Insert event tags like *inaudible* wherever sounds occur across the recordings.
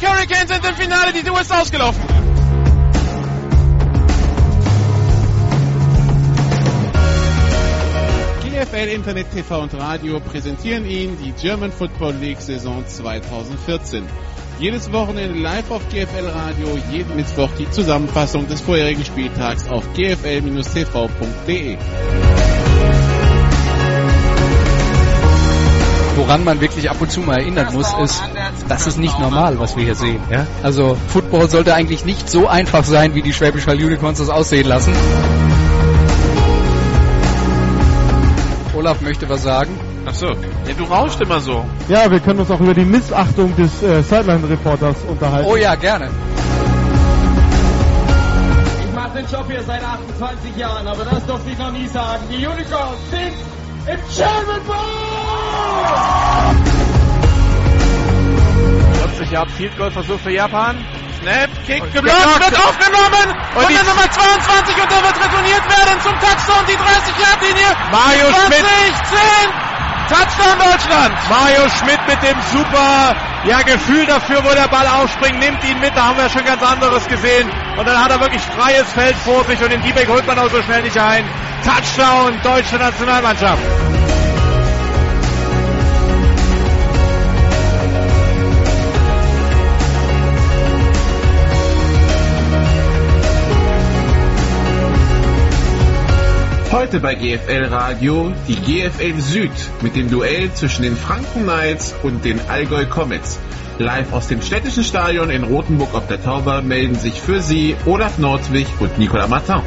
Munich Hurricanes sind im Finale, die Tour ist ausgelaufen. GFL Internet TV und Radio präsentieren Ihnen die German Football League Saison 2014. Jedes Wochenende live auf GFL Radio, jeden Mittwoch die Zusammenfassung des vorherigen Spieltags auf gfl-tv.de. Woran man wirklich ab und zu mal erinnern muss, ist, das ist nicht normal, was wir hier sehen. Ja? Also Football sollte eigentlich nicht so einfach sein, wie die Schwäbisch Hall Unicorns das aussehen lassen. Olaf möchte was sagen. Ach so, ja, du rauschst immer so. Ja, wir können uns auch über die Missachtung des äh, Sideline-Reporters unterhalten. Oh ja, gerne. Ich mache den Job hier seit 28 Jahren, aber das durfte ich noch nie sagen. Die Unicorns sind im German Bowl! 40 Yard Field Goal Versuch für Japan. Snap, Kick, geblockt, wird aufgenommen und von der Nummer 22 und der wird retourniert werden zum Touchdown, die 30 Yard Linie. Mario 20, Schmidt. 10, Touchdown Deutschland. Mario Schmidt mit dem super ja, Gefühl dafür, wo der Ball aufspringt, nimmt ihn mit, da haben wir schon ganz anderes gesehen. Und dann hat er wirklich freies Feld vor sich und den D-Back holt man auch so schnell nicht ein. Touchdown, deutsche Nationalmannschaft. Heute bei GFL Radio die GFL Süd mit dem Duell zwischen den Franken Knights und den Allgäu Comets. Live aus dem städtischen Stadion in Rothenburg auf der Tauber melden sich für Sie Olaf Nordwig und Nicolas Martin.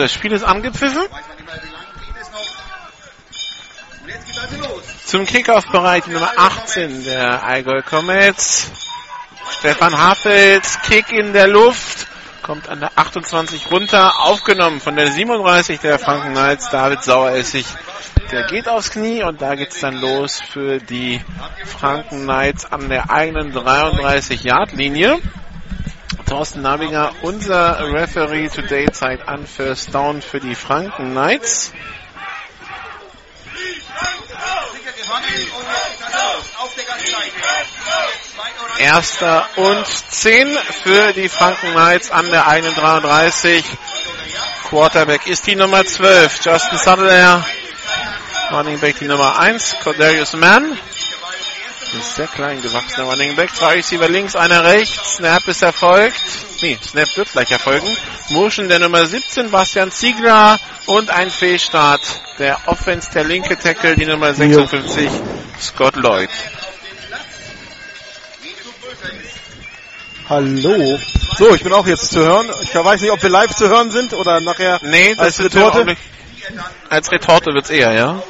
Das Spiel ist angepfiffen. Also. Zum Kickoff bereit Nummer 18 der Allgäu Comets. Stefan Hafels, Kick in der Luft, kommt an der 28 runter, aufgenommen von der 37 der Franken Knights, David Saueressig. Der geht aufs Knie und da geht's dann los für die Franken Knights an der eigenen 33-Yard-Linie. Thorsten Nabinger, unser Referee today, zeigt an First Down für die Franken Knights. Erster und 10 für die Franken Knights an der eigenen 33. Quarterback ist die Nummer 12, Justin Sutler. Running Back die Nummer 1, Cordarius Mann. Ist sehr klein gewachsener Running Back. Zwei Receiver links, einer rechts. Snap ist erfolgt. Nee, Snap wird gleich erfolgen. Motion der Nummer 17, Bastian Ziegler. Und ein Fehlstart der Offense, der linke Tackle, die Nummer 56, Scott Lloyd. Hallo. So, ich bin auch jetzt zu hören. Ich weiß nicht, ob wir live zu hören sind oder nachher Nee, als Retorte. Als Retorte wird's eher, ja.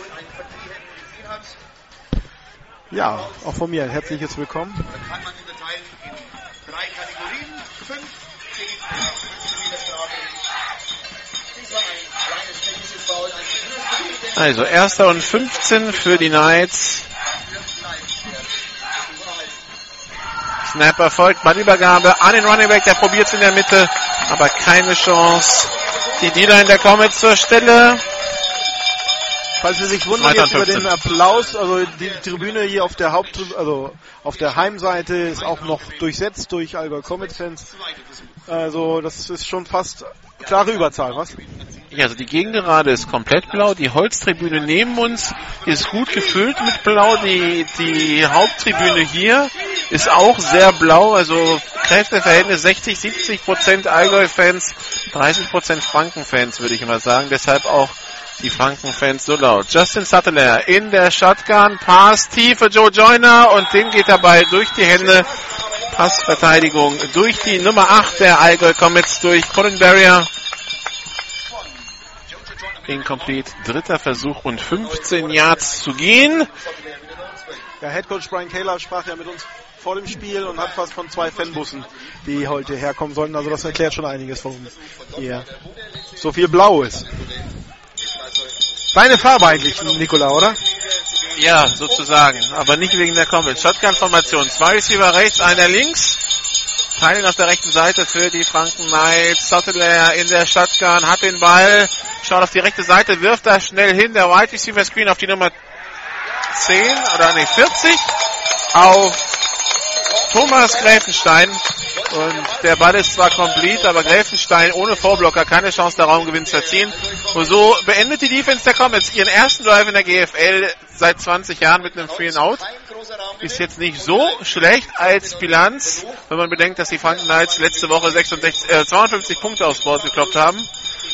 Ja, auch von mir. Herzliches Willkommen. kann man unterteilen in drei Kategorien. Fünf, zehn, 15 Meter Strafe. Dies war ein kleines technisches Foul, ein größeres Also erster und 15 für die Knights. Snap erfolgt, Ballübergabe an den Running Back, der probiert in der Mitte, aber keine Chance. Die D-Line der Comets zur Stelle. Falls Sie sich wundern jetzt über 15. den Applaus, also die Tribüne hier auf der Haupt, also auf der Heimseite ist auch noch durchsetzt durch Allgäu Comets Fans. Also das ist schon fast klare Überzahl, was? Ja, also die Gegengerade ist komplett blau. Die Holztribüne neben uns ist gut gefüllt mit Blau. Die, die Haupttribüne hier ist auch sehr blau. Also Kräfteverhältnis 60, 70 Prozent Allgäu-Fans, 30 Prozent Franken-Fans, würde ich mal sagen. Deshalb auch die Franken-Fans so laut. Justin Sattler in der Shotgun. Pass tief Joe Joyner und den geht dabei durch die Hände. Passverteidigung durch die Nummer 8 der Allgäu Comets durch Colin Barrier. Incomplete. Dritter Versuch und 15 Yards zu gehen. Ja, Headcoach Brian Taylor sprach ja mit uns vor dem Spiel und hat was von zwei Fanbussen, die heute herkommen sollen. Also das erklärt schon einiges, warum hier so viel Blau ist. Deine Farbe eigentlich, Nikola, oder? Ja, sozusagen. Aber nicht wegen der Comets. Shotgun-Formation. Zwei Receiver rechts, einer links. Teilen auf der rechten Seite für die Franken Knights. Sottler in der Shotgun, hat den Ball, schaut auf die rechte Seite, wirft da schnell hin. Der Wide Receiver Screen auf die Nummer 10 oder nee, 40 auf Thomas Gräfenstein. Und der Ball ist zwar complete, aber Gräfenstein ohne Vorblocker keine Chance, da Raumgewinn zu erzielen. Und so beendet die Defense der Comets ihren ersten Drive in der GFL seit 20 Jahren mit einem Free and Out. Ist jetzt nicht so schlecht als Bilanz, wenn man bedenkt, dass die Franken Knights letzte Woche 66, äh, 52 Punkte aufs Board gekloppt haben.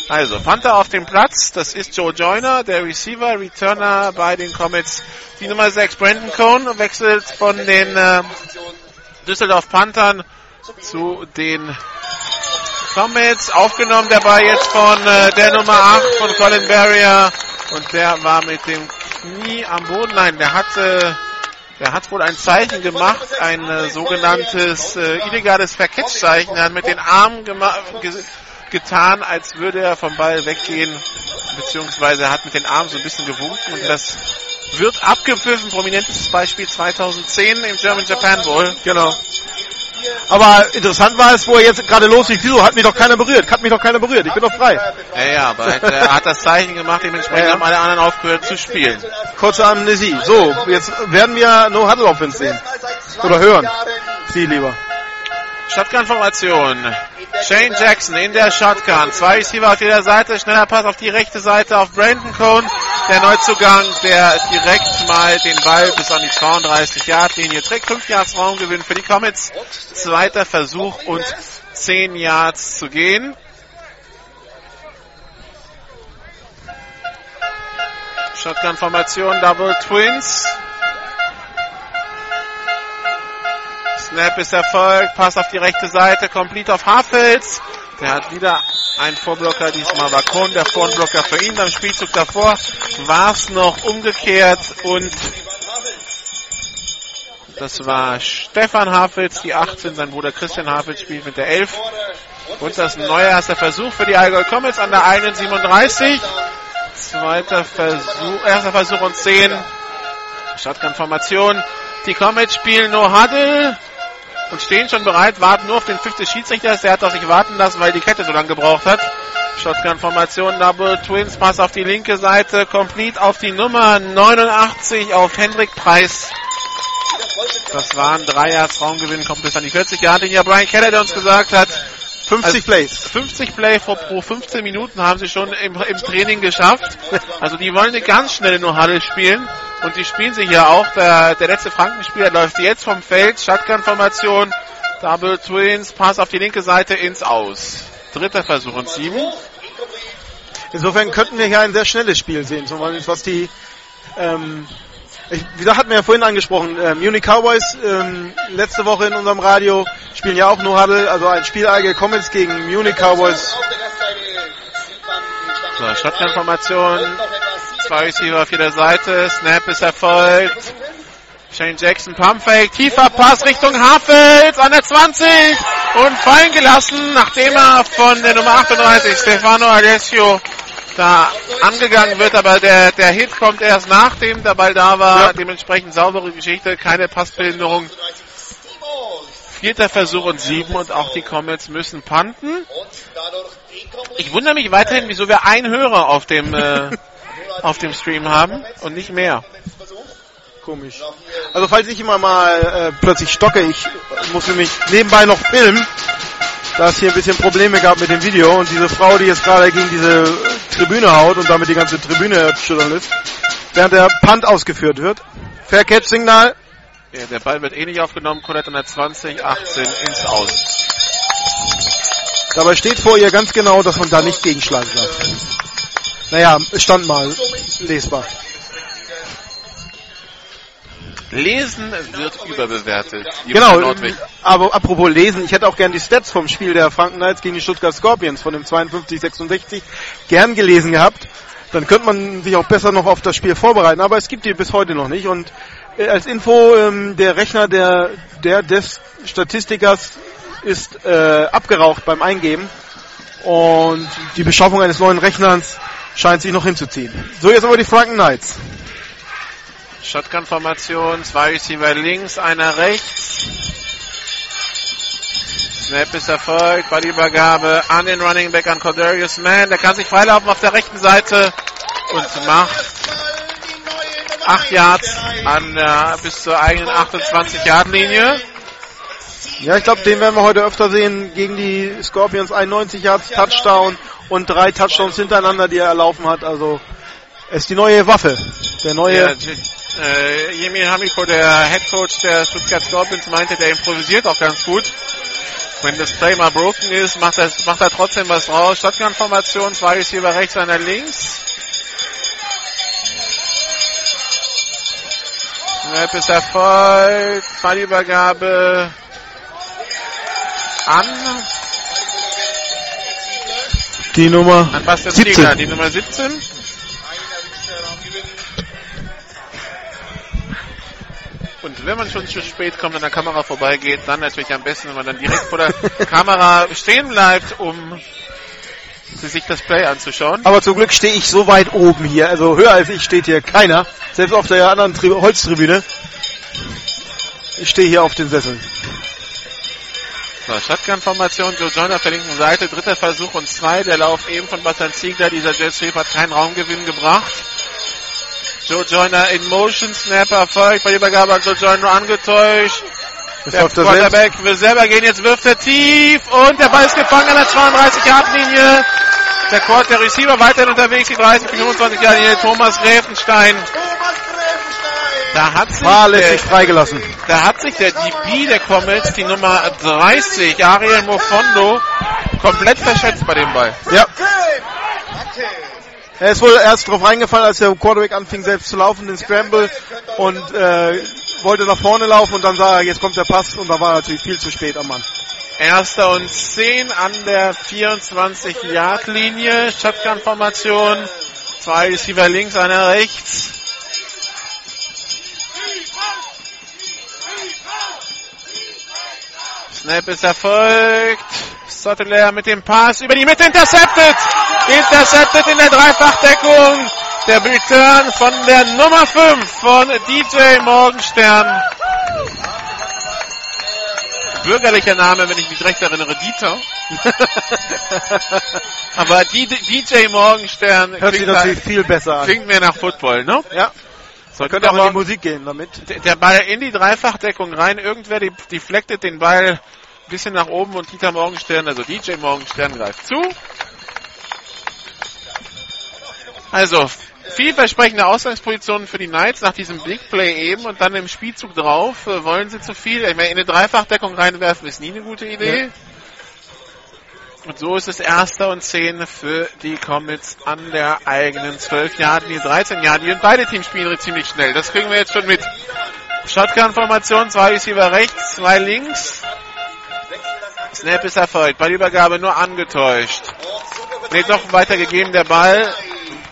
Also, Panther auf dem Platz, das ist Joe Joyner, der Receiver, Returner bei den Comets. Die Nummer 6, Brandon Cohn, wechselt von den äh, Düsseldorf Panthern zu den Comets. Aufgenommen dabei jetzt von äh, der Nummer 8 von Colin Barrier. Und der war mit dem Knie am Boden. Nein, der hatte, der hat wohl ein Zeichen gemacht, ein äh, sogenanntes äh, illegales Verkettszeichen. Er hat mit den Armen gema- ge getan, als würde er vom Ball weggehen, beziehungsweise er hat mit den Armen so ein bisschen gewunken und das wird abgepfiffen. Prominentes Beispiel 2010 im German Japan Bowl. Genau. Aber interessant war es, wo er jetzt gerade loslief. Wieso? Hat mich doch keiner berührt. Hat mich doch keiner berührt. Ich bin doch frei. Ja, ja, aber er hat, er hat das Zeichen gemacht, dementsprechend Ja, ja. haben alle anderen aufgehört zu spielen. Kurze Amnesie. So, jetzt werden wir No Huddle Offense sehen. Oder hören. Sie lieber. Shotgun-Formation. Shane Jackson in der Shotgun. Zwei Receiver auf jeder Seite. Schneller Pass auf die rechte Seite auf Brandon Cohn. Der Neuzugang, der direkt mal den Ball bis an die 32-Yard-Linie trägt. 5 Yards Raumgewinn für die Comets. Zweiter Versuch und 10 Yards zu gehen. Shotgun-Formation, Double Twins. Snap ist erfolgt, Pass auf die rechte Seite, complete auf Hafels. Der hat wieder einen Vorblocker, diesmal war Kohn der Vorblocker für ihn. Beim Spielzug davor war es noch umgekehrt und das war Stefan Hafels, die 18, sein Bruder Christian Hafels spielt mit der 11. Und das neue erster Versuch für die Allgäu Comets an der 1,37. Zweiter Versuch, erster Versuch und 10. Shotgun-Formation. Die Comets spielen No Huddle und stehen schon bereit, warten nur auf den fünften Schiedsrichter. Der hat auf sich warten lassen, weil die Kette so lange gebraucht hat. Shotgun-Formation, Double Twins, Pass auf die linke Seite, complete auf die Nummer 89 auf Hendrik Preis. Das waren drei Yards Raumgewinn, kommt bis an die 40 Jahre, den ja Brian Keller, der uns gesagt hat, 50 Also- Plays. 50 Play pro, pro 15 Minuten haben sie schon im, im Training geschafft. Also die wollen eine ganz schnelle No-Huddle spielen. Und die spielen sie hier auch. Der, der letzte Frankenspieler läuft jetzt vom Feld. Shotgun-Formation. Double Twins. Pass auf die linke Seite ins Aus. Dritter Versuch und sieben. Insofern könnten wir hier ein sehr schnelles Spiel sehen, zum Beispiel was die, ähm, ich, wie gesagt, hatten wir ja vorhin angesprochen, ähm, Munich Cowboys ähm, letzte Woche in unserem Radio spielen ja auch No Huddle, also ein Spiel Allgäu Comets gegen Munich Cowboys. So, Shotgun-Formation. Zwei Receiver auf jeder Seite. Snap ist erfolgt. Shane Jackson, Pumpfake, tiefer Pass Richtung Hafels an der 20 und fallen gelassen, nachdem er von der Nummer 38, Stefano Alessio, da angegangen wird, aber der, der Hit kommt erst nachdem der Ball da war. Ja. Dementsprechend saubere Geschichte, keine Passbehinderung. Vierter Versuch und sieben und auch die Comets müssen panten. Ich wundere mich weiterhin, wieso wir einen Hörer auf dem äh, *laughs* auf dem Stream haben und nicht mehr. Komisch. Also falls ich immer mal äh, plötzlich stocke, ich muss nämlich nebenbei noch filmen, da es hier ein bisschen Probleme gab mit dem Video und diese Frau, die jetzt gerade gegen diese Tribüne haut und damit die ganze Tribüne erschüttern lässt, während der Punt ausgeführt wird. Fair Catch Signal. Ja, der Ball wird eh nicht aufgenommen, Colette 120, 18 ins Aus. Dabei steht vor ihr ganz genau, dass man da nicht gegenschlagen darf. Naja, stand mal lesbar. Lesen wird überbewertet. Genau, aber apropos lesen, ich hätte auch gern die Stats vom Spiel der Franken Knights gegen die Stuttgart Scorpions von dem 52-66 gern gelesen gehabt. Dann könnte man sich auch besser noch auf das Spiel vorbereiten, aber es gibt die bis heute noch nicht. Und äh, als Info, ähm, der Rechner der, der des Statistikers ist äh, abgeraucht beim Eingeben und die Beschaffung eines neuen Rechners scheint sich noch hinzuziehen. So, jetzt aber die Franken Knights. Shotgun-Formation, zwei Receiver links, einer rechts. Snap ist erfolgt, Ballübergabe an den Running Back an Cordarius Mann. Der kann sich freilaufen auf der rechten Seite und macht 8 Yards an der bis zur eigenen 28-Yard-Linie. Ja, ich glaube, den werden wir heute öfter sehen gegen die Scorpions. 91 Yards Touchdown und drei Touchdowns hintereinander, die er erlaufen hat. Also, es ist die neue Waffe. Der neue. Ja, äh, Jemil Hamiko, der Head Coach der Stuttgart Scorpions, meinte, der improvisiert auch ganz gut. Wenn das Play mal broken ist, macht er, macht er trotzdem was raus. Shotgun-Formation, zwei Receiver rechts, einer links. Snap ist erfolgt. Ballübergabe an die Nummer an Bastian 17. Ziegler, die Nummer 17. Und wenn man schon zu spät kommt und an der Kamera vorbeigeht, dann natürlich am besten, wenn man dann direkt vor der *laughs* Kamera stehen bleibt, um sich das Play anzuschauen. Aber zum Glück stehe ich so weit oben hier. Also höher als ich steht hier keiner. Selbst auf der anderen Tri Holztribüne. Ich stehe hier auf den Sesseln. So, Shotgun-Formation, Joe Joyner auf der linken Seite, dritter Versuch und zwei. Der Lauf eben von Bastian Ziegler, dieser Jet Sweep hat keinen Raumgewinn gebracht. Joe Joyner in Motion, Snap erfolgt, bei der Übergabe an Joe Joyner angetäuscht. Ist Der Quarterback will selber gehen, jetzt wirft er tief und der Ball ist gefangen an der 32-Yard-Linie. Der Court, der Receiver weiterhin unterwegs, die 30, 25 Jahre Linie, Thomas Gräfenstein. Da hat sich Fahrlässig der, freigelassen. da hat sich der DB der Comets, die Nummer 30, Ariel Mofondo, komplett verschätzt bei dem Ball. Ja. Er ist wohl erst drauf reingefallen, als der Quarterback anfing selbst zu laufen, den Scramble und äh, wollte nach vorne laufen und dann sah er, jetzt kommt der Pass und da war er natürlich viel zu spät am Mann. Erster und 10 an der 24-Yard-Linie. Shotgun-Formation. Zwei Receiver links, einer rechts. Snap ist erfolgt. Sottler mit dem Pass über die Mitte intercepted. Intercepted in der Dreifachdeckung. Der Return von der Nummer 5 von DJ Morgenstern. Bürgerlicher Name, wenn ich mich recht erinnere, Dieter. *laughs* Aber DJ Morgenstern Hört sich klingt, natürlich viel besser an. klingt mir nach Football, ne? Ja. So, könnte auch in die Musik gehen damit. der- Ball in die Dreifachdeckung rein. Irgendwer deflectet den Ball ein bisschen nach oben und Dieter Morgenstern, also DJ Morgenstern greift zu. Also, vielversprechende Ausgangspositionen für die Knights nach diesem Big Play eben und dann im Spielzug drauf. Äh, wollen sie zu viel? Ich meine, in eine Dreifachdeckung reinwerfen ist nie eine gute Idee. Und so ist es erster und zehn für die Comets an der eigenen 12 Yard, die 13 Yard. Und beide Teams spielen ziemlich schnell. Das kriegen wir jetzt schon mit. Shotgun-Formation, zwei Receiver rechts, zwei links. Snap ist erfolgt. Ballübergabe nur angetäuscht. Ne, doch weitergegeben der Ball.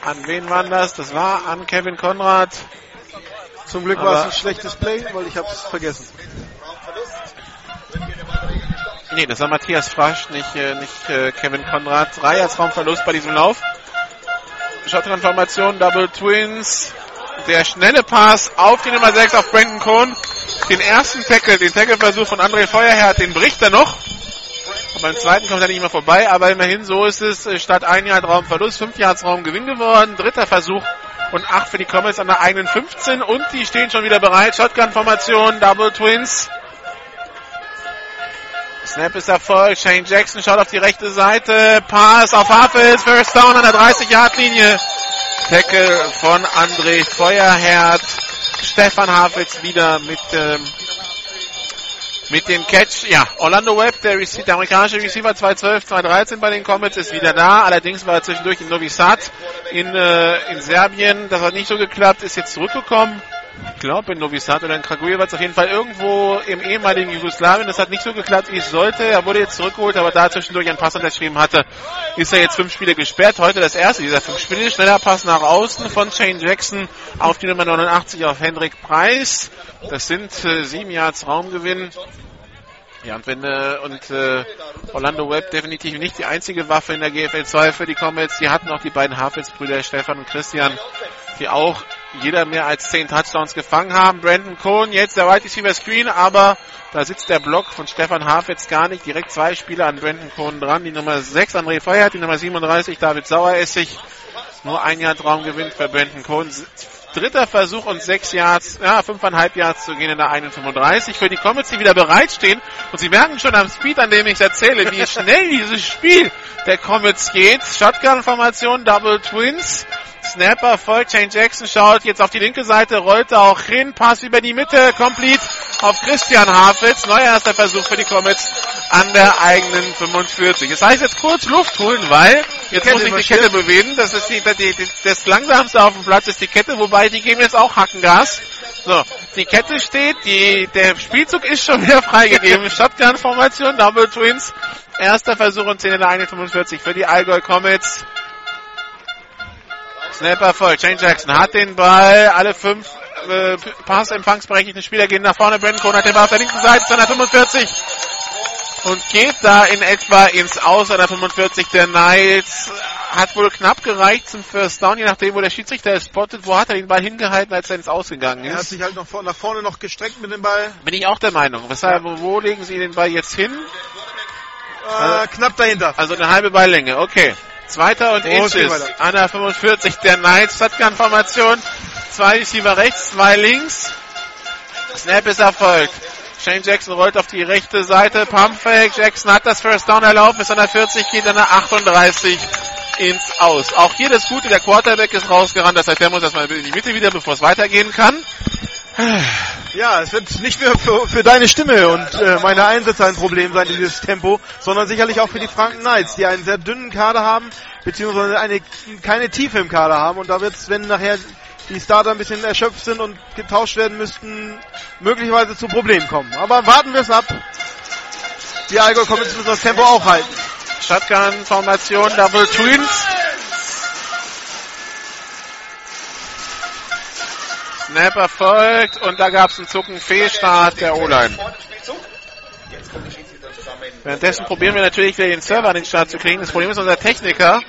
An wen war das? Das war an Kevin Konrad. Zum Glück war es ein schlechtes Play, weil ich habe es vergessen. Nee, das war Matthias Frasch, nicht, äh, nicht äh, Kevin Konrad. Drei als Raumverlust bei diesem Lauf. Shotgun-Formation, Double Twins. Der schnelle Pass auf die Nummer 6 auf Brandon Cohn. Den ersten Tackle, den Tackle-Versuch von André Feuerherr, den bricht er noch. Beim zweiten kommt er nicht mehr vorbei, aber immerhin so ist es äh, statt ein Jahr Raumverlust, fünf Yards Raumgewinn geworden. Dritter Versuch und 8 für die Comets an der eigenen 15 und die stehen schon wieder bereit. Shotgun-Formation, Double Twins. Snap ist Erfolg. Shane Jackson schaut auf die rechte Seite. Pass auf Hafels. First down an der 30-Yard-Linie. Tackle von André Feuerherd. Stefan Hafels wieder mit, ähm, mit dem Catch. Ja, Orlando Webb, der, der amerikanische Receiver 212, 213 bei den Comets ist wieder da. Allerdings war er zwischendurch in Novi Sad in, äh, in Serbien. Das hat nicht so geklappt, ist jetzt zurückgekommen ich glaube in Novi Sad oder in Kragujevac, auf jeden Fall irgendwo im ehemaligen Jugoslawien. Das hat nicht so geklappt, wie es sollte. Er wurde jetzt zurückgeholt, aber da zwischendurch einen Pass unterschrieben hatte, ist er jetzt fünf Spiele gesperrt. Heute das erste dieser fünf Spiele. Schneller Pass nach außen von Shane Jackson auf die Nummer 89 auf Hendrik Preis. Das sind äh, sieben Yards Raumgewinn. Ja, und wenn äh, und äh, Orlando Webb definitiv nicht die einzige Waffe in der GFL 2 für die Comets. Die hatten auch die beiden Hafels-Brüder Stefan und Christian, die auch jeder mehr als 10 Touchdowns gefangen haben. Brandon Cohn, jetzt der Wide Receiver Screen, aber da sitzt der Block von Stefan Hafetz gar nicht. Direkt zwei Spieler an Brandon Cohn dran. Die Nummer 6 André Feuert, die Nummer 37 David Saueressig. Nur ein Jahr Traumgewinn für Brandon Cohn. Dritter Versuch und sechs Yards, ja, fünfeinhalb Yards zu gehen in der 1,35. Für die Comets, die wieder bereitstehen. Und Sie merken schon am Speed, an dem ich es erzähle, wie schnell dieses Spiel der Comets geht. Shotgun-Formation, Double Twins. Snapper voll. Shane Jackson schaut jetzt auf die linke Seite, rollt auch hin. Pass über die Mitte, complete auf Christian Hafitz. Neuer erster Versuch für die Comets an der eigenen 45. Das heißt jetzt kurz Luft holen, weil jetzt muss ich die Kette bewegen. Das ist die, die, die, das langsamste auf dem Platz ist die Kette, wobei die geben jetzt auch Hackengas. So, die Kette steht, die, der Spielzug ist schon wieder freigegeben. *laughs* Shotgun-Formation, Double Twins. Erster Versuch und 10 in der 1,45 für die Allgäu Comets. Snapper voll. Shane Jackson hat den Ball. Alle fünf äh, Pass-empfangsberechtigten Spieler gehen nach vorne. Brandon Cohn hat den Ball auf der linken Seite, 245. Und geht da in etwa ins Aus an der 45 der Knights. Hat wohl knapp gereicht zum First Down, je nachdem, wo der Schiedsrichter ist spottet. Wo hat er den Ball hingehalten, als er ins Ausgegangen ist? Er hat sich halt noch vor, nach vorne noch gestreckt mit dem Ball. Bin ich auch der Meinung. Weshalb, wo legen Sie den Ball jetzt hin? Äh, also, knapp dahinter. Also eine halbe Balllänge, okay. Zweiter und Inches an der 45 der Knights. Shotgun-Formation. Zwei Receiver rechts, zwei links. Snap ist erfolgt. Shane Jackson rollt auf die rechte Seite. Pumpfake. Jackson hat das First Down erlaubt. Bis an der 40 geht an der 38 ins Aus. Auch hier das Gute, der Quarterback ist rausgerannt. Das heißt, der muss erstmal in die Mitte wieder, bevor es weitergehen kann. Ja, es wird nicht nur für, für deine Stimme und äh, meine Einsätze ein Problem sein, dieses Tempo, sondern sicherlich auch für die Franken Knights, die einen sehr dünnen Kader haben, beziehungsweise eine, keine Tiefe im Kader haben. Und da wird es, wenn nachher die Starter ein bisschen erschöpft sind und getauscht werden müssten, möglicherweise zu Problemen kommen. Aber warten wir es ab. Die Allgäu kommen müssen das Tempo auch halten. Shotgun-Formation, Double Twins. Snap erfolgt und da gab es einen Zucken Fehlstart der O-Line. Währenddessen probieren wir natürlich wieder den Server an den Start zu kriegen. Das Problem ist, unser Techniker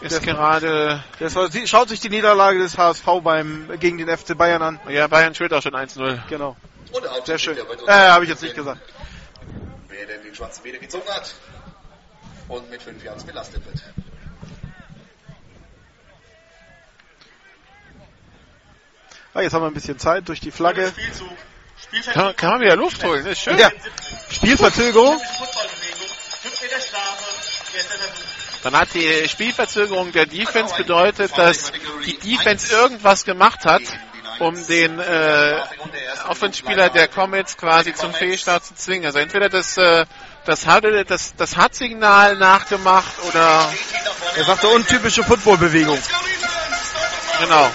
ist gerade. Das schaut sich die Niederlage des HSV beim, gegen den FC Bayern an. Ja, Bayern führt auch schon 1-0. Genau. Sehr schön. Äh, habe ich jetzt nicht gesagt. Wer denn den schwarzen Meter gezogen hat und mit 5 Jahren belastet wird. Ah, jetzt haben wir ein bisschen Zeit durch die Flagge. Kann, kann man wieder Luft holen, ist schön. Ja. Spielverzögerung. Dann hat die Spielverzögerung der Defense bedeutet, dass die Defense irgendwas gemacht hat, um den äh, Offenspieler der Comets quasi zum Fehlstart zu zwingen. Also entweder das äh, das hat das das hat Signal nachgemacht oder er sagte untypische Footballbewegung. Genau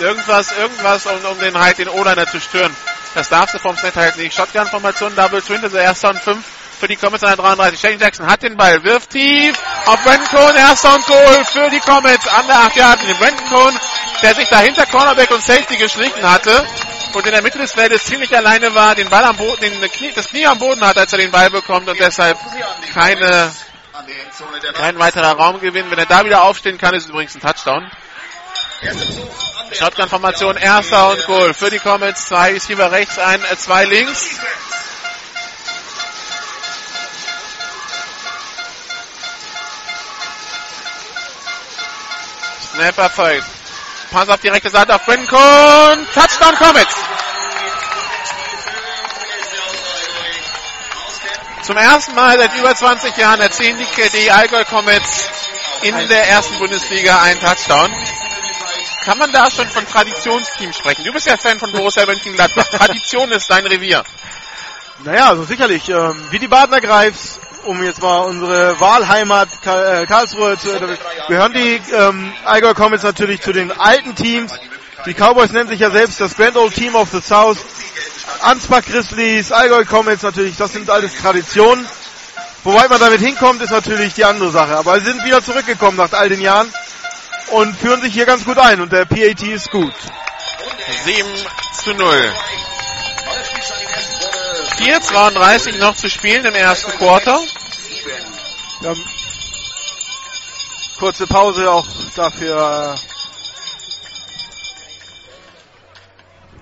irgendwas, irgendwas, um, um den halt den O-Liner zu stören. Das darfst du vom Snap halt nicht. Shotgun-Formation, Double Twin, also erster und fünf für die Comets an der 33. Shane Jackson hat den Ball, wirft tief auf Brandon Cohn, erster und Goal für die Comets an der 8 Yard. Brandon Cohn, der sich dahinter Cornerback und Safety geschlichen hatte und in der Mitte des Feldes ziemlich alleine war, den Ball am Boden, den Knie, das Knie am Boden hat, als er den Ball bekommt und deshalb keine, kein weiterer Raumgewinn. Wenn er da wieder aufstehen kann, ist es übrigens ein Touchdown. Shotgun-Formation, erster und Goal für die Comets. Zwei Receiver rechts, ein, äh, zwei links. Snap erfolgt. Pass auf die rechte Seite auf Kuhn. Touchdown Comets. Zum ersten Mal seit über 20 Jahren erzielen die, die Allgäu Comets in der ersten Bundesliga einen Touchdown. Kann man da schon von Traditionsteam sprechen? Du bist ja Fan von Borussia Mönchengladbach. Tradition ist dein Revier. Naja, also sicherlich. Ähm, wie die Badener Greifs, um jetzt mal unsere Wahlheimat äh, Karlsruhe zu äh, gehören die ähm, Allgäu Comets natürlich zu den alten Teams. Die Cowboys nennen sich ja selbst das Grand Old Team of the South. Ansbach Grizzlies, Allgäu Comets natürlich, das sind alles Traditionen. Wobei man damit hinkommt, ist natürlich die andere Sache. Aber sie sind wieder zurückgekommen nach all den Jahren und führen sich hier ganz gut ein und der PAT ist gut. 7 zu 0. 4,32 noch zu spielen im ersten Quarter. Haben kurze Pause auch dafür, äh,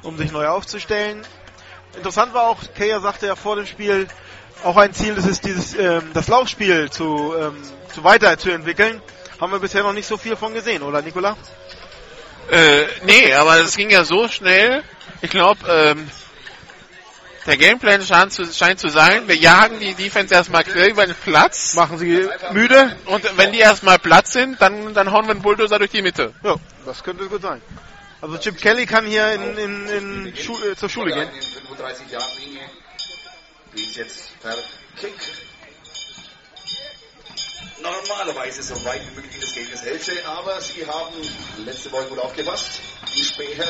um sich neu aufzustellen. Interessant war auch, Kaya sagte ja vor dem Spiel, auch ein Ziel ist es, dieses, ähm, das Laufspiel zu, ähm, zu weiterzuentwickeln. Haben wir bisher noch nicht so viel von gesehen, oder Nikola? Äh, nee, aber es ging ja so schnell. Ich glaube, ähm, der Gameplan scheint zu, scheint zu sein, wir jagen die Defense erstmal quer über den Platz. Machen sie müde. Und wenn die erstmal platt sind, dann, dann hauen wir einen Bulldozer durch die Mitte. Ja, das könnte gut sein. Also Chip Kelly kann hier in, in, in Schu äh, zur Schule gehen. 35 Jahren Linie. Geht's jetzt per Kick. Normalerweise so weit wie möglich in das Gegners Hälfte, aber sie haben letzte Woche gut aufgepasst. Die Späher.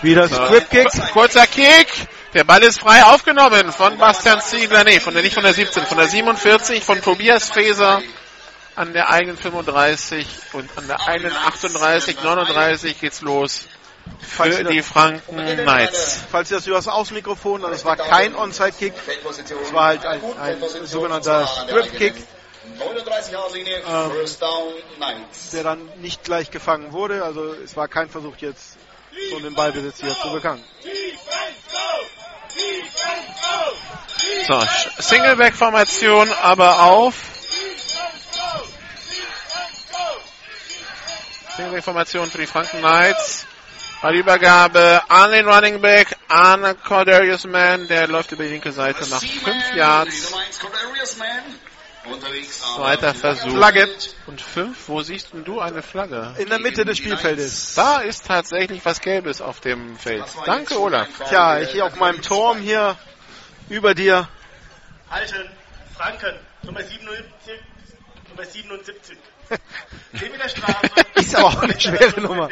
Wieder Squib Kick. Kurzer Kick. Der Ball ist frei aufgenommen von Bastian Ziegler. Nee, von der, nicht von der 17, von der 47, von Tobias Feser an der eigenen 35 und an der eigenen 38, 39 geht's los für die Franken Knights. Falls ihr das über das Außenmikrofon, also es war kein Onside-Kick, es war halt ein, ein sogenannter Strip-Kick, 39 Linie, Ähm, First Down, Knights. der dann nicht gleich gefangen wurde. Also es war kein Versuch jetzt, so den Ballbesitz hier zu bekommen. So, Singleback-Formation aber auf. Singleback-Formation für die Franken Knights. Ballübergabe an den Running Back, an Cordarius Mann, der läuft über die linke Seite nach 5 Yards. Nummer 1 Cordarius Man. Unterwegs aber Zweiter Versuch. Flagge Und 5, wo siehst denn du eine Flagge? in der Mitte des Spielfeldes. Da ist tatsächlich was Gelbes auf dem Feld. Danke, Olaf. Tja, ich hier auf meinem Turm hier über dir. Halten, Franken, Nummer 77. Nummer 77. 10 Meter Strafe. *laughs* Ist aber auch eine schwere Nummer.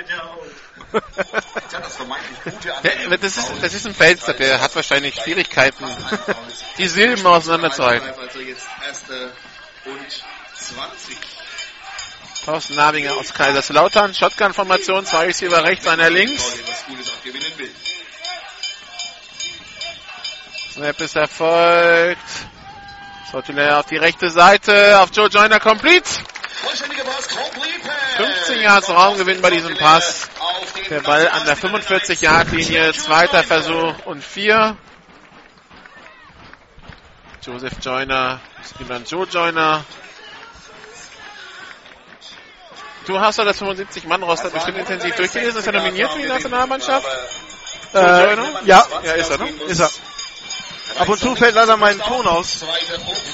Der, das, ist, das ist ein Fenster, der hat wahrscheinlich Schwierigkeiten, die Silben auseinanderzuhalten. Also jetzt erste und 20. Thorsten Nabinger aus Kaiserslautern. Shotgun-Formation, zwei Receiver rechts, einer links. Snap ist erfolgt. Sottile auf die rechte Seite, auf Joe Joyner complete. Vollständiger Pass, complete pass. 15 Yards Raumgewinn bei diesem Pass. Der Ball an der 45-Yard-Linie, zweiter Versuch und vier. Joseph Joyner, dann Joe Joyner. Du hast doch das 75-Mann-Roster bestimmt intensiv durchgelesen. Ist er nominiert für die Nationalmannschaft? Joe Äh, Joyner? ja, Ja, ist er, ne? ist er. Ab und zu fällt leider mein Ton aus.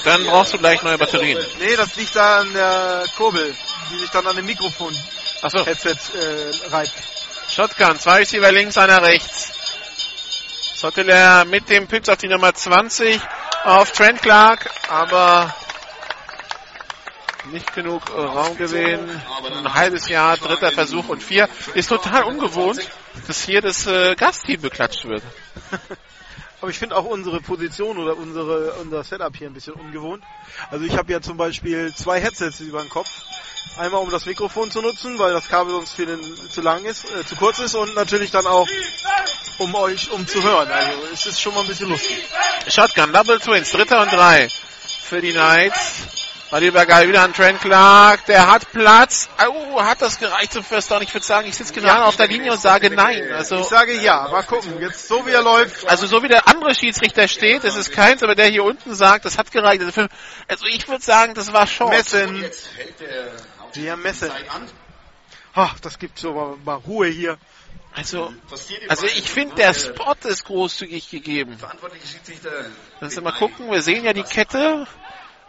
Dann brauchst du gleich neue Batterien. Nee, das liegt da an der Kurbel, die sich dann an dem Achso, Mikrofon-Headset äh, reibt. Shotgun, zwei Receiver links, einer rechts. Sotteler mit dem Pitch auf die Nummer 20 auf Trent Clark, aber nicht genug äh, Raumgewinn. Ein halbes Jahr, dritter Versuch und vier. Ist total ungewohnt, dass hier das äh, Gastteam beklatscht wird. *laughs* Aber ich finde auch unsere Position oder unsere, unser Setup hier ein bisschen ungewohnt. Also ich habe ja zum Beispiel zwei Headsets über den Kopf. Einmal um das Mikrofon zu nutzen, weil das Kabel sonst für den zu lang ist, äh, zu kurz ist und natürlich dann auch um euch um zu hören. Also es ist schon mal ein bisschen lustig. Shotgun, Double Twins, dritter und drei für die Knights. Mal übergeil wieder an Trent Clark, der hat Platz. Oh, hat das gereicht zum First Down? Ich würde sagen, ich sitze gerade auf der Linie und sage nein. Also Ich sage ja, mal gucken. Jetzt so wie er läuft. Also so wie der andere Schiedsrichter steht, das ist keins, aber der hier unten sagt, das hat gereicht. Also, für, also ich würde sagen, das war Short. Messen. der Wir messen. Ach, das gibt so mal, mal Ruhe hier. Also, also ich finde, der Spot ist großzügig gegeben. Verantwortliche Schiedsrichter. Lass uns mal gucken, wir sehen ja die Kette.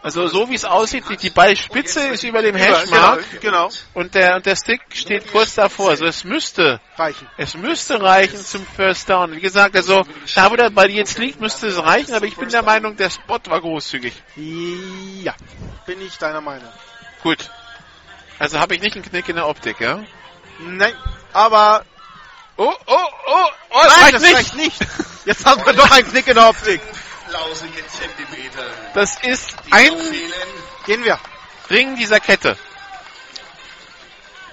Also so wie es aussieht, die, Ballspitze ist über dem Hashmark Genau, genau. und der, und der Stick steht kurz davor. Also es müsste, Reichen. es müsste reichen zum First Down. Wie gesagt, also da wo der Ball jetzt liegt, müsste es reichen, aber ich bin der Meinung, der Spot war großzügig. Ja, bin ich deiner Meinung. Gut. Also habe ich nicht einen Knick in der Optik, ja? Nein, aber Oh, oh, oh, oh, es nein, reicht das nicht. reicht nicht. Jetzt haben wir doch einen Knick in der Optik. *laughs* Das ist ein. Gehen wir. Ring dieser Kette.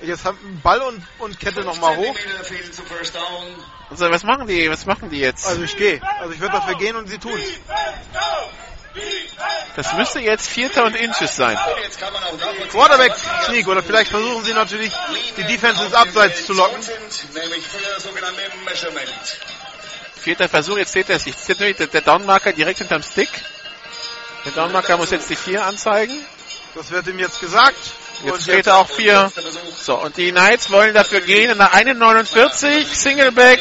Jetzt haben Ball und, und Kette nochmal hoch. Also was machen die? Was machen die jetzt? Also ich gehe. Also ich würde dafür gehen und sie tun's. Das müsste jetzt Vierter und Inches sein. Quarterback Sneak oder vielleicht versuchen sie natürlich die Defense ins Abseits zu locken. Vierter Versuch, jetzt seht ihr es. Jetzt steht natürlich der, Downmarker direkt hinterm Stick. Der Downmarker muss jetzt die 4 anzeigen. Das wird ihm jetzt gesagt. Jetzt Und steht er auch 4. So, und die Knights wollen dafür gehen in der 1,49. Singleback.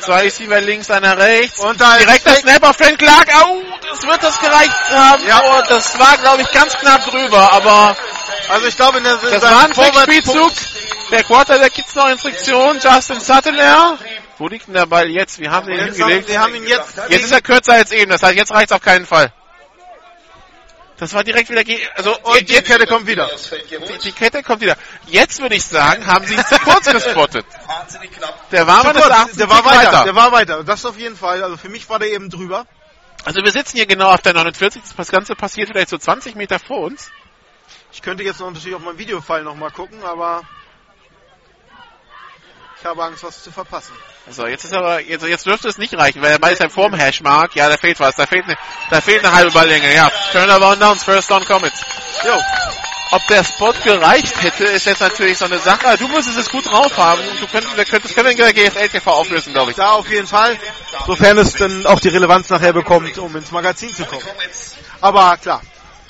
Zwei Receiver links, einer rechts. Und da Direkt der. Snap auf Frank Clark. Au, das wird das gereicht haben. Ja. Oh, das war, glaube ich, ganz knapp drüber. Aber Also ich glaube, in der das war ein Trickspielzug. Der Quarterback gibt's noch Instruktion. Justin Suttler. Wo liegt denn der Ball jetzt? Wir haben den Jetzt haben, hingelegt. sie haben ihn jetzt. Jetzt ist er kürzer als eben. Das heißt, jetzt reicht's auf keinen Fall. Das war direkt wieder, also, Und die Kette kommt wieder. Die, die Kette kommt wieder. Jetzt würde ich sagen, haben sie zu kurz gespottet. Der war kurz. Der war Tick weiter. Der war weiter. Das auf jeden Fall. Also für mich war der eben drüber. Also wir sitzen hier genau auf der 49. Das Ganze passiert vielleicht so 20 Meter vor uns. Ich könnte jetzt noch natürlich auf meinen Videofall nochmal gucken, aber ich habe Angst, was zu verpassen. So, jetzt ist aber, jetzt, jetzt dürfte es nicht reichen, weil der Ball ist ja vorm Hashmark. Ja, da fehlt was. Da fehlt eine, da fehlt eine halbe Balllänge. Ja, Turnaround Downs, First Down Comets. Jo. Ob der Spot gereicht hätte, ist jetzt natürlich so eine Sache. Du müsstest es gut drauf haben. Und du könntest, wir könntest, können wir GFL TV auflösen, glaube ich. Da auf jeden Fall. Sofern es dann auch die Relevanz nachher bekommt, um ins Magazin zu kommen. Aber klar,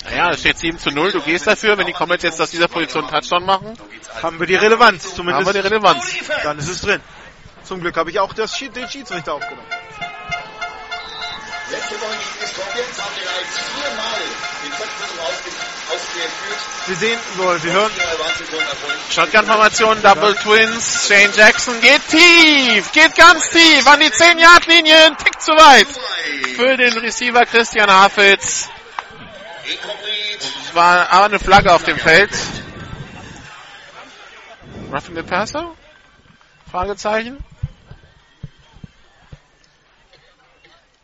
Naja, es steht 7 zu 0. Du gehst dafür, wenn die Comets jetzt aus dieser Position einen Touchdown machen, haben wir die Relevanz. haben Zumindest wir die Relevanz. dann ist es drin. Zum Glück habe ich auch das, Schied- den Schiedsrichter aufgenommen. Letzte Woche gegen die Scorpions haben die Knights viermal den Zeitversuch ausge- ausgeführt. Sie sehen, so, Sie hören. Shotgun-Formation, Double Twins. Shane Jackson geht tief, geht ganz tief an die 10-Yard-Linie, ein Tick zu weit. Für den Receiver Christian Hafitz. Es war aber eine Flagge auf dem Feld. Roughing the Passer? Fragezeichen.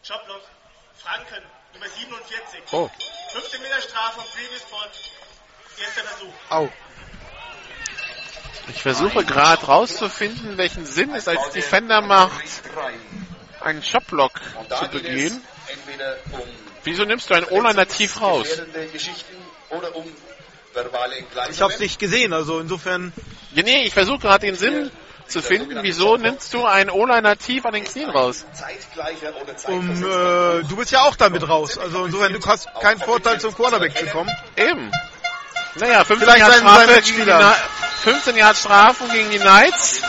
Joblock, Franken, Nummer 47. Oh. 15 Meter Strafe, Previous Spot. Erster Versuch. au, Ich versuche gerade rauszufinden, welchen Sinn es als Defender macht, einen Shoplock zu begehen. entweder um Wieso nimmst du einen O-Liner tief raus? um ich habe es nicht gesehen, also insofern, Ja, nee, ich versuche gerade den Sinn zu finden, wieso nimmst du einen O-Liner tief an den Knien raus? Um, äh, du bist ja auch damit raus. Also insofern, du hast keinen Vorteil zum Quarterback zu kommen. Eben. Naja, 15 Vielleicht Jahre Strafe gegen die Mitspieler. Kni- 15 Jahre Strafe gegen die Knights.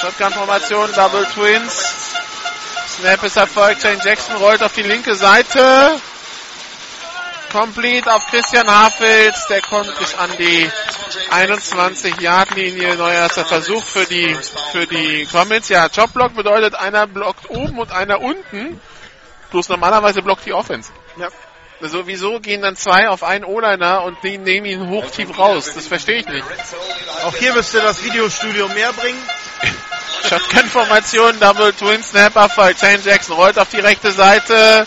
Shotgun-Formation, Double Twins. Snap ist erfolgt. Shane Jackson rollt auf die linke Seite. Complete auf Christian Hafels. Der kommt bis an die 21-Yard-Linie. Neuer erster Versuch für die, für die Comets. Ja, Jobblock bedeutet, einer blockt oben und einer unten. Bloß normalerweise blockt die Offense. Ja. Also wieso gehen dann zwei auf einen O-Liner und die nehmen ihn hoch tief raus? Das verstehe ich nicht. Auch hier müsste das Videostudio mehr bringen. Shotgun-Formation, Double Twin Snapper für Shane Jackson rollt auf die rechte Seite.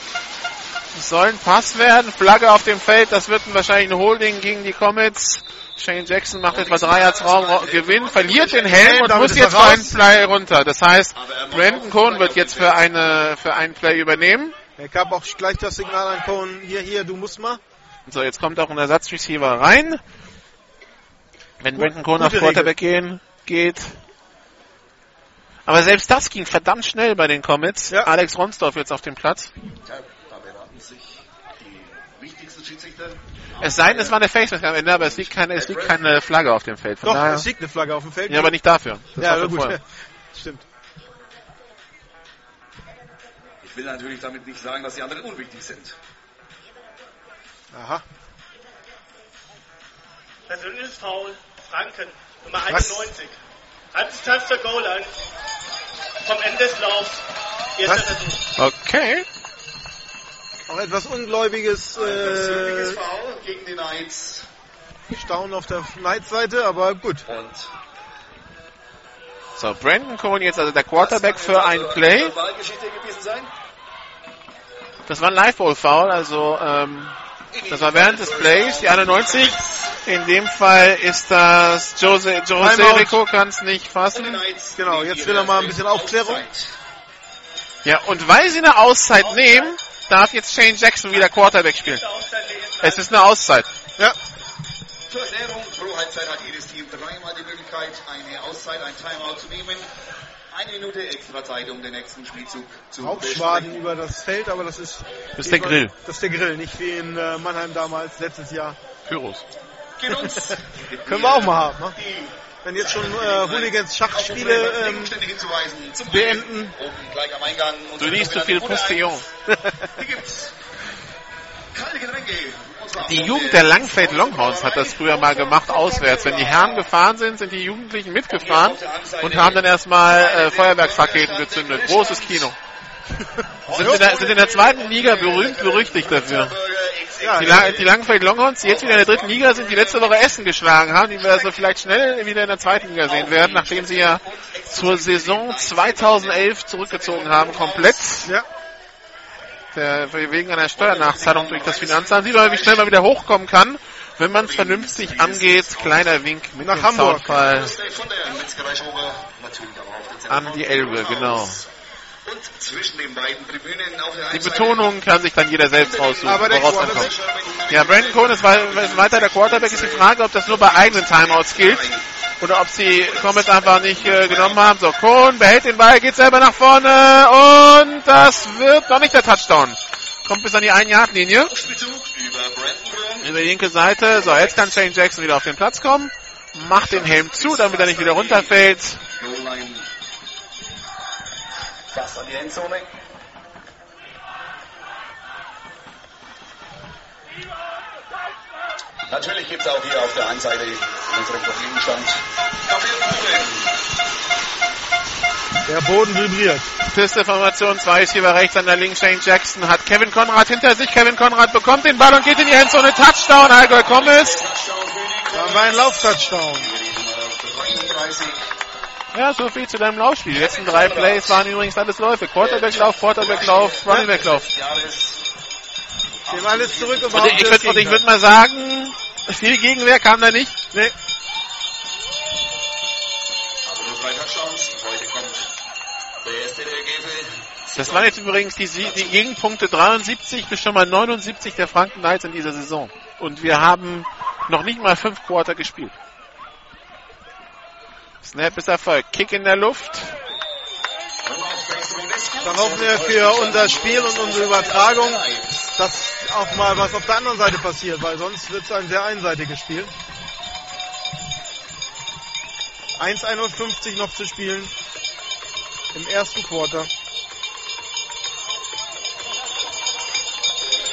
Es soll ein Pass werden. Flagge auf dem Feld. Das wird ein, wahrscheinlich ein Holding gegen die Comets. Shane Jackson macht etwa drei Yards Raum, Gewinn, verliert den Helm und muss jetzt für einen Play runter. Das heißt, Brandon Cohn wird jetzt für eine, für einen Play übernehmen. Er gab auch gleich das Signal an Cohen, hier, hier, du musst mal. So, jetzt kommt auch ein Ersatzreceiver rein. Wenn Brandon Cohn auf Quarterback gehen, geht. Aber selbst das ging verdammt schnell bei den Comets. Ja. Alex Ronsdorf jetzt auf dem Platz. Ja, da beraten sich die wichtigsten Schiedsrichter. Es sei denn, es war eine Face-Mask am Ende, aber es liegt keine, es liegt keine Flagge auf dem Feld. Von Doch, daher, es liegt eine Flagge auf dem Feld. ja, aber nicht dafür. Das ja, gut. *laughs* Stimmt. Ich will natürlich damit nicht sagen, dass die anderen unwichtig sind. Aha. Persönliches Foul. Franken. Nummer Was? 91. Halbdistanz zur Goal-Line. Vom Ende des Laufs. Erster Was? Versuch. Okay. Auch etwas Ungläubiges äh, Foul gegen die Knights. Staunen auf der Knights-Seite, aber gut. Und So, Brandon Cohen jetzt also der Quarterback für ein Play. Gewesen sein. Das war ein Live-Ball-Foul, also ähm, das war während des Plays, die 91. In dem Fall ist das Jose, Jose. Rico kann es nicht fassen. Genau, jetzt will er mal ein bisschen Aufklärung. Ja, und weil sie eine Auszeit nehmen, darf jetzt Shane Jackson wieder Quarterback spielen. Es ist eine Auszeit. Ja, Zur Erklärung, pro Halbzeit hat jedes Team dreimal die Möglichkeit, eine Auszeit, ein Timeout zu nehmen. Eine Minute extra Zeit, um den nächsten Spielzug zu besprechen. über das Feld, aber das ist... Das ist der Grill. Das ist der Grill, nicht wie in äh, Mannheim damals, letztes Jahr. Pyros. Geht uns. *laughs* Können wir auch mal haben, ne? Die Wenn jetzt schon äh, Hooligans Schachspiele ähm, Gegenstände hinzuweisen. Zum beenden. Du liest zu viel Postillon. Die Jugend der Langfeld Longhorns hat das früher mal gemacht, auswärts. Wenn die Herren gefahren sind, sind die Jugendlichen mitgefahren und haben dann erstmal äh, Feuerwerksraketen gezündet. Großes Kino. Sind in, der, sind in der zweiten Liga berühmt berüchtigt dafür. Die, La die Langfeld Longhorns, die jetzt wieder in der dritten Liga sind, die letzte Woche Essen geschlagen haben, die wir also vielleicht schnell wieder in der zweiten Liga sehen werden, nachdem sie ja zur Saison 2011 zurückgezogen haben, komplett. ja, Der, wegen einer Steuernachzahlung durch das Finanzamt. Sieht man, wie schnell man wieder hochkommen kann, wenn man es vernünftig angeht. Kleiner Wink mit Nach dem Hamburg. Soundfall an die Elbe, genau. Und zwischen den beiden Tribünen auf der Die Betonung kann sich dann jeder selbst raussuchen, Aber woraus Quarterback- kommt. Ja, Brandon Cohn ist wei- ist weiter der Quarterback. Ist die Frage, ob das nur bei eigenen Timeouts gilt oder ob sie Comets einfach nicht äh, genommen haben. So, Cohn behält den Ball, geht selber nach vorne und das wird doch nicht der Touchdown. Kommt bis an die 1-Yard-Linie. Spielzug über Brandon Brown. Über die linke Seite. So, jetzt kann Shane Jackson wieder auf den Platz kommen. Macht den Helm zu, damit er nicht wieder runterfällt. Fast an die Endzone. Natürlich gibt es auch hier auf der einen Seite in unserem Profilstand der Boden vibriert. Pisteformation, zwei Receiver rechts, an der linken Shane Jackson hat Kevin Konrad hinter sich. Kevin Konrad bekommt den Ball und geht in die Endzone. Touchdown, Allgäu Commes. Da war ein Lauf-Touchdown. 33. Ja, so viel zu deinem Laufspiel. Die letzten drei Plays waren übrigens alles Läufe. Quarterback-Lauf, Quarterback-Lauf, Running-Back-Lauf. Dem alles zurück und Und ich, ich würde würd mal sagen, viel Gegenwehr kam da nicht. Nee, aber nur drei Touchdowns. Heute kommt der erste der Gefe. Das waren jetzt übrigens die, die Gegenpunkte 73 bis schon mal 79 der Franken Knights in dieser Saison. Und wir haben noch nicht mal fünf Quarter gespielt. Snap ist Erfolg. Kick in der Luft. dann hoffen wir für unser Spiel und unsere Übertragung, dass auch mal was auf der anderen Seite passiert, weil sonst wird es ein sehr einseitiges Spiel. 1,51 noch zu spielen im ersten Quarter.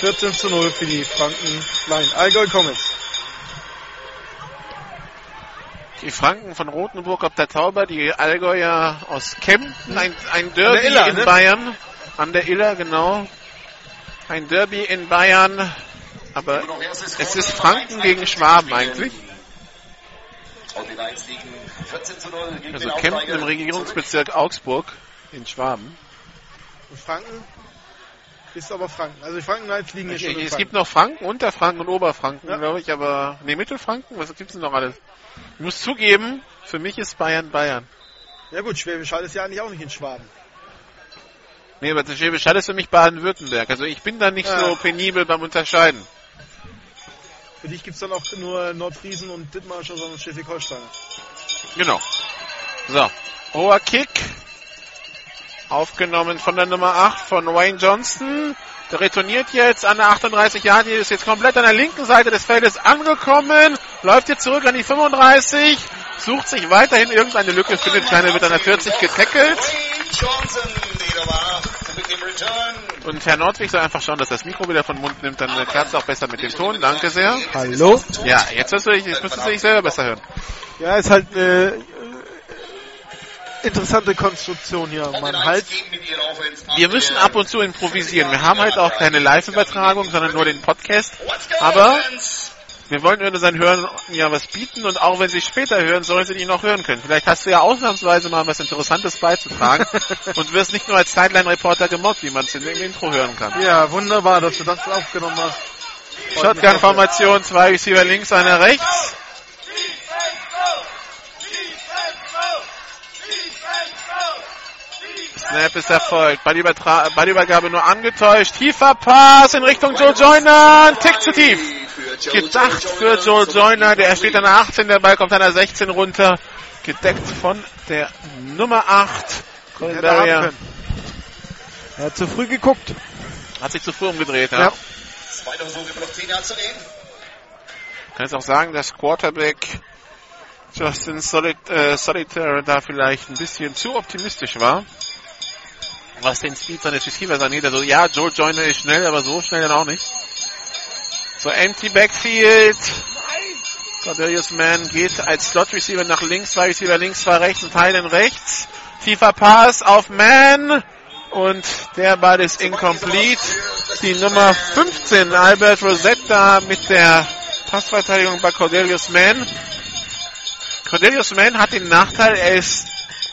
14 zu 0 für die Franken Line. Allgäu Comets. Die Franken von Rothenburg ob der Tauber, die Allgäuer aus Kempten, ein, ein Derby der Iller, in ne? Bayern. An der Iller, genau. Ein Derby in Bayern. Aber es ist Franken gegen Schwaben eigentlich. Und die Knights liegen 14 zu 0 gegen Also Kempten im Regierungsbezirk Augsburg in Schwaben. Und Franken ist aber Franken. Also die Franken Knights liegen hier schon Es gibt noch Franken, Unterfranken und Oberfranken, Ja. glaube ich, aber nee, Mittelfranken, was gibt's denn noch alles? Ich muss zugeben, für mich ist Bayern Bayern. Ja gut, Schwäbisch Hall ist ja eigentlich auch nicht in Schwaben. Nee, aber Schwäbisch Hall ist für mich Baden-Württemberg. Also ich bin da nicht Ja. so penibel beim Unterscheiden. Für dich gibt's dann auch nur Nordfriesen und Dithmarscher, sondern Schleswig-Holstein. Genau. So, hoher Kick. Aufgenommen von der Nummer 8 von Wayne Johnston. Der retourniert jetzt an der 38 Yard, ist jetzt komplett an der linken Seite des Feldes angekommen, läuft jetzt zurück an die 35, sucht sich weiterhin irgendeine Lücke, findet keine, wird an der 40 getackelt. Und Herr Nordwig soll einfach schauen, dass das Mikro wieder von Mund nimmt, dann klappt es auch besser mit dem Ton. Danke sehr. Hallo? Ja, jetzt, hörst du jetzt müsstest du dich selber besser hören. Ja, ist halt äh, interessante Konstruktion hier. Man halt. Wir müssen ab und zu improvisieren. Wir haben halt auch keine Live-Übertragung, sondern nur den Podcast. Aber wir wollen unseren Hörern ja was bieten und auch wenn sie später hören, sollen sie die noch hören können. Vielleicht hast du ja ausnahmsweise mal was Interessantes beizutragen *laughs* und wirst nicht nur als Sideline-Reporter gemobbt, wie man es im Intro hören kann. Ja, wunderbar, dass du das aufgenommen hast. Shotgun-Formation, zwei Receiver links, einer rechts. Snap ist erfolgt. Ballübergabe nur angetäuscht. Tiefer Pass in Richtung Joe Joyner. Ein Tick zu tief. Gedacht für Joe Joyner. Der steht an der 18. Der Ball kommt an der 16 runter. Gedeckt von der Nummer 8. Colin Barrier. Er hat zu früh geguckt. Hat sich zu früh umgedreht, ja. Ja. Zweiter Versuch, immer noch 10 Jahre zu gehen. Kann jetzt auch sagen, dass Quarterback Justin Solid, äh, Solitaire da vielleicht ein bisschen zu optimistisch war. Was den Speed seines Receivers angeht. Also ja, Joe Joyner ist schnell, aber so schnell dann auch nicht. So, empty Backfield. Cordelius Mann geht als Slot Receiver nach links, zwei Receiver links, zwei rechts, ein Teil in rechts. Tiefer Pass auf Mann. Und der Ball ist incomplete. Die Nummer 15, Albert Rosetta mit der Passverteidigung bei Cordelius Mann. Cordelius Mann hat den Nachteil, er ist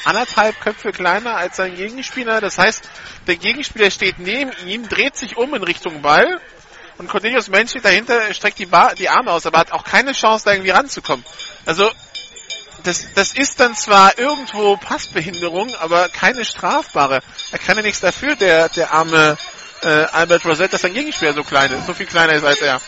anderthalb Köpfe kleiner als sein Gegenspieler. Das heißt, der Gegenspieler steht neben ihm, dreht sich um in Richtung Ball. Und Cornelius Mann steht dahinter, streckt die, Bar, die Arme aus, aber hat auch keine Chance, da irgendwie ranzukommen. Also, das, das ist dann zwar irgendwo Passbehinderung, aber keine strafbare. Er kann ja nichts dafür, der, der arme äh, Albert Rosette, dass sein Gegenspieler so klein ist, so viel kleiner ist als er.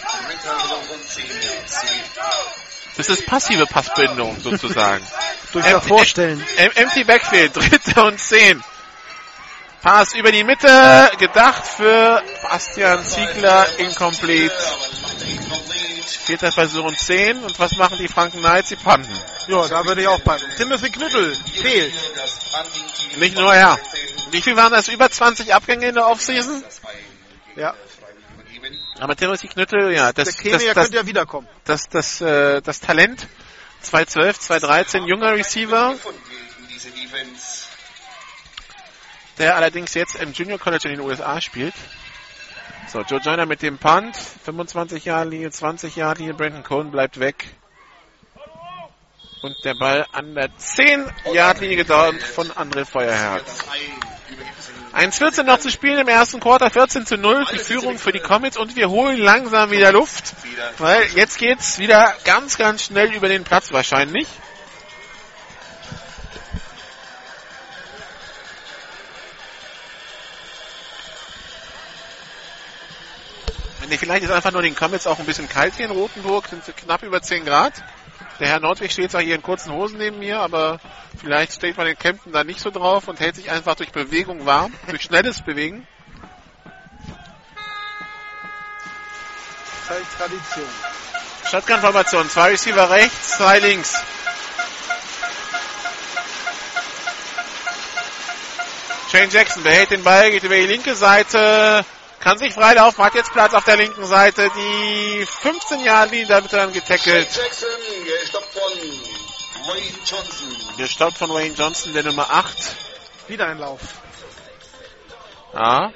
Das ist passive Passbehinderung sozusagen. *laughs* Durch Vorstellen. Em- Empty Backfield, dritte und zehn. Pass über die Mitte, gedacht für Bastian Ziegler, incomplete. Vierter Versuch und zehn. Und was machen die Franken Knights? Sie panten. Ja, da würde ich auch beim Timothy Knüttel fehlt. Nicht nur er. Wie viel waren das? Über 20 Abgänge in der Offseason? Ja, Aber Timothy Knüttel, ja, das, der das, das, könnte ja wiederkommen. das, das, äh, das Talent. 212, 213, junger Receiver, der allerdings jetzt im Junior College in den USA spielt. So, Joe Joyner mit dem Punt, 25 Jahre Linie, 20 Jahre Linie, Brandon Cohn bleibt weg. Und der Ball an der 10 Yard Linie gedauert von André Feuerherz. 1,14 noch zu spielen im ersten Quarter, 14 zu 0, die Führung für die Comets und wir holen langsam wieder Luft, weil jetzt geht's wieder ganz, ganz schnell über den Platz wahrscheinlich. Nee, Vielleicht ist einfach nur den Comets auch ein bisschen kalt hier in Rotenburg, sind so knapp über 10 Grad. Der Herr Nordwig steht zwar hier in kurzen Hosen neben mir, aber vielleicht steht man in Kempten da nicht so drauf und hält sich einfach durch Bewegung warm, durch schnelles Bewegen. Tradition. Shotgun-Formation, zwei Receiver rechts, zwei links. Shane Jackson behält den Ball, geht über die linke Seite, kann sich freilaufen, hat jetzt Platz auf der linken Seite. Die 15 Jahre Linie, da wird dann getackelt. Jackson, gestoppt von Wayne Johnson. Gestoppt von Wayne Johnson, der Nummer 8. Wieder ein Lauf. Ja.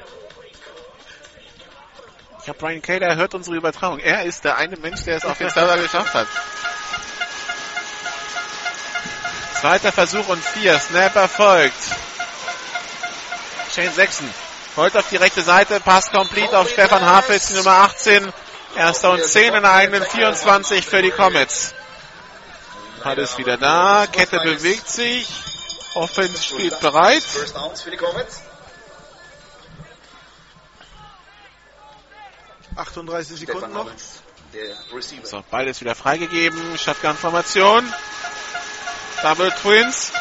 Ich habe Brian Kaler, er hört unsere Übertragung. Er ist der eine Mensch, der es auf den Server geschafft hat. Zweiter Versuch und vier. Snap erfolgt. Shane Sechsen holt auf die rechte Seite, Pass complete auf Stefan die Nummer 18. Erster und 10 in der eigenen 24 für die Comets. Ball ist wieder da, Kette bewegt sich. Offense steht bereit. First Downs für die Comets. 38 Sekunden noch. So, Ball ist wieder freigegeben. Shotgun-Formation. Double Twins.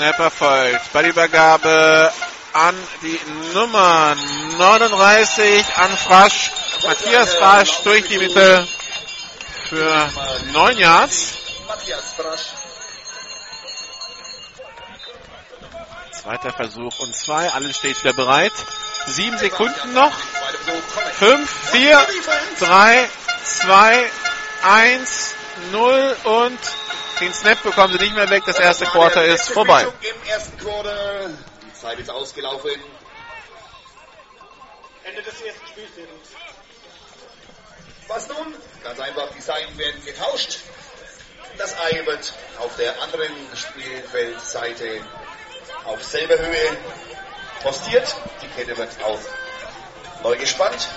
Snapper folgt. Ballübergabe an die Nummer 39 an Frasch. Matthias Frasch durch die Mitte für 9 Yards. Zweiter Versuch und zwei. Alles steht wieder bereit. Sieben Sekunden noch. Fünf, vier, drei, zwei, eins, null und den Snap bekommen sie nicht mehr weg. Das erste Quarter ist vorbei. Im ersten Quarter. Die Zeit ist ausgelaufen. Ende des ersten Spielfelds. Was nun? Ganz einfach, die Seiten werden getauscht. Das Ei wird auf der anderen Spielfeldseite auf selber Höhe postiert. Die Kette wird auf neu gespannt.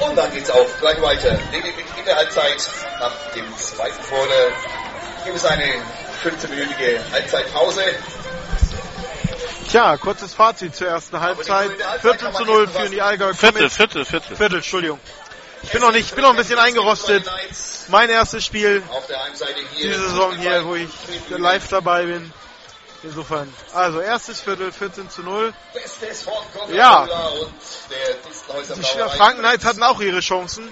Und dann geht's auch gleich weiter. Lediglich in der Halbzeit nach dem zweiten Quarter gibt es eine 15-minütige Halbzeitpause. Tja, kurzes Fazit zur ersten Halbzeit. 14 zu 0 für die Allgäu Viertel. Viertel, Viertel. Viertel, Entschuldigung. Ich bin noch nicht, bin noch ein bisschen eingerostet. Mein erstes Spiel Auf der hier. diese Saison hier, wo ich live dabei bin. Insofern. Also erstes Viertel, 14 zu 0. Bestes von Coca-Cola Ja. und der Distelhäuser Die Brauerei. Franken Knights hatten auch ihre Chancen.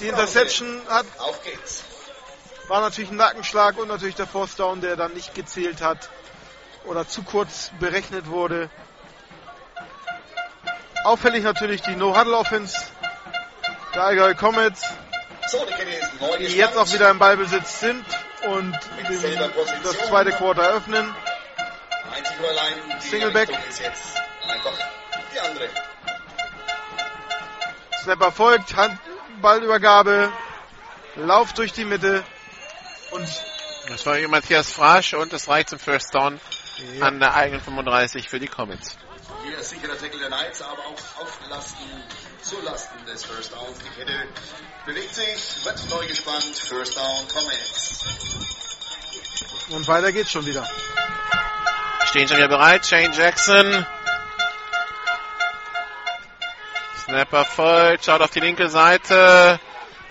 Die Interception hat, war natürlich ein Nackenschlag und natürlich der Force Down, der dann nicht gezählt hat oder zu kurz berechnet wurde. Auffällig natürlich die No-Huddle-Offense der Allgäu Comets, die jetzt auch wieder im Ballbesitz sind und den, das zweite Quarter öffnen. Singleback. Richtung ist jetzt einfach die andere. Snapper folgt, Handballübergabe, Lauf durch die Mitte und Das war hier Matthias Frasch und es reicht zum First Down an der eigenen 35 für die Comets. Hier sicherer Tackle der Knights, aber auch auf Lasten, zu Lasten des First Downs. Die Kette bewegt sich, wird neu gespannt. First Down, Comments. Und weiter geht's schon wieder. Stehen schon wieder bereit. Shane Jackson. Snapper folgt, schaut auf die linke Seite.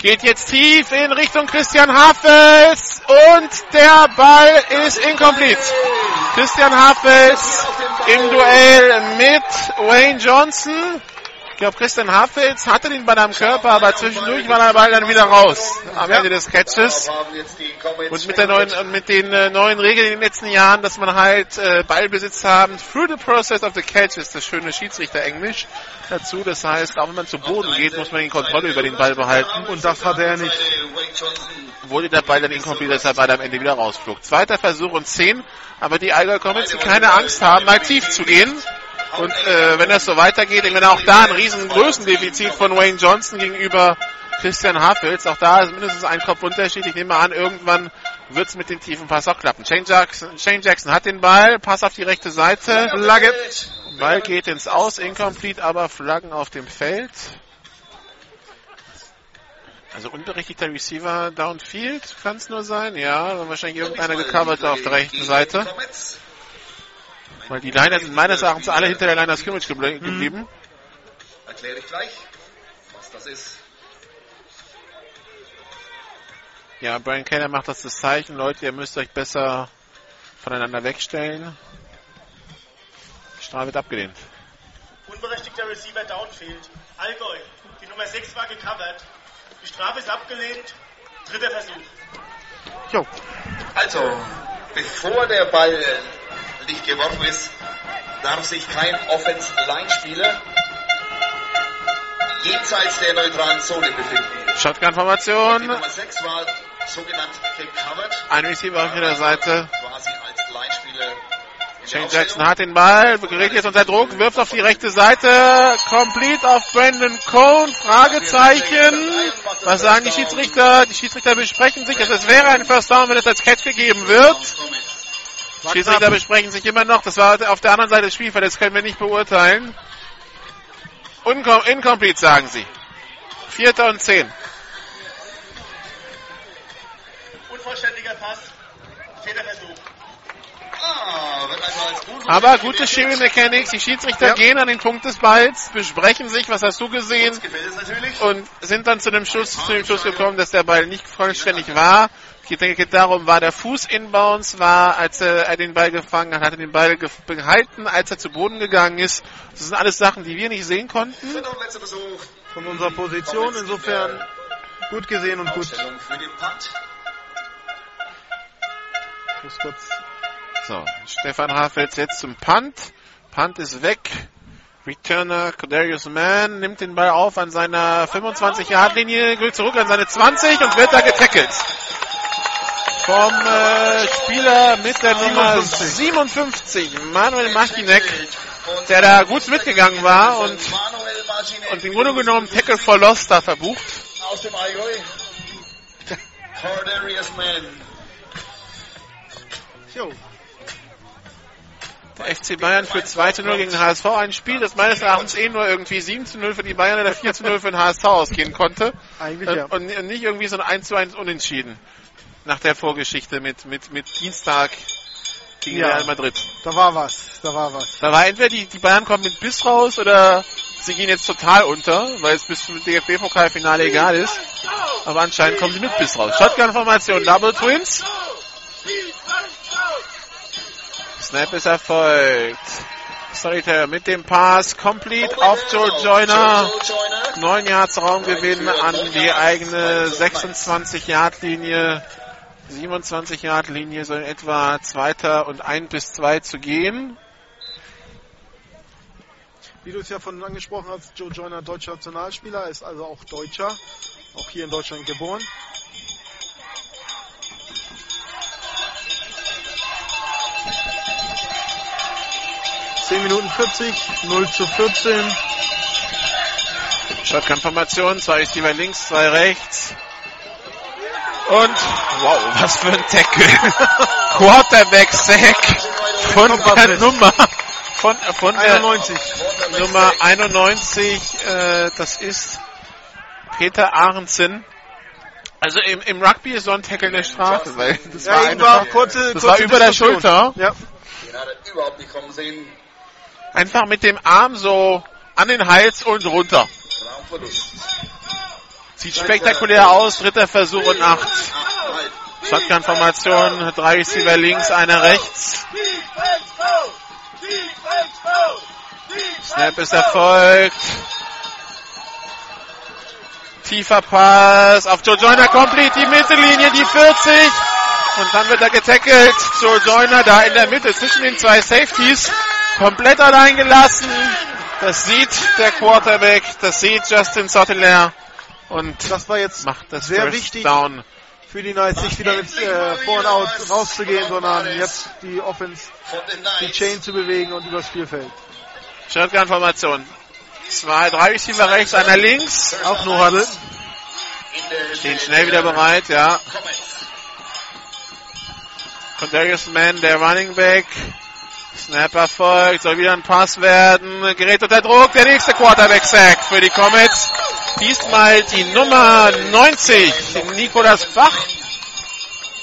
Geht jetzt tief in Richtung Christian Hafels und der Ball ist incomplete. Christian Hafels im Duell mit Wayne Johnson. Ich glaube, Christian Hafels hatte den Ball am Körper, aber zwischendurch war der Ball dann wieder raus am Ende des Catches. Und mit, der neuen, mit den äh, neuen Regeln in den letzten Jahren, dass man halt äh, Ballbesitz haben, through the process of the catch ist das schöne Schiedsrichter-Englisch dazu. Das heißt, auch wenn man zu Boden geht, muss man die Kontrolle über den Ball behalten. Und das hat er nicht. Wurde der Ball dann incomplete, deshalb war er am Ende wieder rausflog. Zweiter Versuch und 10, aber die Allgäu Comets, die keine Angst haben, mal tief zu gehen. Und äh, wenn das so weitergeht, wenn auch da ein riesen Größendefizit von Wayne Johnson gegenüber Christian Hafels, auch da ist mindestens ein Kopfunterschied. Ich nehme an, irgendwann wird es mit dem tiefen Pass auch klappen. Shane Jackson, Shane Jackson hat den Ball, Pass auf die rechte Seite, Flagge. Ball geht ins Aus, incomplete, aber Flaggen auf dem Feld. Also unberechtigter Receiver downfield kann es nur sein. Ja, wahrscheinlich irgendeiner gecovert auf der rechten Seite. Weil die Liner sind meines Erachtens alle hinter der Liner Scrimmage gebl geblieben. Erkläre ich gleich, was das ist. Ja, Brian Keller macht das das Zeichen. Leute, ihr müsst euch besser voneinander wegstellen. Die Strafe wird abgelehnt. Unberechtigter Receiver Downfield. Allgäu. Die Nummer 6 war gecovert. Die Strafe ist abgelehnt. Dritter Versuch. Jo. Also, bevor der Ball nicht geworfen ist, darf sich kein Offense-Line-Spieler jenseits der neutralen Zone befinden. Shotgun-Formation. Nummer 6 war sogenannt Ein Receiver auf jeder Seite. quasi als Line-Spieler. Shane. Jackson hat den Ball, gerät jetzt unter Druck, wirft auf die rechte Seite, complete auf Brandon Cohn, Fragezeichen. Was sagen die Schiedsrichter? Die Schiedsrichter besprechen sich, es wäre ein First Down, wenn es als Catch gegeben wird. Schiedsrichter besprechen sich immer noch, das war auf der anderen Seite des Spielfelds, das können wir nicht beurteilen. Uncom incomplete, sagen sie. Vierter und zehn. Unvollständiger Pass. Vierter Versuch. Ah, Aber gute Schiene Mechanics, die Schiedsrichter Ja. gehen an den Punkt des Balls, besprechen sich, was hast du gesehen, und sind dann zu dem Schluss, zu dem Schluss gekommen, dass der Ball nicht vollständig war. Ich denke, geht darum, war der Fuß inbounds, war, als er, den Ball gefangen hat, hat er den Ball ge- behalten, als er zu Boden gegangen ist. Das sind alles Sachen, die wir nicht sehen konnten. Von unserer Position insofern gut gesehen und gut. So, Stefan Hafels jetzt zum Punt. Punt ist weg. Returner Cordarius Mann nimmt den Ball auf an seiner 25-Yard-Linie, will zurück an seine 20 und wird da getackelt. Vom äh, Spieler mit der Nummer 57, Manuel Machinek, der da gut mitgegangen war und, und im Grunde genommen Tackle for Loss da verbucht. aus dem Allgäu. Jo. Der FC Bayern für 2 zu 0 gegen den HSV. Ein Spiel, das meines Erachtens eh nur irgendwie 7 zu 0 für die Bayern oder 4 zu 0 für den HSV ausgehen konnte. Eigentlich Und, ja. und nicht irgendwie so ein 1 zu 1 Unentschieden. Nach der Vorgeschichte mit, mit, mit Dienstag gegen Ja. Real Madrid. Da war was. Da war was. Da war entweder die, die Bayern kommen mit Biss raus oder sie gehen jetzt total unter, weil es bis zum DFB-Pokalfinale egal ist. Aber anscheinend kommen sie mit Biss raus. Shotgun-Formation, Double Twins. Snap ist erfolgt. Solitaire mit dem Pass, complete auf Joe Joyner. 9 Yards Raumgewinn an die eigene 26-Yard-Linie. 27-Yard-Linie so in etwa zweiter und ein bis zwei zu gehen. Wie du es ja von angesprochen hast, Joe Joyner deutscher Nationalspieler, ist also auch Deutscher. Auch hier in Deutschland geboren. Zehn Minuten 40, 0 zu 14. Shotgun-Formation, zwei ist bei links, zwei rechts. Und, wow, was für ein Tackle. *laughs* Quarterback-Sack von der Nummer, von, von der 91. Nummer 91, äh, das ist Peter Ahrensen. Also im, im Rugby ist so ein Tackle eine Strafe, weil das war Ja, war einfach, kurze, das kurze war über der. Schulter. Ja. Den hat überhaupt nicht kommen sehen. Einfach mit dem Arm so an den Hals und runter. Sieht spektakulär aus, dritter Versuch und acht. Shotgun-Formation, drei Receiver links, einer rechts. Snap ist erfolgt. Tiefer Pass auf Joe Joyner, complete die Mittellinie, die 40. Und dann wird er getackelt. Joe Joyner da in der Mitte zwischen den zwei Safeties. Komplett allein gelassen. Das sieht der Quarterback, das sieht Justin Sottelair. Und Das war jetzt macht das sehr First wichtig Down. für die Knights, nicht wieder mit äh, Vor- und Out rauszugehen, sondern jetzt die Offense, die. Chain zu bewegen und übers Spielfeld. Shotgun-Formation. Zwei, drei Receiver rechts, einer links. Auch nur Huddle. Stehen schnell wieder bereit, ja. Condarius Mann, der Running Back. Snap erfolgt, soll wieder ein Pass werden. Gerät unter Druck, der nächste Quarterback-Sack für die Comets. Diesmal die Nummer 90, Nikolas Bach.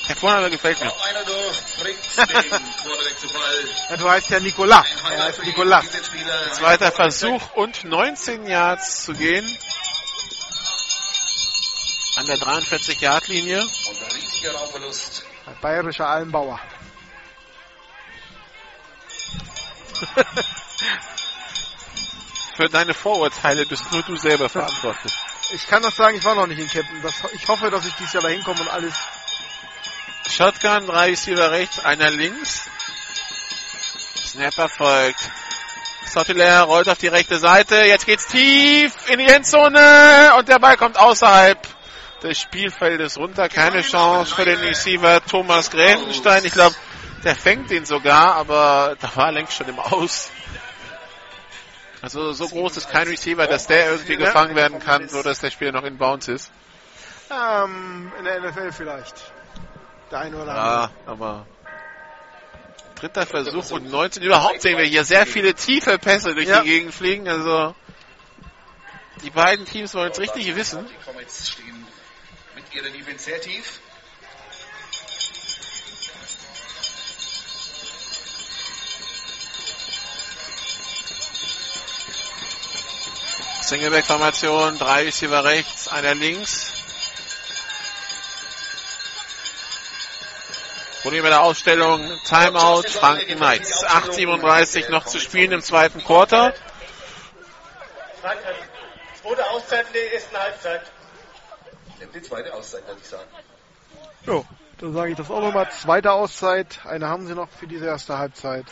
Der Vorname gefällt mir. *laughs* Ja, du heißt ja Nicolas. Er heißt Nicolas. Spieler. Zweiter Versuch und 19 Yards zu gehen. An der 43-Yard-Linie. Und ein riesiger Raumverlust. Ein bayerischer Almbauer. *laughs* Für deine Vorurteile bist nur du selber verantwortlich. Ich kann das sagen, ich war noch nicht in Captain. Das, ich hoffe, dass ich dieses Jahr da hinkomme und alles. Shotgun, drei Receiver rechts, einer links. Snap erfolgt. Sottelair rollt auf die rechte Seite. Jetzt geht's tief in die Endzone und der Ball kommt außerhalb des Spielfeldes runter. Keine Chance für den Receiver Thomas Gräfenstein. Ich glaube, der fängt den sogar, aber da war er längst schon im Aus. Also so groß ist kein Receiver, dass der irgendwie gefangen werden kann, so dass der Spieler noch in Bounce ist. Ähm, in der NFL vielleicht. Der eine oder andere. Ja, aber dritter Versuch und 19. Überhaupt sehen wir hier sehr viele tiefe Pässe durch Ja. die Gegend fliegen. Also die beiden Teams wollen es richtig wissen. Die Comets stehen mit ihrer Defense sehr tief. Singleback-Formation, drei Receiver rechts, einer links. Problem bei der Ausstellung, Timeout, Franken Knights. 8,37 noch zu spielen im zweiten Quarter. Zweite Auszeit in der ersten Halbzeit. Nimm die zweite Auszeit, würde ich sagen. Jo, dann sage ich das auch nochmal. Zweite Auszeit. Eine haben sie noch für diese erste Halbzeit.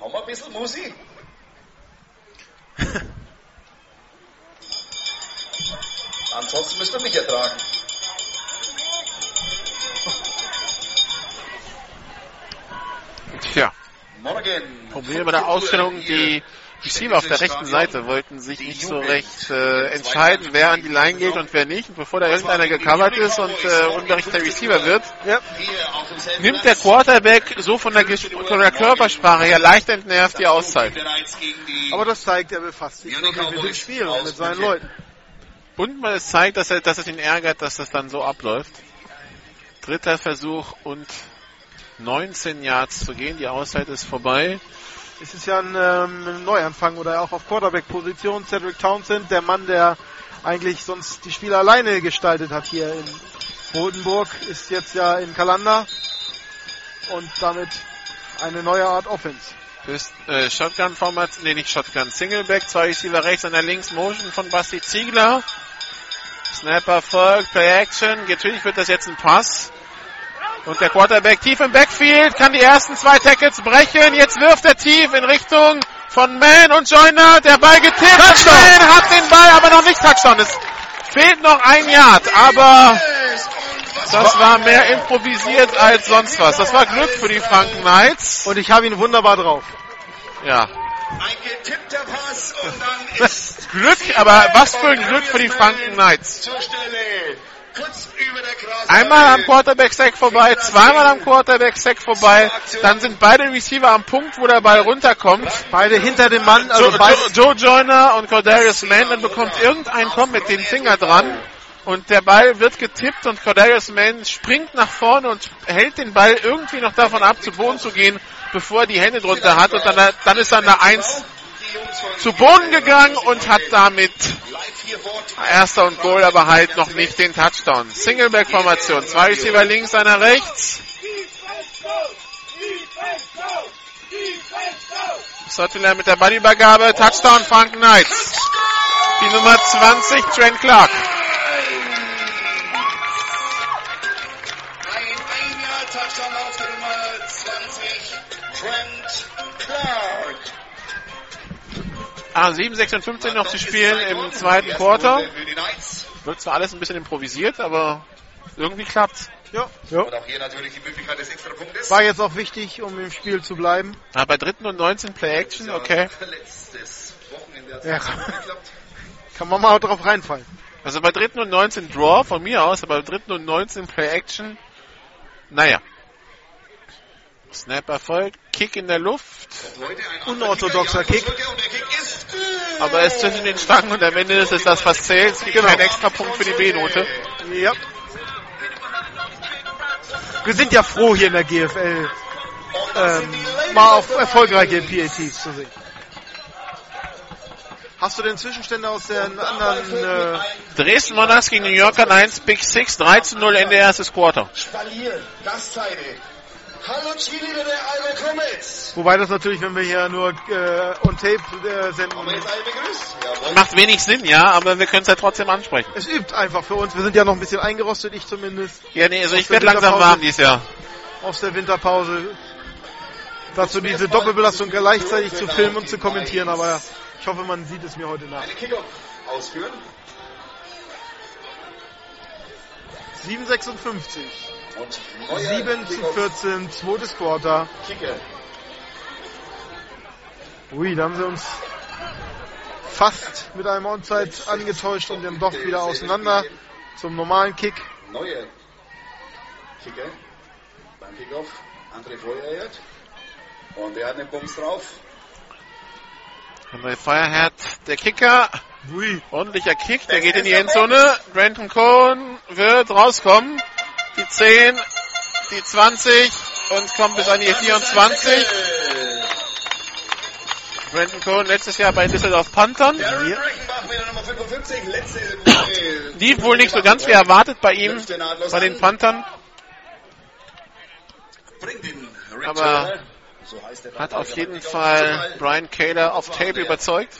Hau mal ein bisschen Musi. *laughs* Ansonsten müsst ihr mich ertragen. Tja, Morgen. Problem bei der Ausstellung, die Receiver auf der rechten Seite wollten sich nicht so recht äh, entscheiden, wer an die Line geht und wer nicht. Und bevor da irgendeiner gecovert ist und äh, unberichter Receiver wird, Ja. nimmt der Quarterback so von der, von der Körpersprache her leicht entnervt die Auszeit. Aber das zeigt, er befasst sich wirklich mit dem Spiel und mit seinen Leuten. Und man es zeigt, dass, er, dass es ihn ärgert, dass das dann so abläuft. Dritter Versuch und 19 Yards zu gehen. Die Auszeit ist vorbei. Es ist ja ein ähm, Neuanfang oder auch auf Quarterback-Position. Cedric Townsend, der Mann, der eigentlich sonst die Spiele alleine gestaltet hat hier in Rotenburg, ist jetzt ja in Kalanda und damit eine neue Art Offense. Ist, äh, Shotgun-Format, nee, nicht Shotgun, Singleback, zwei Receiver rechts, einer links, Motion von Basti Ziegler. Snapper folgt, Play Action, natürlich wird das jetzt ein Pass. Und der Quarterback tief im Backfield, kann die ersten zwei Tackles brechen. Jetzt wirft er tief in Richtung von Mann und Joyner. Der Ball getippt. Mann hat den Ball, aber noch nicht Touchdown. Es fehlt noch ein Yard, aber das war mehr improvisiert als sonst was. Das war Glück für die Franken Knights. Und ich habe ihn wunderbar drauf. Ja, Ein getippter Pass und dann *laughs* ist Glück, aber was für ein Glück für die Franken Knights. Einmal am Quarterback-Sack vorbei, zweimal am Quarterback-Sack vorbei, dann sind beide Receiver am Punkt, wo der Ball runterkommt. Beide hinter dem Mann, also Joe, beide, Joe, Joe Joyner und Cordarius Mann, dann bekommt irgendein kommt mit dem Finger dran. Und der Ball wird getippt und Cordarius Mann springt nach vorne und hält den Ball irgendwie noch davon ab, zu Boden zu gehen, bevor er die Hände drunter hat. Und dann, dann ist dann der Eins zu Boden gegangen und hat damit erster und Goal, aber halt noch nicht den Touchdown. Singleback-Formation, zwei Receiver links, einer rechts. Sutherland mit der Ballübergabe, Touchdown Frank Knights. Die Nummer 20, Trent Clark. Ah, 7,56 noch zu spielen im zweiten Quarter. Wird zwar alles ein bisschen improvisiert, aber irgendwie klappt's. ja, Und auch hier natürlich die Möglichkeit des Extrapunktes. war jetzt auch wichtig, um im Spiel zu bleiben. Ah, bei dritten und 19 Play Action, okay. Letztes Wochenende hat Ja. Kann man mal drauf reinfallen. Also bei dritten und 19 Draw von mir aus, aber bei dritten und 19 Play Action, naja. Snap erfolgt, Kick in der Luft, Unorthodoxer Kick. Der Kick ist aber zwischen den Stangen und am Ende ist es das, was zählt. Es gibt keinen extra Punkt für die B-Note. Ja. Wir sind ja froh hier in der GFL ähm, mal auf erfolgreiche PATs zu sehen. Hast du denn Zwischenstände aus den anderen äh, Dresden Monarchs gegen New Yorker Knights, Big Six, 3 zu 0, Ende erstes Quarter. Spalier, Gastzeile. Hallo Cheerleader der Albe Comets. Wobei das natürlich, wenn wir hier nur äh, on Tape äh, senden. Macht wenig Sinn, ja, aber wir können es ja trotzdem ansprechen. es übt einfach für uns. Wir sind ja noch ein bisschen eingerostet, ich zumindest, Ja, nee, also ich werde langsam warm dieses Jahr. aus der Winterpause. Dazu diese Doppelbelastung gleichzeitig zu filmen und zu kommentieren, aber ich hoffe, man sieht es mir heute nach. Eine Kickoff ausführen. 7,56. Und neuer 7 zu Kickoff 14, zweites Quarter. Kicker. Ui, da haben sie uns fast mit einem Onside angetäuscht und dann doch wieder auseinander zum normalen Kick. Neuer Kicker. Beim Kickoff. André Feuerherd. Und der hat einen Bums drauf. André Feuerherd, der Kicker, Ui. ordentlicher Kick, der geht in die Endzone. Brandon Cohn wird rauskommen. Die 10, die 20 und kommt bis an die 24. Brandon Cohen letztes Jahr bei Düsseldorf Panthern. Darren Reichenbach mit der Nummer 55, letzte Woche. Lief wohl nicht so ganz wie erwartet bei ihm, bei den Panthern. Aber Hat auf jeden Fall Brian Kaler auf Tape überzeugt.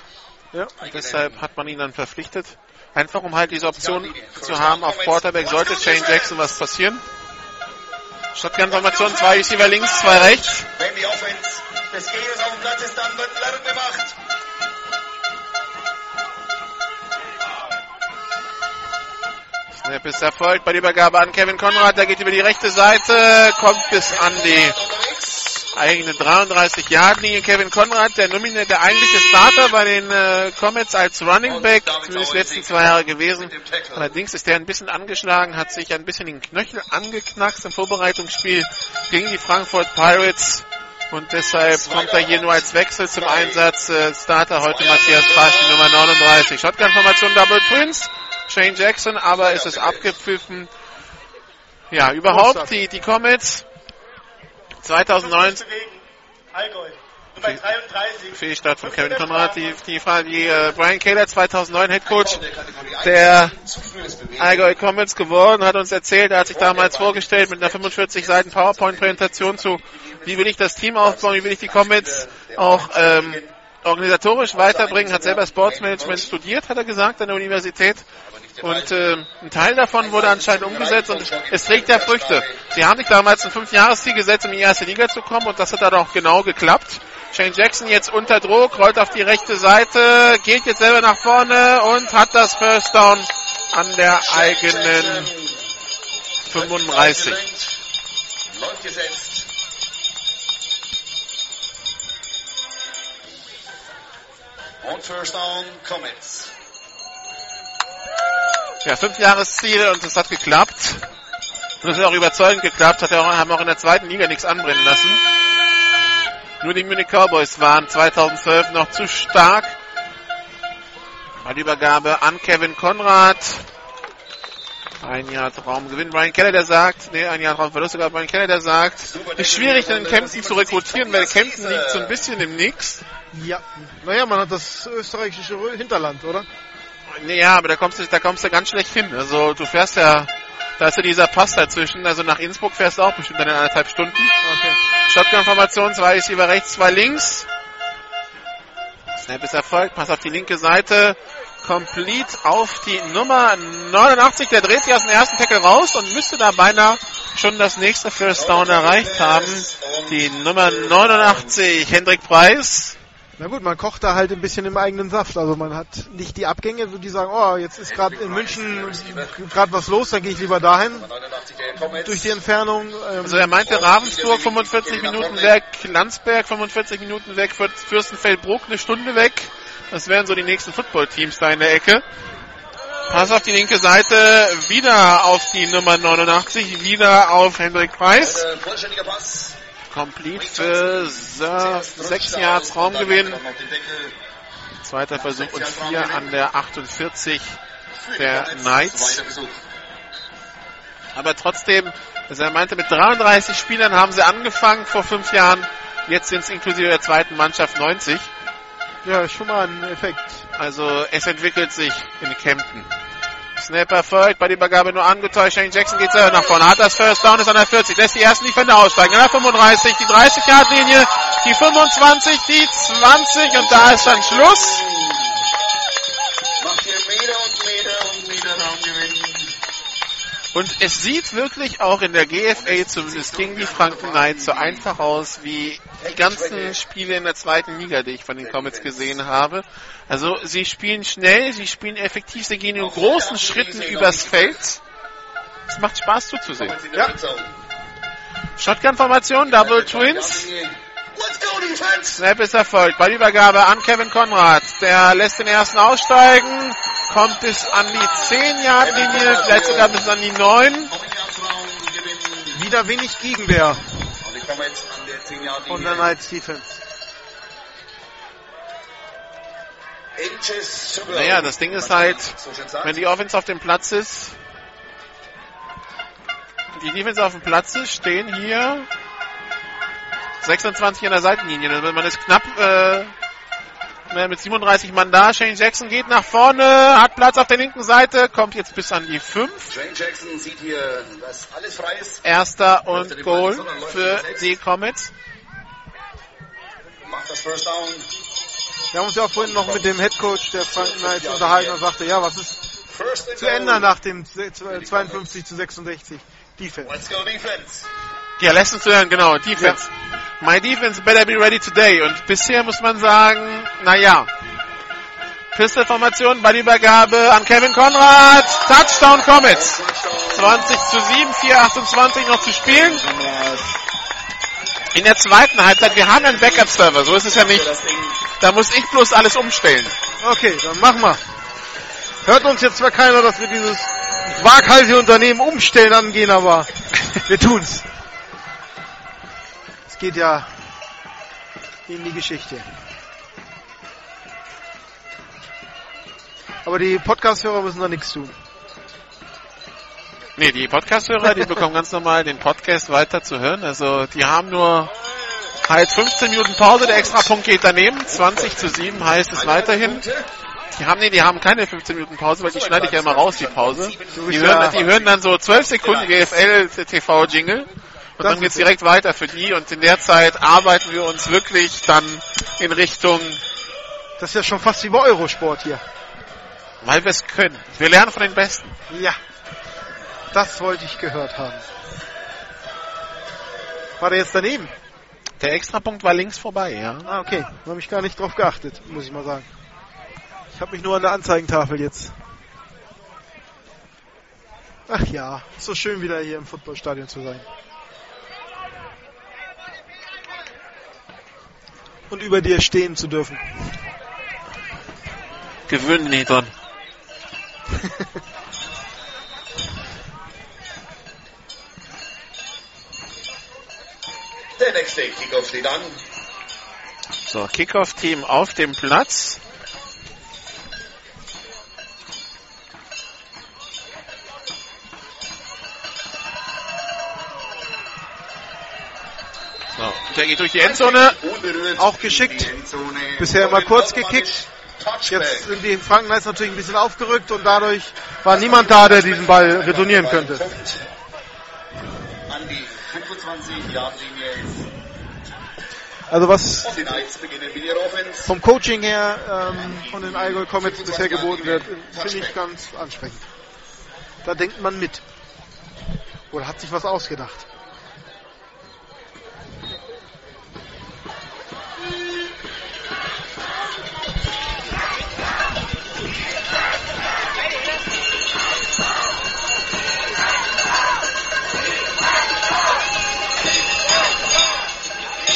Ja. Deshalb hat man ihn dann verpflichtet. Einfach um halt diese Option zu haben, auf Quarterback sollte Shane Jackson was passieren. Shotgun-Formation, zwei Receiver links, zwei rechts. Wenn die Offense des Gegners auf dem Platz ist, dann wird Lärm gemacht. Snap ist erfolgt bei der Übergabe an Kevin Conrad. Der geht über die rechte Seite, kommt bis an die Eigene 33-Yard-Linie. Kevin Conrad, der nominierte, der eigentliche Starter bei den äh, Comets als Running Back, zumindest die letzten zwei Jahre gewesen. Allerdings ist der ein bisschen angeschlagen, hat sich ein bisschen den Knöchel angeknackst im Vorbereitungsspiel gegen die Frankfurt Pirates. Und deshalb kommt er hier nur als Wechsel zum Einsatz. Äh, Starter heute Matthias Pasch, die Nummer 39. Shotgun-Formation Double Twins. Shane Jackson, aber es ist abgepfiffen. Ja, überhaupt die, die Comets 2009 bewegen. Allgäu. Nummer 33. Fehlstart von Kevin Konrad. Die, die Frage, die äh, Brian Kaler, 2009 Head Coach der Allgäu Comets geworden, hat uns erzählt, er hat sich damals vorgestellt mit einer 45 Seiten PowerPoint-Präsentation zu, wie will ich das Team aufbauen, wie will ich die Comets auch ähm, organisatorisch weiterbringen, hat selber Sportsmanagement studiert, hat er gesagt, an der Universität. Und äh, ein Teil davon wurde anscheinend umgesetzt und es, trägt ja Früchte. Sie haben sich damals ein Fünfjahresziel gesetzt, um in die erste Liga zu kommen und das hat dann auch genau geklappt. Shane Jackson jetzt unter Druck, rollt auf die rechte Seite, geht jetzt selber nach vorne und hat das First Down an der eigenen 35. Läuft gesetzt. Und First Down Comets. Ja, Fünfjahresziel und es hat geklappt. Und es hat auch überzeugend geklappt, hat ja auch, haben auch in der zweiten Liga nichts anbrennen lassen. Nur die Munich Cowboys waren 2012 noch zu stark. Bei Übergabe an Kevin Konrad. Ein Jahr Raumgewinn. Brian Keller, der sagt, nee, ein Jahr Raumverlust sogar. Brian Keller, der sagt, ist schwierig, den Kempten zu rekrutieren, weil Kempten liegt so ein bisschen im Nix. Ja. Naja, man hat das österreichische Hinterland, oder? Nee, ja, aber da kommst du, da kommst du ganz schlecht hin. Also du fährst ja, da ist ja dieser Pass dazwischen. Also nach Innsbruck fährst du auch bestimmt in anderthalb Stunden. Okay. Shotgun-Formation, zwei ist über rechts, zwei links. Snap ist erfolgt, Pass auf die linke Seite. Complete auf die Nummer 89. Der dreht sich aus dem ersten Tackle raus und müsste da beinahe schon das nächste First Down erreicht haben. Die Nummer 89, Hendrik Preis. Na gut, man kocht da halt ein bisschen im eigenen Saft. Also man hat nicht die Abgänge, wo die sagen, oh, jetzt ist gerade in München gerade was los, dann gehe ich lieber dahin 89 der Comets. durch die Entfernung. Ähm, Also er meinte Ravensburg 45 Minuten weg, Landsberg 45 Minuten weg, Für- Fürstenfeldbruck eine Stunde weg. Das wären so die nächsten Footballteams da in der Ecke. Pass auf die linke Seite, wieder auf die Nummer 89, wieder auf Hendrik Preis. Äh, vollständiger Pass. Complete für se- sechs Yards Raumgewinn. Zweiter Versuch und vier an der 48 der Knights. Aber trotzdem, also er meinte, mit 33 Spielern haben sie angefangen vor fünf Jahren. Jetzt sind es inklusive der zweiten Mannschaft 90. ja, schon mal ein Effekt. Also es entwickelt sich in Kempten. Snap erfolgt, bei der Übergabe nur angetäuscht. Shane Jackson geht selber nach vorne, hat das First Down, ist an der 40, lässt die ersten Defender aussteigen. An der 35, die 30-Yard-Linie, die 25, die 20 und da ist dann Schluss. Und es sieht wirklich auch in der GFA, zumindest gegen die Franken Knights, so einfach aus wie die ganzen Spiele in der zweiten Liga, die ich von den Comets gesehen habe. Also sie spielen schnell, sie spielen effektiv, sie gehen in großen Schritten übers Feld. Es macht Spaß zuzusehen. Ja. Shotgun-Formation, Double Twins. Snap ist erfolgt. Ballübergabe an Kevin Konrad. Der lässt den ersten aussteigen, kommt bis an die 10-Yard-Linie, vielleicht sogar bis an die 9. Raumgewinn. Wieder wenig Gegenwehr Und die Comets an der 10 Yard von der Knights Defense. Naja, das Ding ist halt, wenn die Offense auf dem Platz ist, die Defense auf dem Platz ist, stehen hier 26 an der Seitenlinie. Also man ist knapp, äh, Mit 37 Mann da. Shane Jackson geht nach vorne, hat Platz auf der linken Seite, kommt jetzt bis an die 5. Shane Jackson sieht hier, dass alles frei ist. Erster und Goal für die Comets. Macht das First Down. Wir haben uns ja auch vorhin noch mit dem Headcoach der Franken Knights unterhalten und sagte, ja, was ist zu ändern nach dem 52 zu 66 Defense? Let's go Defense. Ja, Lessons zu lernen, genau. Defense. My defense better be ready today. Und bisher muss man sagen, naja. Pistol-Formation, Ballübergabe an Kevin Konrad. Touchdown Comets. 20 zu 7, 4, 28 noch zu spielen. In der zweiten Halbzeit, wir haben einen Backup-Server, so ist es ja nicht. Da muss ich bloß alles umstellen. Okay, dann machen wir. Hört uns jetzt zwar keiner, dass wir dieses waghalsige Unternehmen umstellen angehen, aber wir tun's. Geht ja in die Geschichte. Aber die Podcast-Hörer müssen da nichts tun. Nee, die Podcast-Hörer, die bekommen ganz normal den Podcast weiter zu hören. Also die haben nur halt 15 Minuten Pause, der Extrapunkt geht daneben. 20 zu 7 heißt es weiterhin. Die haben, nee, die haben keine 15 Minuten Pause, weil die schneide ich ja immer raus, die Pause. Die hören, die hören dann so 12 Sekunden GFL TV Jingle. Und dann geht's direkt weiter für die und in der Zeit arbeiten wir uns wirklich dann in Richtung, Das ist ja schon fast wie bei Eurosport hier. weil wir es können. Wir lernen von den Besten. Ja. Das wollte ich gehört haben. War der jetzt daneben? Der Extrapunkt war links vorbei, ja. Ah, okay. Da habe ich gar nicht drauf geachtet, muss ich mal sagen. Ich habe mich nur an der Anzeigentafel jetzt. Ach ja, so schön wieder hier im Footballstadion zu sein. Und über dir stehen zu dürfen. Gewöhnen nicht dran. Der nächste Kickoff steht an. So, Kickoff-Team auf dem Platz. So, der geht durch die Endzone. Auch geschickt. Bisher immer kurz gekickt. Jetzt sind die Franken Knights natürlich ein bisschen aufgerückt und dadurch war niemand da, der diesen Ball retournieren könnte. Punkt An die 25 Yard Linie. Also was vom Coaching her ähm, von den Allgäu Comets bisher geboten wird, finde ich ganz ansprechend. Da denkt man mit. Oder hat sich was ausgedacht.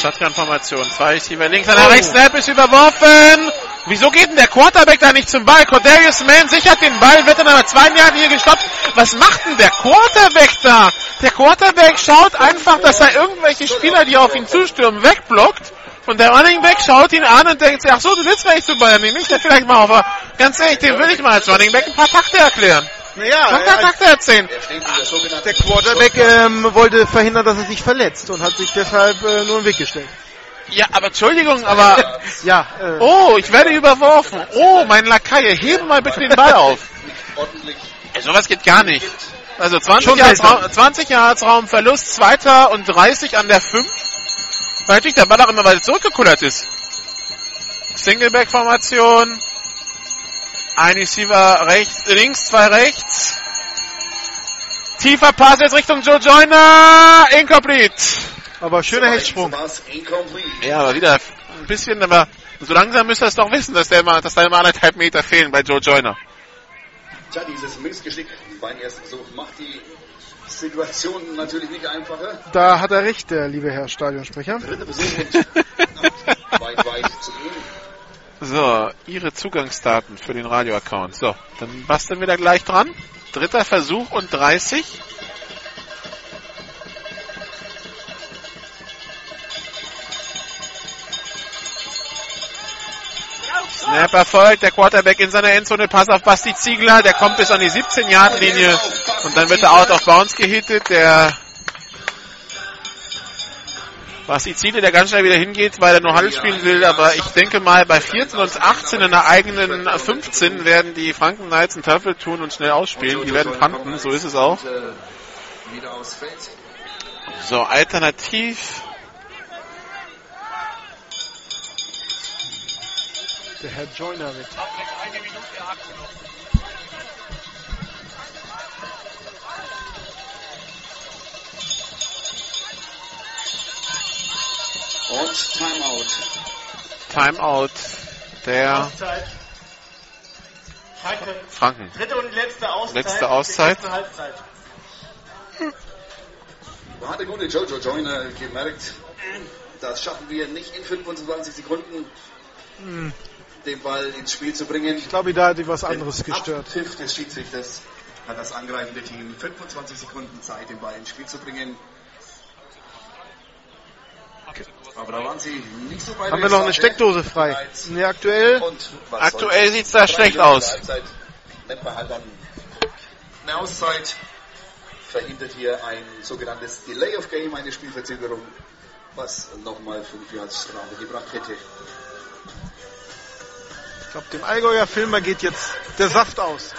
Shotgun-Formation. Zwei Receiver links, einer rechts, Snap ist überworfen. Wieso geht denn der Quarterback da nicht zum Ball? Cordarius Mann sichert den Ball, wird dann aber zwei Jahren hier gestoppt. Was macht denn der Quarterback da? Der Quarterback schaut einfach, dass er irgendwelche Spieler, die auf ihn zustürmen, wegblockt. Und der Running Back schaut ihn an und denkt sich, ach so, du sitzt vielleicht zu Bayern, nehme ich ja vielleicht mal auf. Ganz ehrlich, den will ich mal als Running Back ein paar Takte erklären. Naja, Ein paar Takte erzählen. Er steht in der der Quarterback ähm, wollte verhindern, dass er sich verletzt und hat sich deshalb äh, nur den Weg gestellt. Ja, aber Entschuldigung, aber Ja, äh, Oh, ich werde überworfen. Oh, mein Lakaie, hebe mal bitte den Ball auf. Ey, sowas geht gar nicht. Also 20 Schon Yards. Raum, 20 Yards Raumverlust, zweiter und 30 an der 5. Weil natürlich der Ball auch immer weiter zurückgekullert ist. Singleback-Formation. Ein Receiver rechts, links, zwei rechts. Tiefer Pass jetzt Richtung Joe Joyner. Incomplete. aber schöner Hechtsprung. Ja, aber wieder ein bisschen, aber so langsam müsst ihr es doch wissen, dass, der immer, dass da immer anderthalb Meter fehlen bei Joe Joyner. Tja, dieses Missgeschick beim ersten Versuch macht die Situation natürlich nicht einfacher. Da hat er recht, der liebe Herr Stadionsprecher. Dritte Versuch *laughs* weit, weit zu gehen. So, Ihre Zugangsdaten für den Radio-Account. So, dann basteln wir da gleich dran. Dritter Versuch und 30. Snap erfolgt, der Quarterback in seiner Endzone, Pass auf Basti Ziegler, der kommt bis an die 17-Yard-Linie und dann wird er out of bounds gehittet. Der was Izide, der ganz schnell wieder hingeht, weil er nur Handel spielen will. Aber ich denke mal, bei 14 und 18 in der eigenen 15 werden die Franken Knights einen Teufel tun und schnell ausspielen. Die werden panten, so ist es auch. So, alternativ. Der Herr Joyner wird. Und Timeout. Timeout der Auszeit. Franken. Franken. Dritte und letzte Auszeit. Letzte Auszeit. Halbzeit. Da hat der gute Jojo Joyner gemerkt, das schaffen wir nicht in 25 Sekunden, den Ball ins Spiel zu bringen. Ich glaube, da hat die was anderes gestört. Abpfiff des Schiedsrichters hat das angreifende Team 25 Sekunden Zeit, den Ball ins Spiel zu bringen. Aber da waren sie nicht so weit Haben wir noch eine Steckdose frei? Ne, aktuell. Aktuell soll's? sieht's da schlecht aus. Nennt man halt dann eine Auszeit. Verhindert hier ein sogenanntes Delay of Game, eine Spielverzögerung, was nochmal 5 Yards Strafe gebracht hätte. Ich glaube, dem Allgäuer Filmer geht jetzt der Saft aus.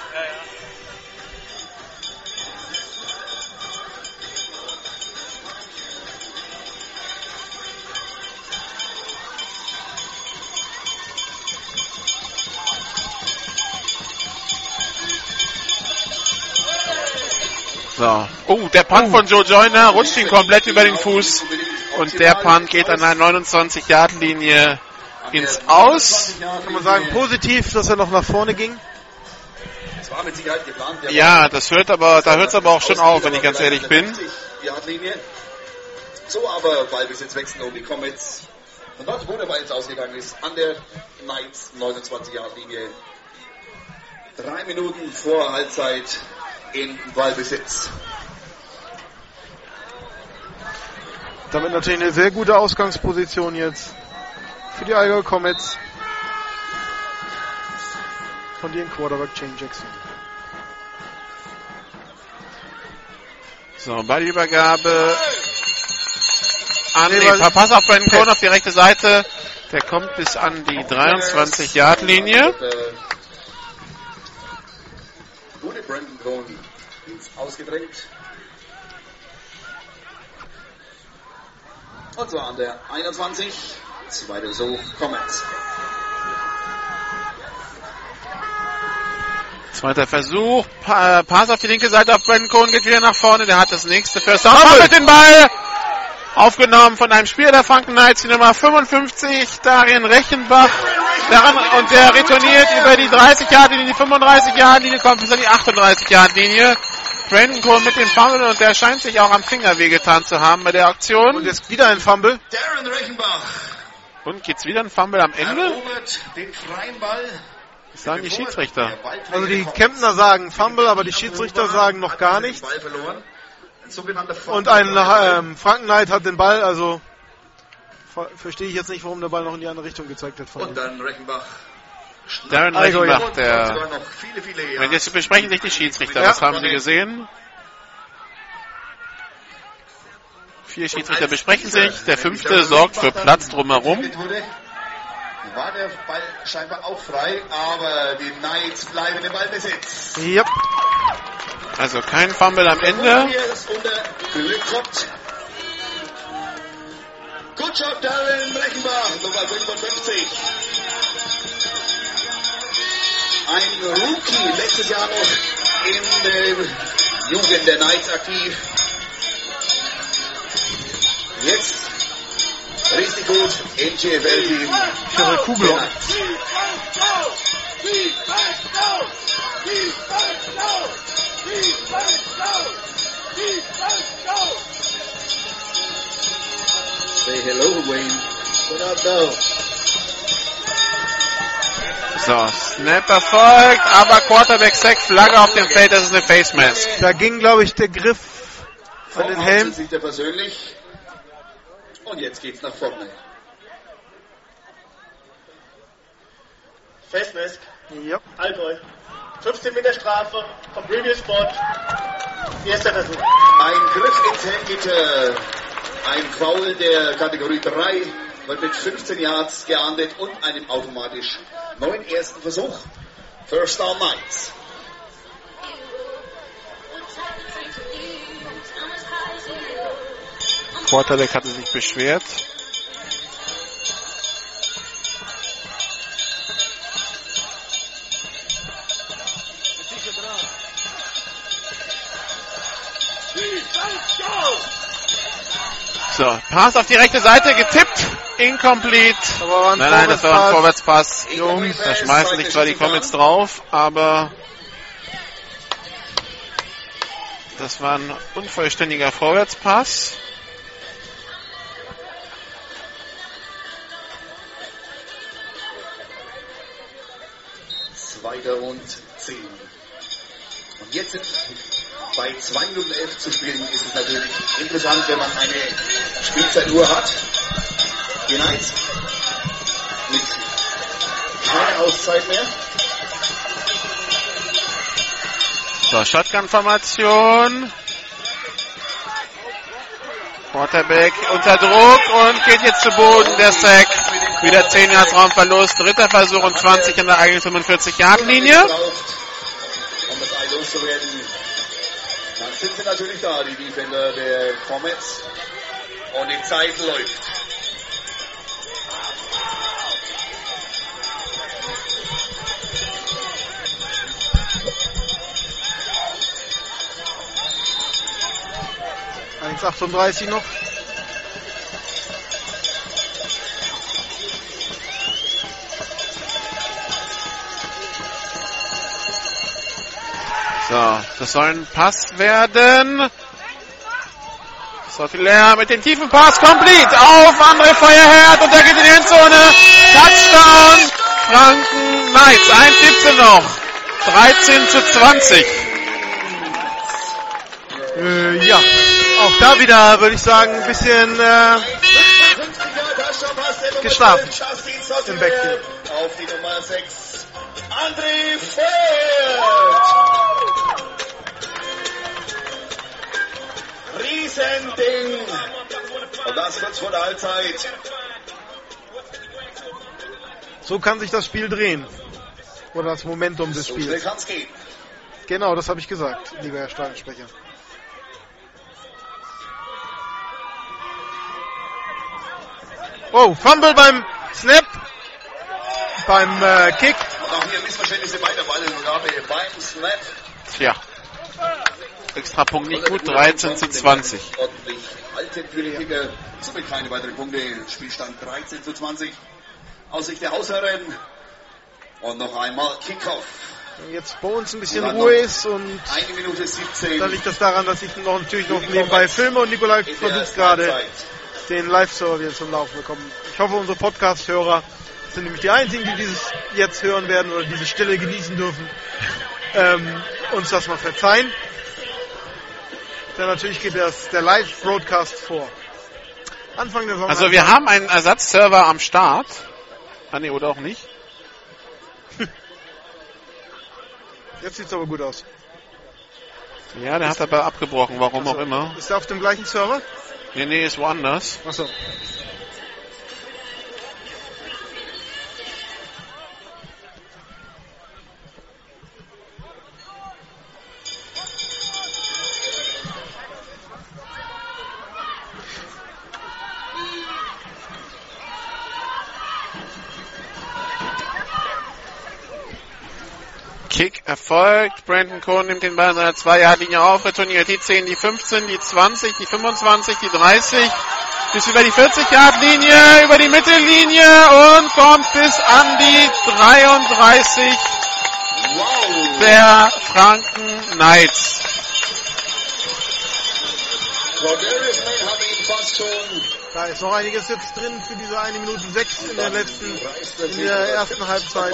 So. Oh, der Punt von Joe Joyner rutscht ihn komplett über den Fuß. Und der Punt geht an der 29-Yard-Linie ins Aus. Kann man sagen, positiv, dass er noch nach vorne ging. Es war mit Sicherheit geplant. der Ja, das hört aber, da hört es aber auch schon auf, wenn ich ganz ehrlich bin. 50-Yard-Linie. So aber Ballbesitz wechseln um die Comets. Und dort, wo der Ball jetzt ausgegangen ist, an der Knights 29-Yard-Linie. Drei Minuten vor Halbzeit in Ballbesitz. Damit natürlich eine sehr gute Ausgangsposition jetzt für die Allgäu Comets. Von ihren Quarterback Shane Jackson. So, Ballübergabe an Nee, nee, weil- Pass auf Brandon Cohn auf die rechte Seite. Der kommt bis an die 23-Yard-Linie. Gute Brandon Cohn ins Ausgedrängt. Und zwar an der 21. Zweiter Versuch, Comets. Zweiter Versuch. Pa Pass auf die linke Seite auf Brandon Cohn geht wieder nach vorne. Der hat das nächste First Down. Fummelt den Ball. Aufgenommen von einem Spieler der Franken Knights, die Nummer 55, Darien Rechenbach. Daran, und der retourniert über die 30 Yard linie die 35 Yard linie kommt bis an die 38 Yard linie Brandon Cohn mit dem Fumble und der scheint sich auch am Finger wehgetan zu haben bei der Aktion. Und jetzt wieder ein Fumble. Darren Rechenbach Und gibt's wieder ein Fumble am Ende? den freien Ball. Das sagen die Schiedsrichter. Also die. Kempner sagen Fumble, aber die Schiedsrichter sagen noch gar nichts. Und ein ähm, Franken Knight hat den Ball, also ver verstehe ich jetzt nicht, warum der Ball noch in die andere Richtung gezeigt wird. Von Und dann Rechenbach. Darren Allgäu, Rechenbach, der sogar noch viele, viele Jahre. Und jetzt besprechen sich die Schiedsrichter. Ja. Was haben sie gesehen? Vier Schiedsrichter besprechen sich. Der fünfte sorgt für Platz drumherum. War der Ball scheinbar auch frei, aber die Knights bleiben im Ballbesitz. Yep. Also kein Fumble am Ende. Good job, Darren Rechenbach, Nummer 55. Ein Rookie, letztes Jahr noch in der Jugend der Knights aktiv. Jetzt richtig gut im GFL-Team. Ihre Kugelung. Say hello, Wayne. What up, though? So, Snap erfolgt, aber Quarterback Sack, Flagge auf dem Feld, das ist eine Face Mask. Da ging, glaube ich, der Griff an den Helm. sieht er persönlich. Und jetzt geht's nach vorne. Festmask. Yep. Allgäu. 15 Meter Strafe vom Previous Spot. Erster Versuch. Ein Griff ins Helmgitter Ein Foul der Kategorie 3 wird mit 15 Yards geahndet und einem automatisch neuen ersten Versuch. First down Knights. Quarterback hatte sich beschwert. So, Pass auf die rechte Seite, getippt, incomplete. Nein, nein, das war ein Vorwärtspass. Jungs, Da schmeißen sich zwar die Comets drauf, aber das war ein unvollständiger Vorwärtspass. Zweiter und 10. Und jetzt bei 2 Minuten 11 zu spielen, ist es natürlich interessant, wenn man eine Spielzeituhr hat. Knights mit keine Auszeit mehr. So, Shotgun-Formation. Quarterback unter Druck und geht jetzt zu Boden. Der Sack. Wieder 10 Yards Raumverlust. Dritter Versuch und 20 in der eigenen 45-Yard-Linie. Um das Ei loszuwerden. Dann sind sie natürlich da, die Defender der Comets. Und die Zeit läuft. Eins 38 noch. So, das soll ein Pass werden. Sotilaire mit dem tiefen Pass, complete auf André Feuerherd und der geht in die Endzone. Touchdown, Franken Knights, 1,17 noch. 13 zu 20. Äh, ja, auch da wieder würde ich sagen, ein bisschen äh, geschlafen im Backfield. Auf die Nummer 6. André Feuert. Riesending. Und das kurz vor der Halbzeit. So kann sich das Spiel drehen. Oder das Momentum des So Spiels. Genau, das habe ich gesagt, lieber Herr Stadionsprecher. Oh, Fumble beim Snap. Beim äh, Kick. Und auch hier Missverständnisse bei der Ballübergabe beim Snap. Tja. Extra Punkt nicht gut, 13 zu 20. Ordentlich Altentüriger. Somit keine weiteren Punkte. Spielstand 13 zu 20. Aus Sicht der Hausherren. Und noch einmal Kickoff. Wenn jetzt bei uns ein bisschen Ruhe ist und Eine Minute 17. dann liegt das daran, dass ich noch natürlich noch nebenbei filme und Nikolai versucht gerade den Live-Server wieder zum Laufen bekommen. Ich hoffe, unsere Podcast-Hörer sind nämlich die einzigen, die dieses jetzt hören werden oder diese Stille genießen dürfen. Ähm, uns das mal verzeihen. Denn natürlich geht das, der Live-Broadcast vor. Anfang der Saison. Also wir haben einen Ersatzserver am Start. Ah nee, oder auch nicht. *laughs* Jetzt sieht's aber gut aus. Ja, der hat aber abgebrochen, warum auch immer. Ist er auf dem gleichen Server? Nee, nee, ist woanders. Achso. Kick erfolgt. Brandon Cohn nimmt den Ball an seiner 2 linie auf, retourniert die 10, die 15, die 20, die 25, die 30, bis über die 40-Yard-Linie, über die Mittellinie und kommt bis an die 33 Wow. der Franken Knights. Da ist noch einiges jetzt drin für diese eine Minute sechs in der letzten, in der ersten Halbzeit.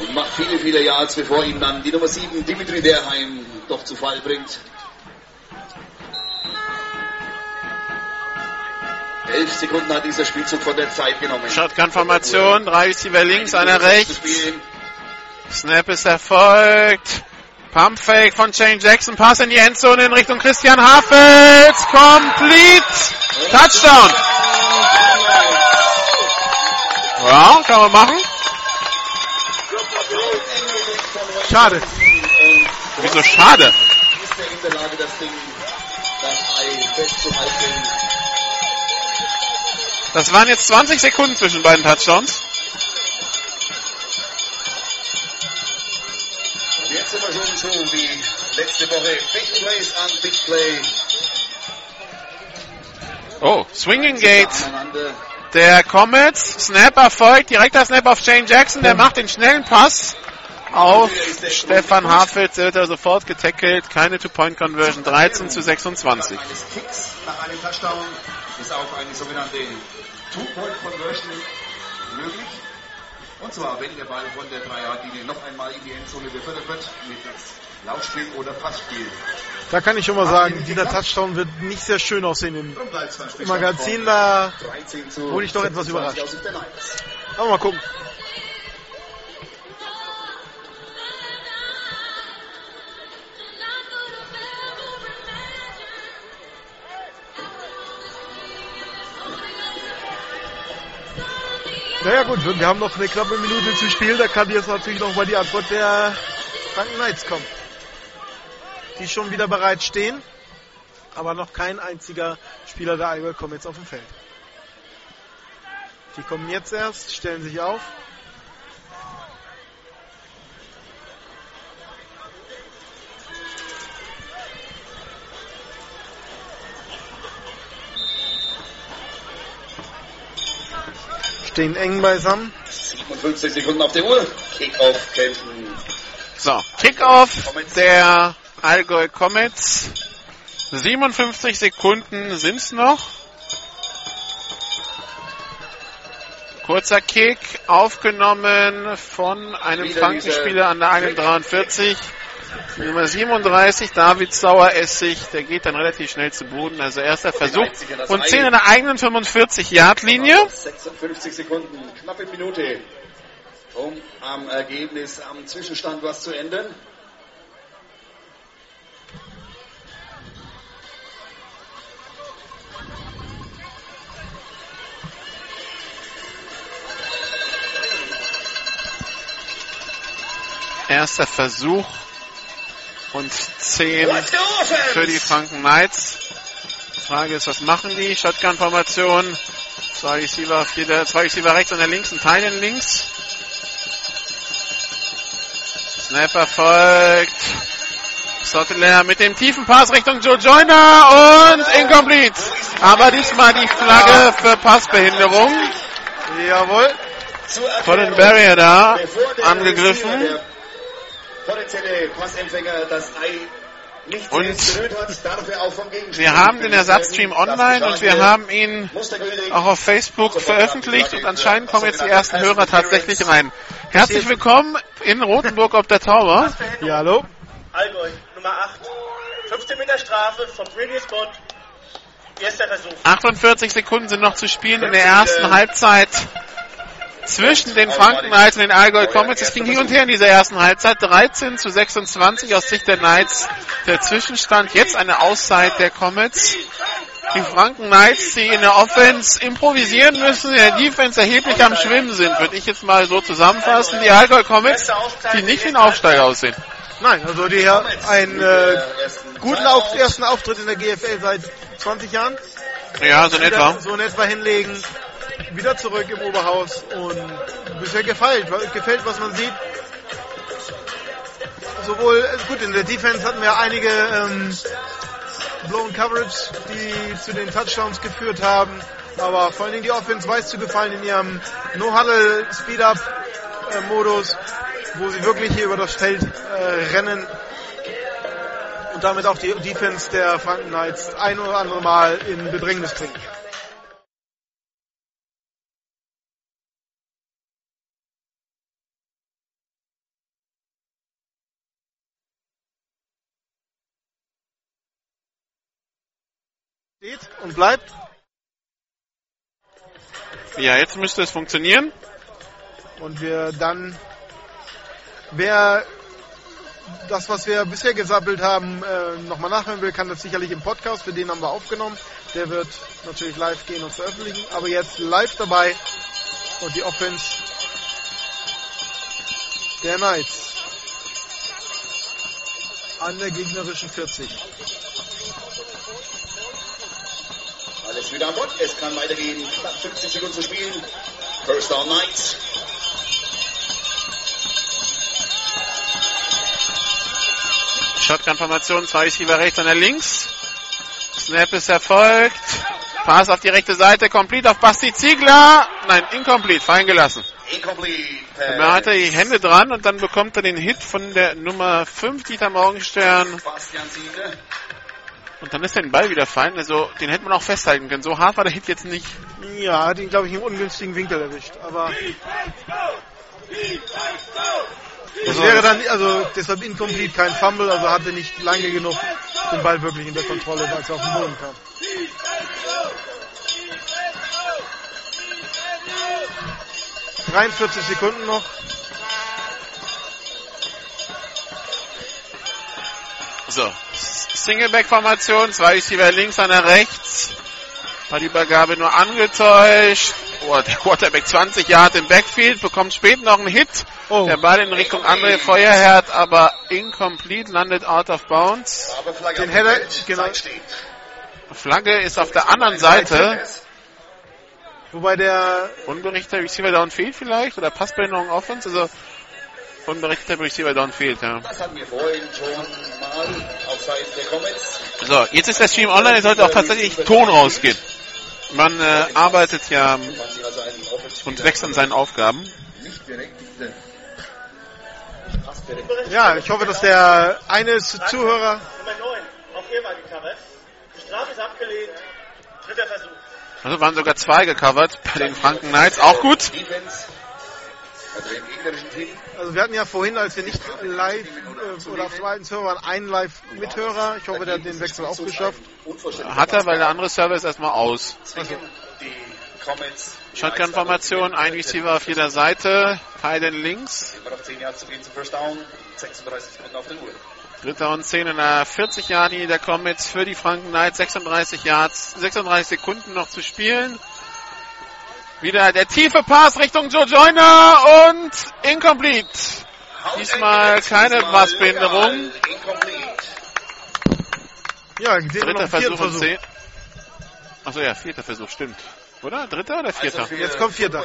Und macht viele, viele Yards, bevor ihm dann die Nummer 7, Dimitri Derheim, doch zu Fall bringt. Elf Sekunden hat dieser Spielzug von der Zeit genommen. Shotgun-Formation, drei Receiver links, einer rechts. Snap ist erfolgt. Pumpfake von Shane Jackson, Pass in die Endzone in Richtung Christian Hafels, complete, Touchdown. Ja, kann man machen. Schade. Wieso schade? Ist er in der Lage, das Ding, das Ei festzuhalten? Das waren jetzt 20 Sekunden zwischen beiden Touchdowns. Und jetzt sind wir schon so wie letzte Woche. Big Plays an Big Play. Oh, Swinging Gate der Comets. Snap erfolgt, direkter Snap auf Shane Jackson, der macht den schnellen Pass auf Stefan Hafels, der wird er sofort getackelt. Keine Two-Point-Conversion, 13 zu 26. Eines Kicks nach einem Touchdown ist auch eine sogenannte Two-Point-Conversion möglich. Und zwar, wenn der Ball von der Dreierlinie noch einmal in die Endzone befördert wird, mit Laufspiel oder Passspiel. Da kann ich schon mal sagen, dieser Touchdown wird nicht sehr schön aussehen im, Magazin. Da 13 zu wurde ich doch etwas 26 überrascht. Aber mal gucken. Naja gut, wir haben noch eine knappe Minute zu spielen. Da kann jetzt natürlich noch mal die Antwort der Franken Knights kommen. Die schon wieder bereit stehen. Aber noch kein einziger Spieler der Allgäu kommt jetzt auf dem Feld. Die kommen jetzt erst, stellen sich auf. Stehen eng beisammen. 57 Sekunden auf der Uhr. Kick-off kämpfen. So, Kickoff der Allgäu Comets. 57 Sekunden sind's noch. Kurzer Kick, aufgenommen von einem Frankenspieler an der 1,43. Nummer 37, David Saueressig, der geht dann relativ schnell zu Boden. Also erster Versuch und 10 in der eigenen 45-Yard-Linie. 56 Sekunden, knappe Minute, um am Ergebnis, am Zwischenstand was zu ändern. Erster Versuch und 10 für die Franken Knights. Die Frage ist, was machen die? Shotgun-Formation. Zwei Receiver auf jeder, zwei Receiver rechts und der links, ein Teilen links. Snapper folgt. Sottler mit dem tiefen Pass Richtung Joe Joyner und incomplete. Aber diesmal die Flagge für Passbehinderung. Jawohl. Den Barrier da angegriffen. Potenzielle Passempfänger das Ei nicht Und hat, darf er auch vom Wir haben den Ersatzstream online und wir haben ihn auch auf Facebook veröffentlicht und anscheinend kommen jetzt die ersten Hörer tatsächlich rein. Herzlich willkommen in Rothenburg ob der Tauber. Ja, hallo. Allgäu, Nummer 8. 15 Meter Strafe vom Previous Spot. Erster Versuch. 48 Sekunden sind noch zu spielen in der ersten Halbzeit zwischen den Franken Knights und den Allgäu Comets. Es ging hin und her in dieser ersten Halbzeit. 13 zu 26 aus Sicht der Knights. Der Zwischenstand jetzt eine Auszeit der Comets. Die Franken Knights, die in der Offense improvisieren müssen, in der Defense erheblich am Schwimmen sind, würde ich jetzt mal so zusammenfassen. Die Allgäu Comets, die nicht wie ein Aufsteiger aussehen. Nein, also die haben einen äh, guten auf, ersten Auftritt in der GFL seit 20 Jahren. Ja, so in etwa. So in etwa hinlegen. Wieder zurück im Oberhaus und bisher gefällt, gefällt was man sieht. Sowohl, äh, gut, in der Defense hatten wir einige ähm, Blown Coverage, die zu den Touchdowns geführt haben. Aber vor allen Dingen die Offense weiß zu gefallen in ihrem No-Huddle Speed-Up-Modus, wo sie wirklich hier über das Feld äh, rennen und damit auch die Defense der Franken Knights ein oder andere Mal in Bedrängnis bringen. Steht und bleibt. Ja, jetzt müsste es funktionieren. Und wir dann, wer das, was wir bisher gesappelt haben, äh, nochmal nachhören will, kann das sicherlich im Podcast, für den haben wir aufgenommen. Der wird natürlich live gehen und veröffentlichen, aber jetzt live dabei und die Offense der Knights an der gegnerischen 40. Alles wieder an Bord. Es kann weitergehen. Knapp 50 Sekunden zu spielen. First down Knights. Shotgun-Formation, zwei Receiver rechts, einer links. Snap ist erfolgt. Pass auf die rechte Seite, complete auf Basti Ziegler. Nein, incomplete, fallen gelassen. Incomplete. Er hat die Hände dran und dann bekommt er den Hit von der Nummer 5, Dieter Morgenstern. Bastian Ziegler. Und dann ist der Ball wieder fallen. Also den hätte man auch festhalten können. So hart war der Hit jetzt nicht. Ja, hat ihn, glaube ich, im ungünstigen Winkel erwischt. Aber es wäre dann, also deshalb incomplete, kein Fumble, also hatte nicht lange genug den Ball wirklich in der Kontrolle, als er auf den Boden kam. ...43 Sekunden noch. So, Singleback-Formation, zwei Receiver links, einer rechts. War die Übergabe nur angetäuscht. Oh, der Quarterback 20 Jahre im Backfield, bekommt später noch einen Hit. Oh. Der Ball in Richtung André Feuerherd, aber incomplete, landet out of bounds. Den Feld. genau. Flagge ist auf der anderen Seite. Wobei der, Unberichteter Receiver downfield vielleicht oder Passbehinderung Offense, also unberichteter Receiver downfield, ja. Das hatten wir vorhin schon mal auf Seiten der Comets. So, jetzt ist der Stream online, es sollte auch tatsächlich Ton rausgehen. Man äh, arbeitet ja Offenspieler und wächst an seinen Aufgaben. ja, ich hoffe, dass der eine Zuhörer, Nummer 9, auch er war gecovert. Die Strafe ist abgelehnt. Dritter Versuch. Also waren sogar zwei gecovert bei den Franken Knights, auch gut. Also dem gegnerischen Team. Also wir hatten ja vorhin, als wir nicht live äh, oder auf dem alten Server waren, einen Live-Mithörer. Ich hoffe, der hat den Wechsel auch geschafft. Hat er, weil der andere Server ist erstmal aus. Comets. Shotgun-Formation, ein Receiver auf jeder Seite, Teilen links. Immer noch 10 Yards zu gehen zum First Down. 36 Sekunden auf der Uhr. Dritter und 10 in der 40 Yard Linie der Comets für die Franken Knights. 36 Yards, 36 Sekunden noch zu spielen. Wieder der tiefe Pass Richtung Joe Joyner und incomplete. Diesmal keine Passbehinderung. Ja, Dritter Versuch und. 10. Achso, ja, vierter Versuch, stimmt. Oder? Dritter oder vierter? Also Jetzt kommt Vierter.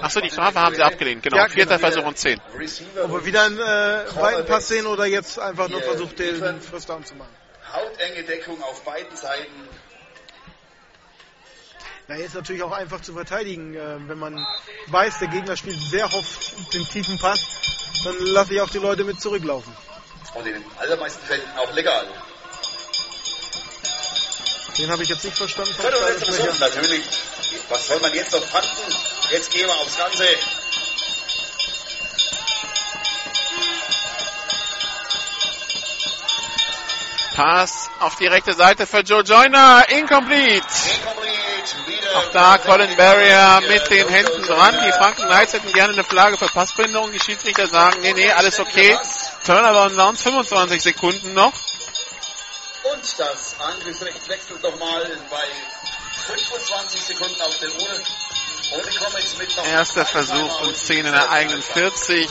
Achso, die Strafe haben sie abgelehnt, genau. Ja, Vierter Wieder Versuch und 10. Receiver Ob wir wieder einen äh, weiten Pass sehen oder jetzt einfach nur versucht, den. First Down zu machen. hautenge Deckung auf beiden Seiten. Na, ist natürlich auch einfach zu verteidigen. Äh, wenn man weiß, der Gegner spielt sehr oft den tiefen Pass, dann lasse ich auch die Leute mit zurücklaufen. Und in den allermeisten Fällen auch legal. Den habe ich jetzt nicht verstanden. vom Dritte und letzte Versuch, Stadionsprecher. natürlich. Was soll man jetzt noch fanden? Jetzt gehen wir aufs Ganze. Pass auf die rechte Seite für Joe Joyner. Incomplete. Incomplete. Auch da Colin Barrier mit den Händen dran. Die Franken Knights hätten gerne eine Flagge für Passbindung. Die Schiedsrichter sagen, nee, nee, alles okay. Turnover und Downs, 25 Sekunden noch. Und das Angriffsrecht wechselt nochmal bei 25 Sekunden auf der Uhr. Die Comets mit Erster Versuch und 10 in der eigenen 40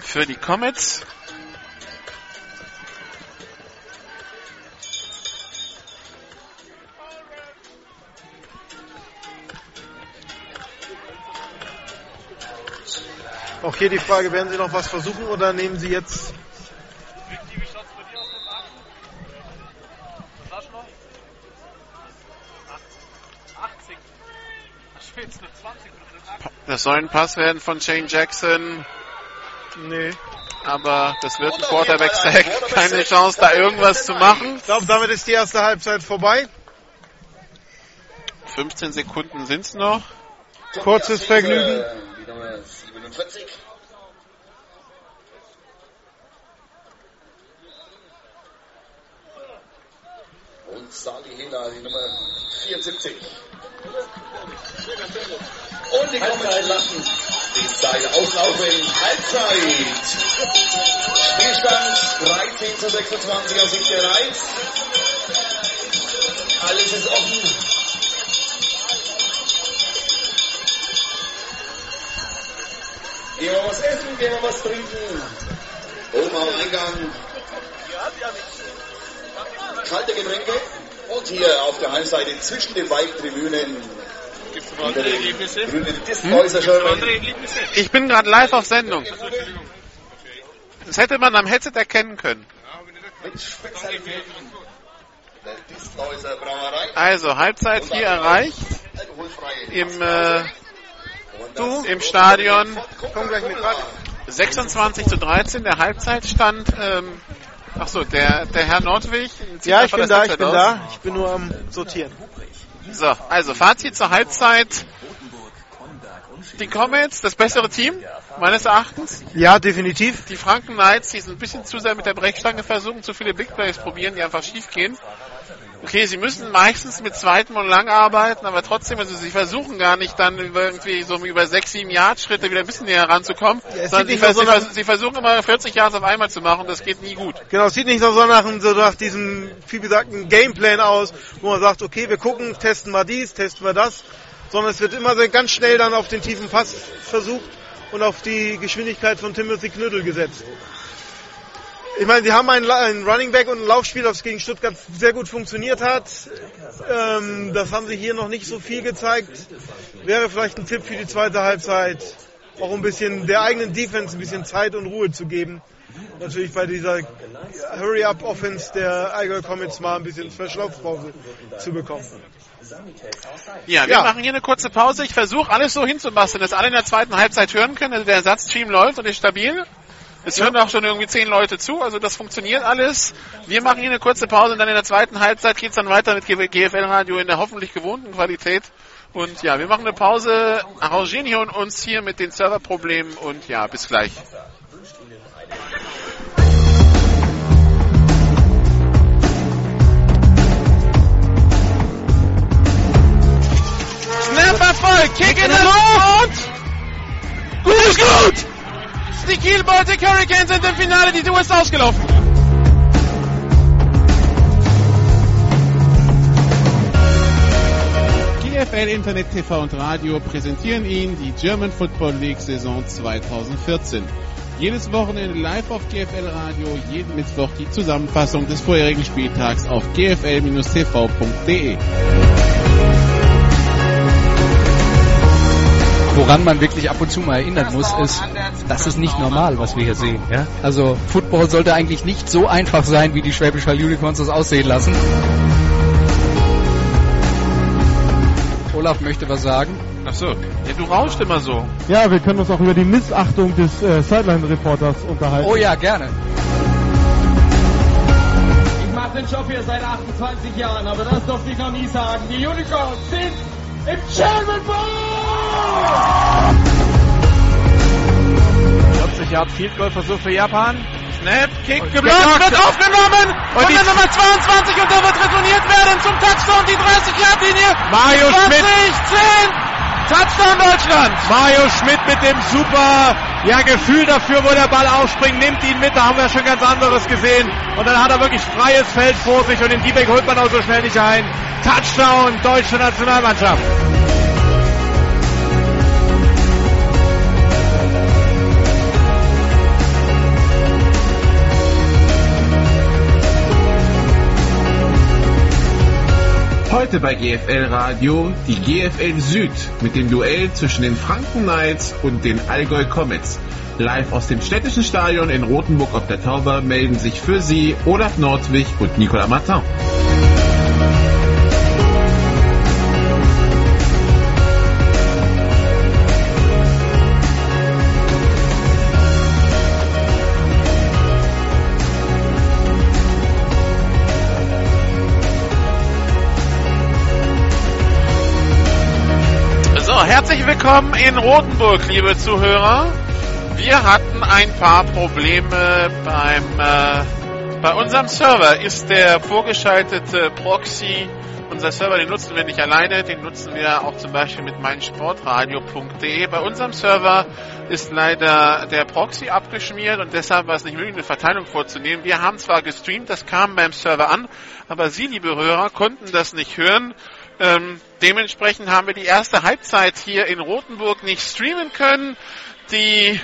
für die Comets. Auch hier die Frage, werden Sie noch was versuchen oder nehmen Sie jetzt Das soll ein Pass werden von Shane Jackson, Nee. aber das wird ein Quarterback-Stack. Keine Chance, da irgendwas zu machen. Ich glaube, damit ist die erste Halbzeit vorbei. 15 Sekunden sind's noch. Kurzes Vergnügen. Die Nummer 47. Und Sali Hela, die Nummer 74. Und die kommen lassen die Zeit auslaufen. Halbzeit. Spielstand 13 zu 26 aus Sicht der Reiz. Alles ist offen. Gehen wir was essen, gehen wir was trinken. Oben am Eingang. Kalte Getränke. Und hier auf der Heimseite zwischen den beiden Tribünen. Hinter den grünen Disthäuser-Schirmen. Ich bin gerade live auf Sendung. Das hätte man am Headset erkennen können. Also, Halbzeit hier erreicht. Im, äh, Du? im Stadion. Komm gleich mit, warte. 26 zu 13, der Halbzeitstand. Ähm, achso, der, der Herr Nordwig. Ja, ich bin da, ich bin aus. da. Ich bin nur am Sortieren. So, also Fazit zur Halbzeit. Die Comets, das bessere Team, meines Erachtens. Ja, definitiv. Die Franken Knights, die sind ein bisschen zu sehr mit der Brechstange versuchen, zu viele Big Plays probieren, die einfach schief gehen. Okay, sie müssen meistens mit zweitem und lang arbeiten, aber trotzdem, also sie versuchen gar nicht dann irgendwie so über sechs, sieben Yard Schritte wieder ein bisschen näher ranzukommen, Ja, sondern sie, nur so vers- sie, versuchen immer 40 Yards auf einmal zu machen, das geht nie gut. Genau, es sieht nicht so nach, so nach diesem viel besagten Gameplan aus, wo man sagt, okay, wir gucken, testen wir dies, testen wir das, sondern es wird immer sehr ganz schnell dann auf den tiefen Pass versucht und auf die Geschwindigkeit von Timothy Knüttel gesetzt. Ich meine, sie haben einen, einen Running Back und ein Laufspiel, das gegen Stuttgart sehr gut funktioniert hat. Ähm, das haben sie hier noch nicht so viel gezeigt. Wäre vielleicht ein Tipp für die zweite Halbzeit, auch ein bisschen der eigenen Defense ein bisschen Zeit und Ruhe zu geben. Natürlich bei dieser Hurry-Up-Offense der Allgäu Comets mal ein bisschen Verschlaufpause zu bekommen. Ja, wir Ja. machen hier eine kurze Pause. Ich versuche alles so hinzubasteln, dass alle in der zweiten Halbzeit hören können. Also der Ersatzstream läuft und ist stabil. Es hören auch schon irgendwie zehn Leute zu, also das funktioniert alles. Wir machen hier eine kurze Pause und dann in der zweiten Halbzeit geht's dann weiter mit GFL Radio in der hoffentlich gewohnten Qualität. Und ja, wir machen eine Pause, arrangieren hier uns hier mit den Serverproblemen und ja, bis gleich. Snap Erfolg, Kick in Luft! Gut gut! Die Kiel Baltic Hurricanes sind im Finale, die ist ausgelaufen. GFL Internet TV und Radio präsentieren Ihnen die German Football League Saison 2014. Jedes Wochenende live auf GFL Radio, jeden Mittwoch die Zusammenfassung des vorherigen Spieltags auf gfl-tv.de. Woran man wirklich ab und zu mal erinnern muss, ist, das ist nicht normal, was wir hier sehen. Ja? Also Football sollte eigentlich nicht so einfach sein, wie die Schwäbisch Hall Unicorns das aussehen lassen. Olaf möchte was sagen. Ach so, ja, du rauscht immer so. Ja, wir können uns auch über die Missachtung des äh, Sideline-Reporters unterhalten. Oh ja, gerne. Ich mache den Job hier seit 28 Jahren, aber das durfte ich noch nie sagen. Die Unicorns sind im German Bowl! 40 Yard Field Goal Versuch für Japan. Snap, Kick, geblockt, wird aufgenommen und der Nummer 22 und der wird retourniert werden zum Touchdown, die 30-Yard-Linie. Mario 20, Schmidt. 10, Touchdown Deutschland. Mario Schmidt mit dem super ja, Gefühl dafür, wo der Ball aufspringt, nimmt ihn mit, da haben wir schon ganz anderes gesehen. Und dann hat er wirklich freies Feld vor sich und den D-Back holt man auch so schnell nicht ein. Touchdown, deutsche Nationalmannschaft. Heute bei GFL Radio die GFL Süd mit dem Duell zwischen den Franken Knights und den Allgäu Comets. Live aus dem städtischen Stadion in Rothenburg auf der Tauber melden sich für Sie Olaf Nordwig und Nicolas Martin. Willkommen in Rothenburg, liebe Zuhörer. Wir hatten ein paar Probleme beim äh, bei unserem Server. Ist der vorgeschaltete Proxy Unser Server, den nutzen wir nicht alleine, den nutzen wir auch zum Beispiel mit meinsportradio.de. Bei unserem Server ist leider der Proxy abgeschmiert und deshalb war es nicht möglich, eine Verteilung vorzunehmen. Wir haben zwar gestreamt, das kam beim Server an, aber Sie, liebe Hörer, konnten das nicht hören. Ähm, dementsprechend haben wir die erste Halbzeit hier in Rothenburg nicht streamen können. Die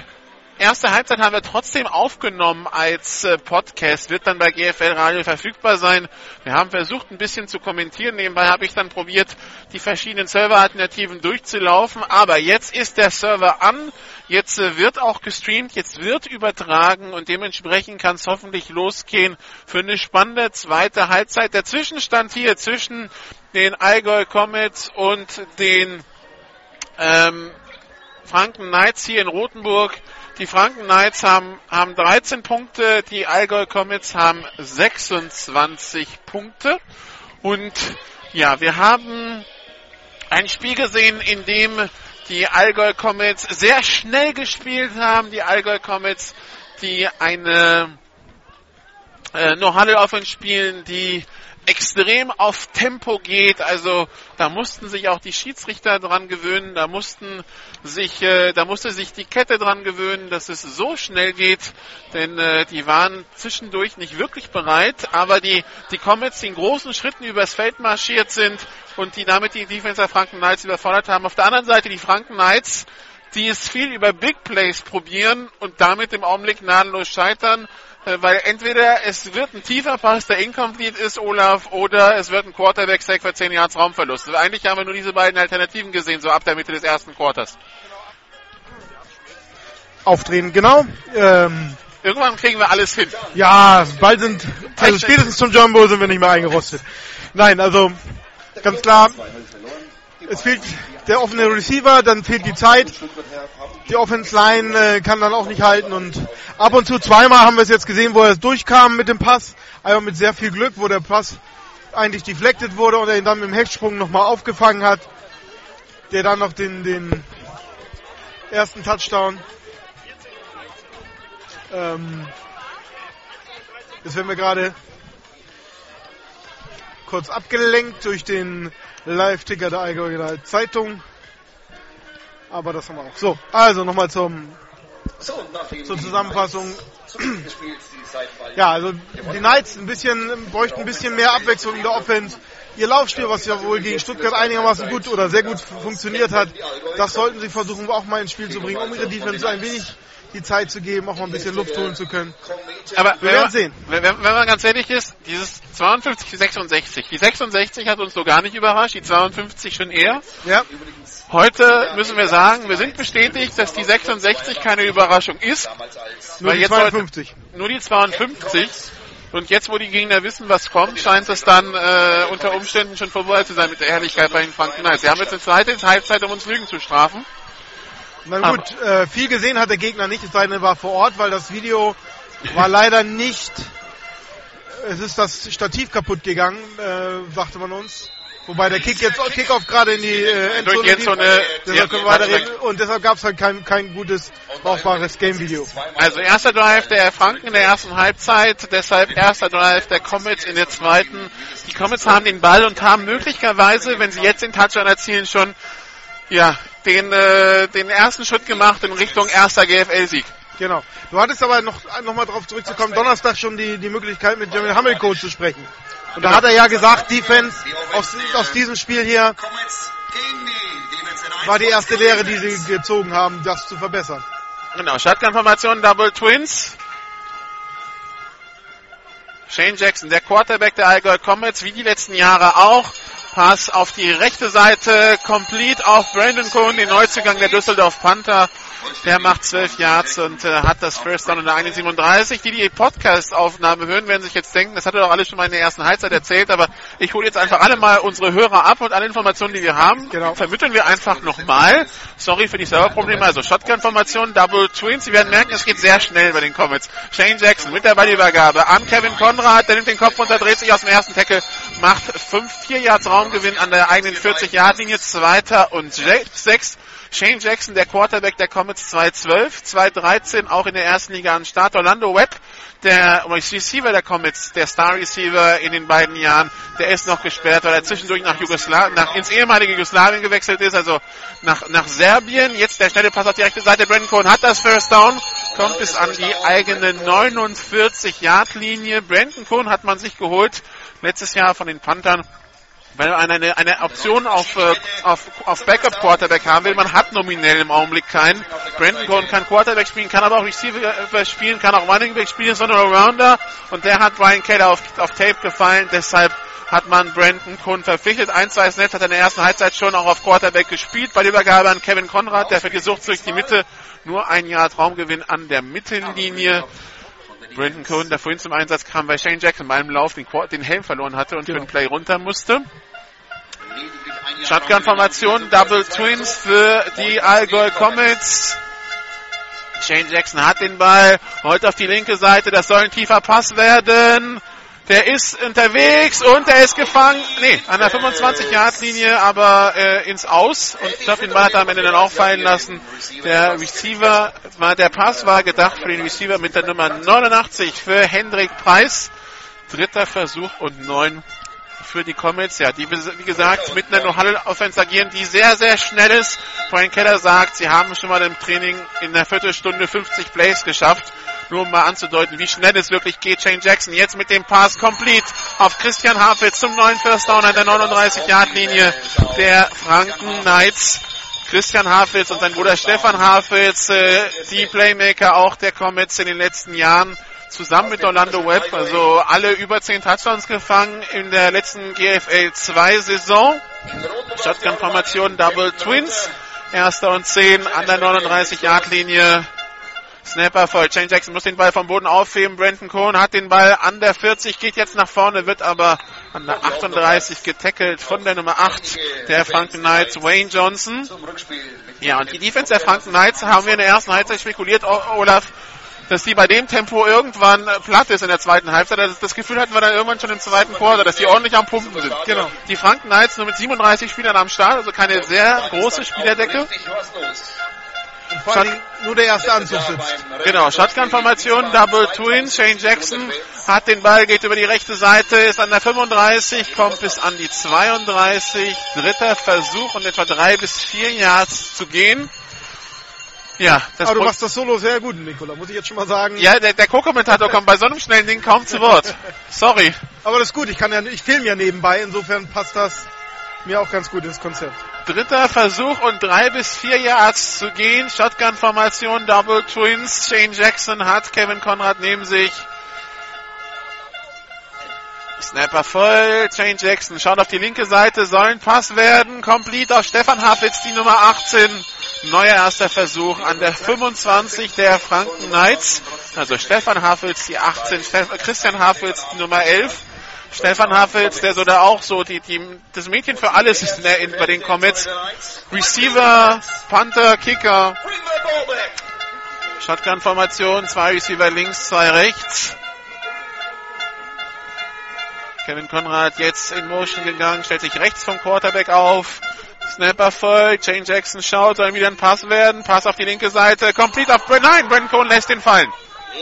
erste Halbzeit haben wir trotzdem aufgenommen als äh, Podcast, wird dann bei GFL Radio verfügbar sein. Wir haben versucht, ein bisschen zu kommentieren. Nebenbei habe ich dann probiert, die verschiedenen Serveralternativen durchzulaufen. Aber jetzt ist der Server an. Jetzt äh, wird auch gestreamt, jetzt wird übertragen und dementsprechend kann es hoffentlich losgehen für eine spannende zweite Halbzeit. Der Zwischenstand hier zwischen den Allgäu Comets und den ähm, Franken Knights hier in Rothenburg. Die Franken Knights haben, haben 13 Punkte, die Allgäu Comets haben 26 Punkte. Und ja, wir haben ein Spiel gesehen, in dem die Allgäu Comets sehr schnell gespielt haben. Die Allgäu Comets, die eine äh, No-Huddle-Offense spielen, die extrem auf Tempo geht. Also da mussten sich auch die Schiedsrichter dran gewöhnen, da mussten sich, äh, da musste sich die Kette dran gewöhnen, dass es so schnell geht, denn äh, die waren zwischendurch nicht wirklich bereit, aber die, die Comets, die in großen Schritten übers Feld marschiert sind und die damit die Defense der Franken Knights überfordert haben. Auf der anderen Seite die Franken Knights, die es viel über Big Plays probieren und damit im Augenblick gnadenlos scheitern. Äh, weil entweder es wird ein tiefer Pass, der incomplete ist, Olaf, oder es wird ein Quarterback-Sack für 10 Yards Raumverlust. Eigentlich haben wir nur diese beiden Alternativen gesehen, so ab der Mitte des ersten Quarters. Aufdrehen, genau. Ähm, Irgendwann kriegen wir alles hin. Ja, bald sind, also spätestens zum Jumbo sind wir nicht mehr eingerostet. Nein, also ganz klar, es fehlt der offene Receiver, dann fehlt die Zeit. Die Offense Line äh, kann dann auch nicht halten und ab und zu zweimal haben wir es jetzt gesehen, wo er durchkam mit dem Pass, einfach mit sehr viel Glück, wo der Pass eigentlich deflected wurde und er ihn dann mit dem Hechtsprung nochmal aufgefangen hat, der dann noch den, den ersten Touchdown. Ähm, jetzt werden wir gerade kurz abgelenkt durch den Live-Ticker der Allgäuer Zeitung. Aber das haben wir auch. So, also nochmal zum, zur Zusammenfassung. Ja, also die Knights ein bisschen, bräuchten ein bisschen mehr Abwechslung in der Offense. Ihr Laufspiel, was ja wohl gegen Stuttgart einigermaßen gut oder sehr gut funktioniert hat, das sollten sie versuchen auch mal ins Spiel zu bringen, um ihre Defense ein wenig die Zeit zu geben, auch mal ein bisschen Luft holen zu können. Aber wir werden sehen. Wenn, wenn man ganz ehrlich ist, dieses 52, 66. Die 66 hat uns so gar nicht überrascht, die 52 schon eher. Ja. Heute müssen wir sagen, wir sind bestätigt, dass die 66 keine Überraschung ist. Nur die 52. Heute, nur die 52. Und jetzt, wo die Gegner wissen, was kommt, scheint es dann äh, unter Umständen schon vorbei zu sein mit der Ehrlichkeit bei den Franken Knights. Sie haben jetzt eine zweite Halbzeit, um uns Lügen zu strafen. Na gut, äh, viel gesehen hat der Gegner nicht, es sei denn, er war vor Ort, weil das Video war leider nicht. Es ist das Stativ kaputt gegangen, äh, sagte man uns. Wobei der Kick jetzt Kickoff gerade in die äh, Durch die Endzone, Endzone, deshalb können wir weiterreden. hat Und deshalb gab es halt kein, kein gutes, brauchbares Game-Video. Also erster Drive der Franken in der ersten Halbzeit, deshalb erster Drive der Comets in der zweiten. Die Comets haben den Ball und haben möglicherweise, wenn sie jetzt den Touchdown erzielen, schon ja, den, äh, den ersten Schritt gemacht in Richtung erster GFL-Sieg. Genau. Du hattest aber noch, noch mal darauf zurückzukommen, Donnerstag schon die, die Möglichkeit mit Jamil Hamilco zu sprechen. Und da hat er ja gesagt, Defense aus, aus diesem Spiel hier war die erste Lehre, die sie gezogen haben, das zu verbessern. Genau, Shotgun-Formation, Double Twins. Shane Jackson, der Quarterback der Allgäu Comets, wie die letzten Jahre auch. Pass auf die rechte Seite, complete auf Brandon Cohn, den Neuzugang der Düsseldorf Panther. Der macht 12 Yards und äh, hat das First Down in der 1,37. Die, die Podcast-Aufnahme hören, werden sich jetzt denken, das hat er doch alles schon mal in der ersten Halbzeit erzählt, aber ich hole jetzt einfach alle mal unsere Hörer ab und alle Informationen, die wir haben, Genau. vermitteln wir einfach nochmal. Sorry für die Serverprobleme, also Shotgun-Formation, Double Twins. Sie werden merken, es geht sehr schnell bei den Comets. Shane Jackson mit der Ballübergabe an Kevin Konrad, der nimmt den Kopf runter, dreht sich aus dem ersten Tackle, macht 5, 4 Yards Raumgewinn an der eigenen 40-Yard-Linie, zweiter und sechs. Shane Jackson, der Quarterback der Comets 2012, 2013 auch in der ersten Liga an Start. Orlando Webb, der Receiver der Comets, der Star Receiver in den beiden Jahren, der ist noch gesperrt, weil er zwischendurch nach Jugoslawien, nach ins ehemalige Jugoslawien gewechselt ist, also nach, nach Serbien. Jetzt der schnelle Pass auf die rechte Seite. Brandon Cohen hat das First Down, kommt bis an die eigene 49-Yard-Linie. Brandon Cohen hat man sich geholt letztes Jahr von den Panthern weil man eine, eine Option auf, äh, auf, auf Backup Quarterback haben will. Man hat nominell im Augenblick keinen. Brandon Cohen kann Quarterback spielen, kann aber auch Receiver spielen, kann auch Running Back spielen, sondern Allrounder. Und der hat Brian Keller auf, auf Tape gefallen. Deshalb hat man Brandon Cohen verpflichtet. 1-2 Snaps hat er in der ersten Halbzeit schon auch auf Quarterback gespielt. Bei der Übergabe an Kevin Conrad, der für die Sucht durch die Mitte nur ein Jahr Traumgewinn an der Mittellinie. Brandon Cohen, der vorhin zum Einsatz kam bei Shane Jackson beim Lauf den, den Helm verloren hatte und genau. für den Play runter musste. Shotgun-Formation, Double Twins für die Allgäu Comets. Shane Jackson hat den Ball, heute auf die linke Seite, das soll ein tiefer Pass werden. Der ist unterwegs und der ist gefangen, nee, an der 25-Yard-Linie, aber äh, ins Aus. Und ich glaube, den Ball hat er am Ende dann auch fallen lassen. Der Receiver, war, der Pass war gedacht für den Receiver mit der Nummer 89 für Hendrik Preis. Dritter Versuch und neun für die Comets, ja, die wie gesagt mit einer No-Huddle-Offense agieren, die sehr, sehr schnell ist. Brian Keller sagt, sie haben schon mal im Training in der Viertelstunde 50 Plays geschafft. Nur um mal anzudeuten, wie schnell es wirklich geht. Shane Jackson jetzt mit dem Pass complete auf Christian Hafitz zum neuen First Down an der 39-Yard-Linie der Franken Knights. Christian Hafitz und sein Bruder Stefan Hafitz, äh, die Playmaker auch der Comets in den letzten Jahren zusammen mit Orlando Webb, also alle über 10 Touchdowns gefangen in der letzten GFL 2 Saison. Shotgun-Formation Double Twins. Erster und 10 an der 39-Yard-Linie. Snapper voll. Shane Jackson muss den Ball vom Boden aufheben. Brandon Cohn hat den Ball an der 40, geht jetzt nach vorne, wird aber an der 38 getackelt von der Nummer 8 der Franken Knights, Wayne Johnson. Ja, und die Defense der Franken Knights haben wir in der ersten Halbzeit spekuliert, Olaf, dass die bei dem Tempo irgendwann äh, platt ist in der zweiten Halbzeit. Das, das Gefühl hatten wir dann irgendwann schon im zweiten Quarter, dass die ordentlich am Pumpen sind. Genau. Die Franken Knights nur mit 37 Spielern am Start, also keine sehr große Spielerdecke. Und vor allem nur der erste Anzug sitzt. Genau, Shotgun-Formation, Double Twin. Shane Jackson hat den Ball, geht über die rechte Seite, ist an der 35, kommt bis an die 32. Dritter Versuch und etwa drei bis vier Yards zu gehen. Ja, das Aber du machst das Solo sehr gut, Nikola, muss ich jetzt schon mal sagen. Ja, der, der Co-Kommentator kommt bei so einem schnellen Ding kaum zu Wort. Sorry. Aber das ist gut, ich kann ja, ich filme ja nebenbei, insofern passt das mir auch ganz gut ins Konzept. Dritter Versuch und drei bis vier Yards zu gehen. Shotgun-Formation, Double Twins. Shane Jackson hat Kevin Conrad neben sich. Snapper voll. Shane Jackson schaut auf die linke Seite, soll ein Pass werden. Complete auf Stefan Hafitz, die Nummer 18. Neuer erster Versuch an der 25 der Franken Knights. Also Stefan Hafels die 18, Christian Hafels die Nummer 11. Stefan Hafels, der so da auch so die, die, das Mädchen für alles ist der, in, bei den Comets. Receiver, Panther, Kicker. Shotgun-Formation, zwei Receiver links, zwei rechts. Kevin Konrad jetzt in Motion gegangen, stellt sich rechts vom Quarterback auf. Snapper voll, Jane Jackson schaut, soll wieder ein Pass werden. Pass auf die linke Seite. Complete auf Brandon. Nein, Brandon Cohn lässt den fallen.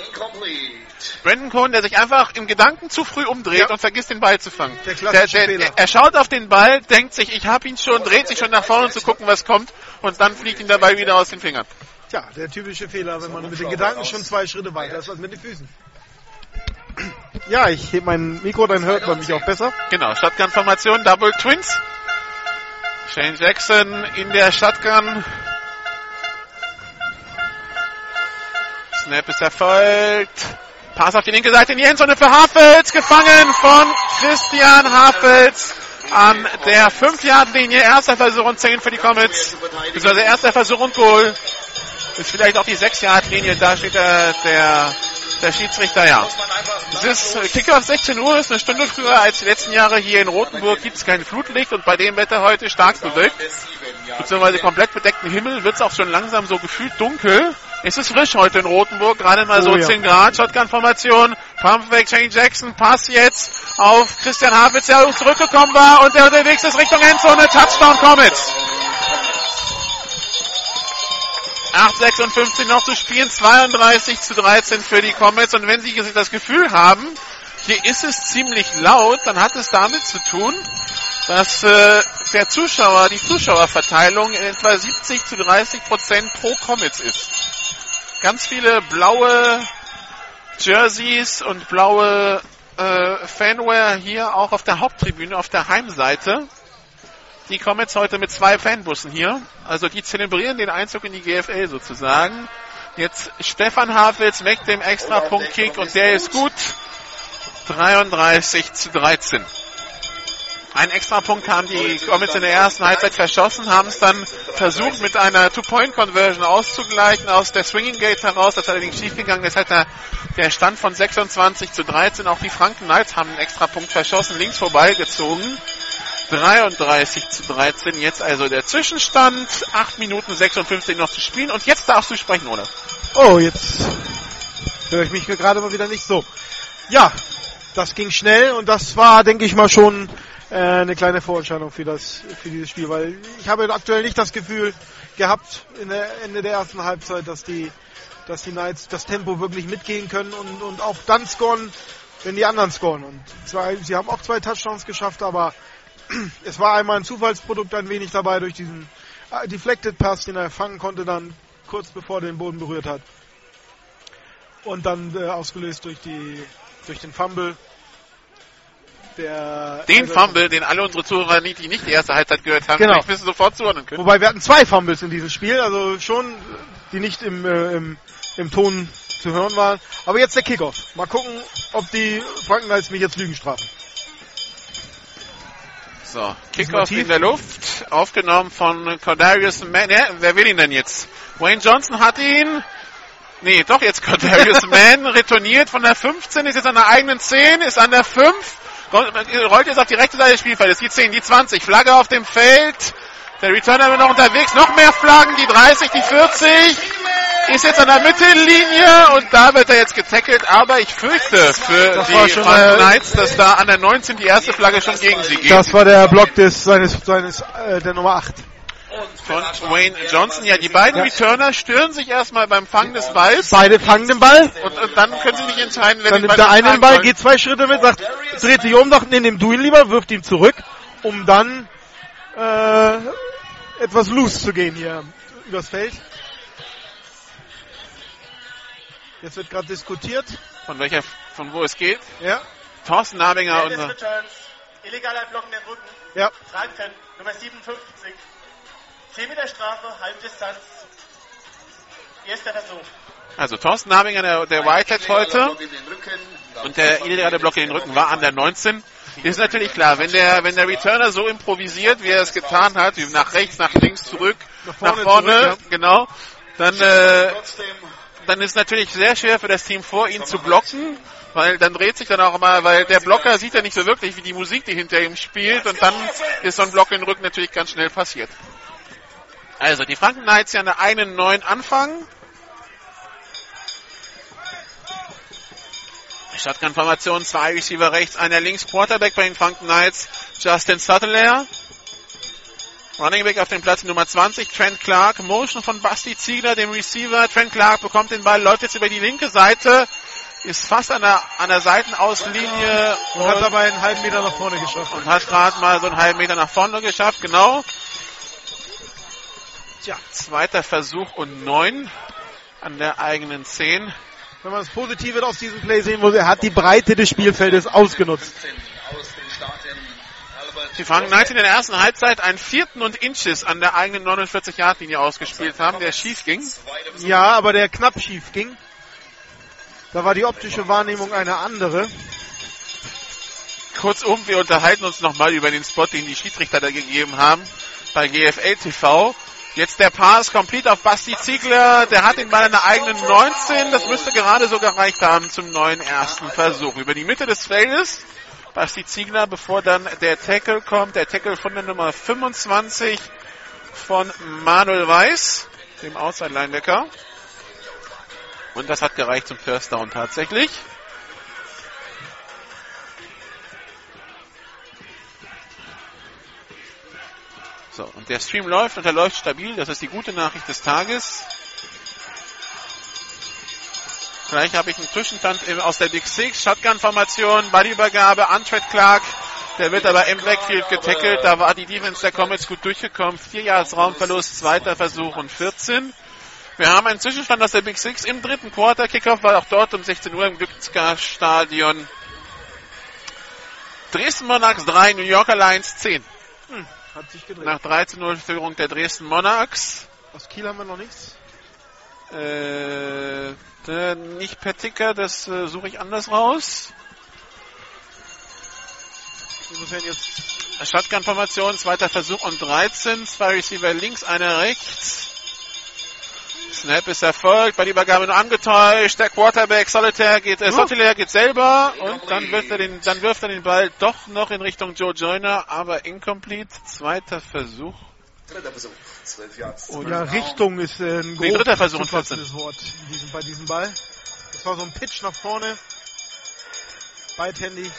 Incomplete. Brandon Cohn, der sich einfach im Gedanken zu früh umdreht ja. und vergisst den Ball zu fangen. Der der, der, er schaut auf den Ball, denkt sich, ich habe ihn schon, dreht sich schon nach vorne, um zu gucken, was kommt und dann fliegt ihn dabei wieder aus den Fingern. Tja, der typische Fehler, wenn man mit den Gedanken schon zwei Schritte weiter ist als mit den Füßen. Ja, ich hebe mein Mikro, dann hört man mich auch besser. Genau, Shotgun-Formation, Double Twins. Shane Jackson in der Shotgun. Snap ist erfolgt. Pass auf die linke Seite in die Endzone für Hafels. Gefangen von Christian Hafels an der 5-Yard-Linie. Erster Versuch und 10 für die Comets. Beziehungsweise erster Versuch und Goal. Ist vielleicht auch die 6-Yard-Linie. Da steht der, der der Schiedsrichter, ja. Es ist Kickoff 16 Uhr, ist eine Stunde früher als die letzten Jahre hier in Rothenburg. Gibt es kein Flutlicht und bei dem Wetter heute stark bewölkt, beziehungsweise komplett bedeckten Himmel, wird es auch schon langsam so gefühlt dunkel. Es ist frisch heute in Rothenburg, gerade mal so oh, ja. 10 Grad. Shotgun-Formation, Pump weg, Shane Jackson, Pass jetzt auf Christian Havitz, der zurückgekommen war und der unterwegs ist Richtung Endzone, Touchdown Comets. 8,56 noch zu spielen, 32 zu 13 für die Comets. Und wenn Sie das Gefühl haben, hier ist es ziemlich laut, dann hat es damit zu tun, dass äh, der Zuschauer, die Zuschauerverteilung in etwa 70 zu 30 Prozent pro Comets ist. Ganz viele blaue Jerseys und blaue äh, Fanware hier auch auf der Haupttribüne, auf der Heimseite. Die kommen jetzt heute mit zwei Fanbussen hier. Also die zelebrieren den Einzug in die GFL sozusagen. Jetzt Stefan Havels weg dem Extrapunkt-Kick und der ist gut. 33 zu 13. Einen Extrapunkt haben die Comets in der ersten Halbzeit verschossen, haben es dann versucht mit einer Two-Point-Conversion auszugleichen aus der Swinging Gate heraus. Das ist allerdings schiefgegangen. Das hat der, der Stand von 26 zu 13. Auch die Franken Knights haben einen Extrapunkt verschossen, links vorbeigezogen. 33 zu 13. Jetzt also der Zwischenstand. 8 Minuten 56 noch zu spielen. Und jetzt darfst du sprechen, oder? Oh, jetzt höre ich mich gerade mal wieder nicht so. Ja, das ging schnell und das war, denke ich mal, schon äh, eine kleine Vorentscheidung für das für dieses Spiel, weil ich habe aktuell nicht das Gefühl gehabt in der Ende der ersten Halbzeit, dass die dass die Knights das Tempo wirklich mitgehen können und, und auch dann scoren, wenn die anderen scoren. Und zwar, sie haben auch zwei Touchdowns geschafft, aber es war einmal ein Zufallsprodukt ein wenig dabei durch diesen äh, Deflected Pass, den er fangen konnte, dann kurz bevor er den Boden berührt hat. Und dann äh, ausgelöst durch die durch den Fumble. Der den Fumble, den alle unsere Zuhörer nicht, die nicht die erste Halbzeit gehört haben, genau. wissen sofort zuordnen können. Wobei wir hatten zwei Fumbles in diesem Spiel, also schon, die nicht im, äh, im, im Ton zu hören waren. Aber jetzt der Kickoff. Mal gucken, ob die Franken Knights mich jetzt Lügen strafen. So, Kickoff in der Luft, aufgenommen von Cordarius Mann. Ja, wer will ihn denn jetzt? Wayne Johnson hat ihn. Nee, doch jetzt Cordarius *laughs* Mann retourniert von der 15, ist jetzt an der eigenen 10, ist an der 5, rollt jetzt auf die rechte Seite des Spielfeldes, die 10, die 20, Flagge auf dem Feld. Der Returner wird noch unterwegs, noch mehr Flaggen, die 30, die 40, ist jetzt an der Mittellinie und da wird er jetzt getackelt, aber ich fürchte für Das die äh, Knights, dass da an der 19 die erste Flagge schon gegen sie geht. Das war der Block des seines seines äh, der Nummer 8. von Wayne Johnson. Ja, die beiden Returner stören sich erstmal beim Fangen des Balls. Beide fangen den Ball. Und, und dann können sie nicht entscheiden, wer Dann nimmt der eine den Ball, geht zwei Schritte mit, sagt, dreht sich um, sagt, nee, nimm du ihn lieber, wirft ihn zurück, um dann äh, etwas loose zu gehen hier übers Feld. Jetzt wird gerade diskutiert. Von welcher, von wo es geht. Ja. Thorsten Nabinger, unser, Returns. Illegaler Block in den Rücken. Ja. Franken, Nummer 57. 10 Meter Strafe, Halbdistanz. Erster Versuch. also Thorsten Nabinger, der, der Whitehead heute. Und der illegale Block in den Rücken war an der 19. Ist natürlich klar, wenn der, wenn der Returner so improvisiert, wie er es getan hat, wie nach rechts, nach links, zurück, nach vorne vorne, zurück, genau, dann, äh, dann ist natürlich sehr schwer für das Team vor ihn zu blocken, weil dann dreht sich dann auch mal, weil der Blocker sieht ja nicht so wirklich, wie die Musik, die hinter ihm spielt, und dann ist so ein Block in den Rücken natürlich ganz schnell passiert. Also, die Franken Knights ja einen neuen Anfang. Shotgun-Formation, zwei Receiver rechts, einer links, Quarterback bei den Franken Knights, Justin Suttler. Running Back auf dem Platz Nummer 20, Trent Clark, Motion von Basti Ziegler, dem Receiver. Trent Clark bekommt den Ball, läuft jetzt über die linke Seite, ist fast an der, an der Seitenauslinie Und hat dabei einen halben Meter nach vorne geschafft. und hat gerade mal so einen halben Meter nach vorne geschafft, genau. Tja, zweiter Versuch und neun an der eigenen 10. Wenn man das Positive aus diesem Play sehen muss, er hat die Breite des Spielfeldes ausgenutzt. Die Franken Knights in der ersten Halbzeit einen vierten und Inches an der eigenen 49-Yard-Linie ausgespielt haben, der schief ging. Ja, aber der knapp schief ging. Da war die optische Wahrnehmung eine andere. Kurzum, wir unterhalten uns nochmal über den Spot, den die Schiedsrichter da gegeben haben bei GFL TV. Jetzt der Pass komplett auf Basti Ziegler. Der hat den Ball an der eigenen 19. Das müsste gerade so gereicht haben zum neuen ersten Versuch. Über die Mitte des Feldes. Basti Ziegler, bevor dann der Tackle kommt. Der Tackle von der Nummer 25 von Manuel Weiß, dem Outside Linebacker. Und das hat gereicht zum First Down tatsächlich. So, und der Stream läuft und er läuft stabil. Das ist die gute Nachricht des Tages. Gleich habe ich einen Zwischenstand aus der Big Six. Shotgun-Formation, Ballübergabe, Antred Clark. Der wird aber im Backfield getackelt. Da war die Defense der Comets gut durchgekommen. Vier Yards Raumverlust, zweiter Versuch und 14. Wir haben einen Zwischenstand aus der Big Six im dritten Quarter. Kickoff war auch dort um 16 Uhr im Glücksgar-Stadion. Dresden Monarchs 3, New Yorker Lions 10. Hat sich gedreht. Nach 13-0 Führung der Dresden Monarchs. Aus Kiel haben wir noch nichts. Äh, der, nicht per Ticker, das äh, suche ich anders raus. Insofern jetzt Shotgun-Formation, zweiter Versuch und 13. Zwei Receiver links, einer rechts. Snap ist erfolgt, bei der Übergabe nur angetäuscht. Der Quarterback Solitaire geht, äh, Sotilaire geht selber und dann wirft er den, dann wirft er den Ball doch noch in Richtung Joe Joyner, aber incomplete. Zweiter Versuch. Dritter Versuch. 12 Yards. Und ja, Richtung ist äh, ein Nee, dritter Versuch und Wort in diesem, bei diesem Ball. Das war so ein Pitch nach vorne. Beidhändig.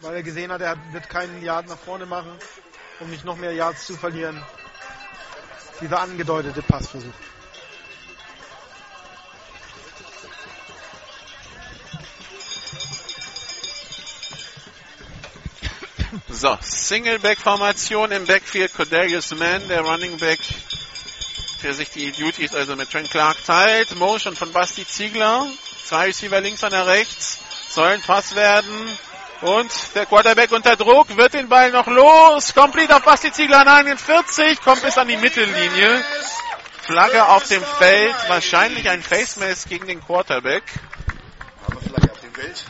Weil er gesehen hat, er wird keinen Yard nach vorne machen, um nicht noch mehr Yards zu verlieren. Dieser angedeutete Passversuch. So, Single-Back-Formation im Backfield. Cordelius Mann, der Running Back, der sich die Duties also mit Trent Clark teilt. Motion von Basti Ziegler. Zwei Receiver links, einer rechts. Sollen Pass werden. Und der Quarterback unter Druck, wird den Ball noch los. Complete auf Basti Ziegler an 41, kommt bis an die Mittellinie. Flagge auf dem Feld, wahrscheinlich ein Face Mask gegen den Quarterback. Haben wir Flagge auf dem Feld?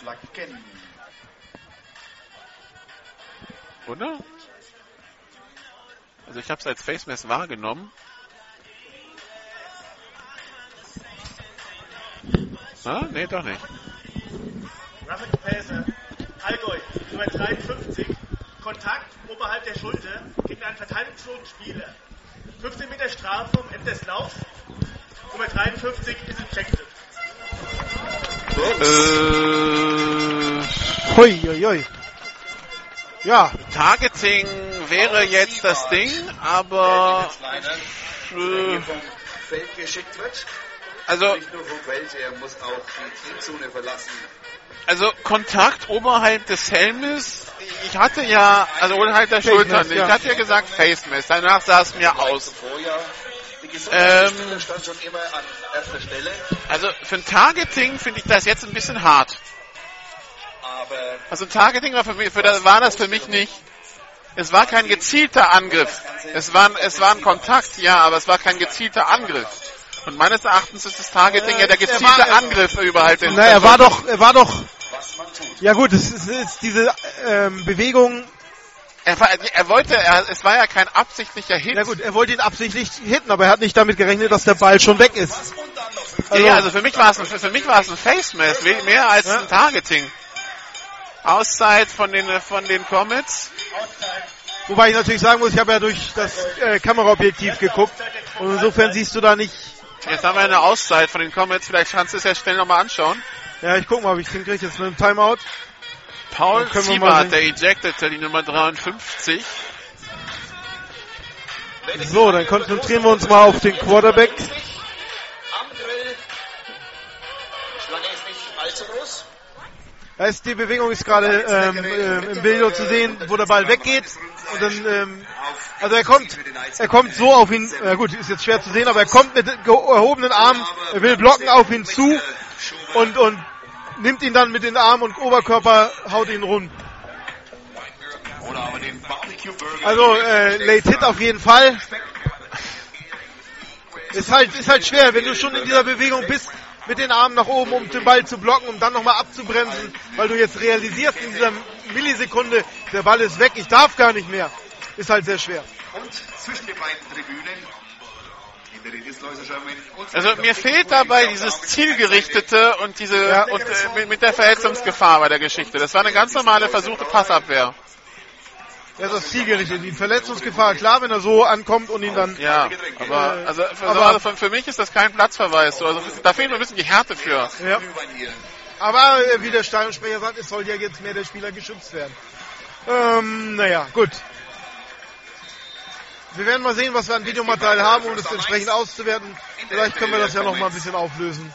Flaggen. Oder? Also ich habe es als Face Mask wahrgenommen. Ah, nee, doch nicht. Rapid Pässe. Allgäu, Nummer 53. Kontakt oberhalb der Schulter gegen einen verteidigungslosen Spieler. 15 Meter Strafe am Ende des Laufs. Nummer 53 ist ejected. Äh, Hui, hui, hui. Ja, Targeting wäre jetzt das Ding, aber äh, hier vom Feld geschickt wird. also Nicht nur vom Feld, er muss auch die Teamzone verlassen. also Kontakt oberhalb des Helmes. Ich hatte ja, also oberhalb der Schultern. Ich hatte ja gesagt Face Mask. Danach sah es mir aus. Ähm. Also für ein Targeting finde ich das jetzt ein bisschen hart. Aber Also Targeting war, für mich, für das, war das für mich nicht. Es war kein gezielter Angriff. Es war, es war ein Kontakt, ja, aber es war kein gezielter Angriff. Und meines Erachtens ist das Targeting ja der er gezielte Angriff überall. Den na, er war doch, er war doch, ja gut, es ist, es ist diese ähm, Bewegung, er, war, er wollte, er, es war ja kein absichtlicher Hit. ja gut, er wollte ihn absichtlich hitten, aber er hat nicht damit gerechnet, dass der Ball schon weg ist. ja, ja, also für mich war es ein, für mich war es ein Face Mask, mehr als ein Targeting. Auszeit von den, von den Comets. Wobei ich natürlich sagen muss, ich habe ja durch das äh, Kameraobjektiv geguckt und insofern siehst du da nicht, Jetzt haben wir eine Auszeit von den Comets. Vielleicht kannst du es ja schnell nochmal anschauen. ja ich guck mal, ob ich den kriege jetzt mit dem Timeout. Paul Ziebert, der ejectete, die Nummer 53. So, dann konzentrieren wir uns mal auf den Quarterback. Da ist die Bewegung ist gerade ähm, ähm, im Video zu sehen, wo der Ball weggeht und dann ähm, also er kommt er kommt so auf ihn, ja gut, ist jetzt schwer zu sehen, aber er kommt mit erhobenen Armen, er will blocken auf ihn zu und und nimmt ihn dann mit den Armen und Oberkörper haut ihn rund. Also äh, Late Hit auf jeden Fall. Ist halt ist halt schwer, wenn du schon in dieser Bewegung bist mit den Armen nach oben, um den Ball zu blocken, um dann nochmal abzubremsen, weil du jetzt realisierst in dieser Millisekunde, der Ball ist weg, ich darf gar nicht mehr. Ist halt sehr schwer. Und zwischen den beiden Tribünen. Also mir fehlt dabei dieses zielgerichtete und diese Ja. und, äh, mit, mit der Verletzungsgefahr bei der Geschichte. Das war eine ganz normale versuchte Passabwehr. Er ist das zielgerichtet. Die Verletzungsgefahr, klar, wenn er so ankommt und ihn dann. Ja, aber also, für, Aber- also für, für mich ist das kein Platzverweis. So, Also da fehlt mir ein bisschen die Härte für. Ja. Aber äh, wie der Stadionsprecher sagt, es soll ja jetzt mehr der Spieler geschützt werden. Ähm, naja, gut. wir werden mal sehen, was wir an Videomaterial haben, um das entsprechend auszuwerten. Vielleicht können wir das ja noch mal ein bisschen auflösen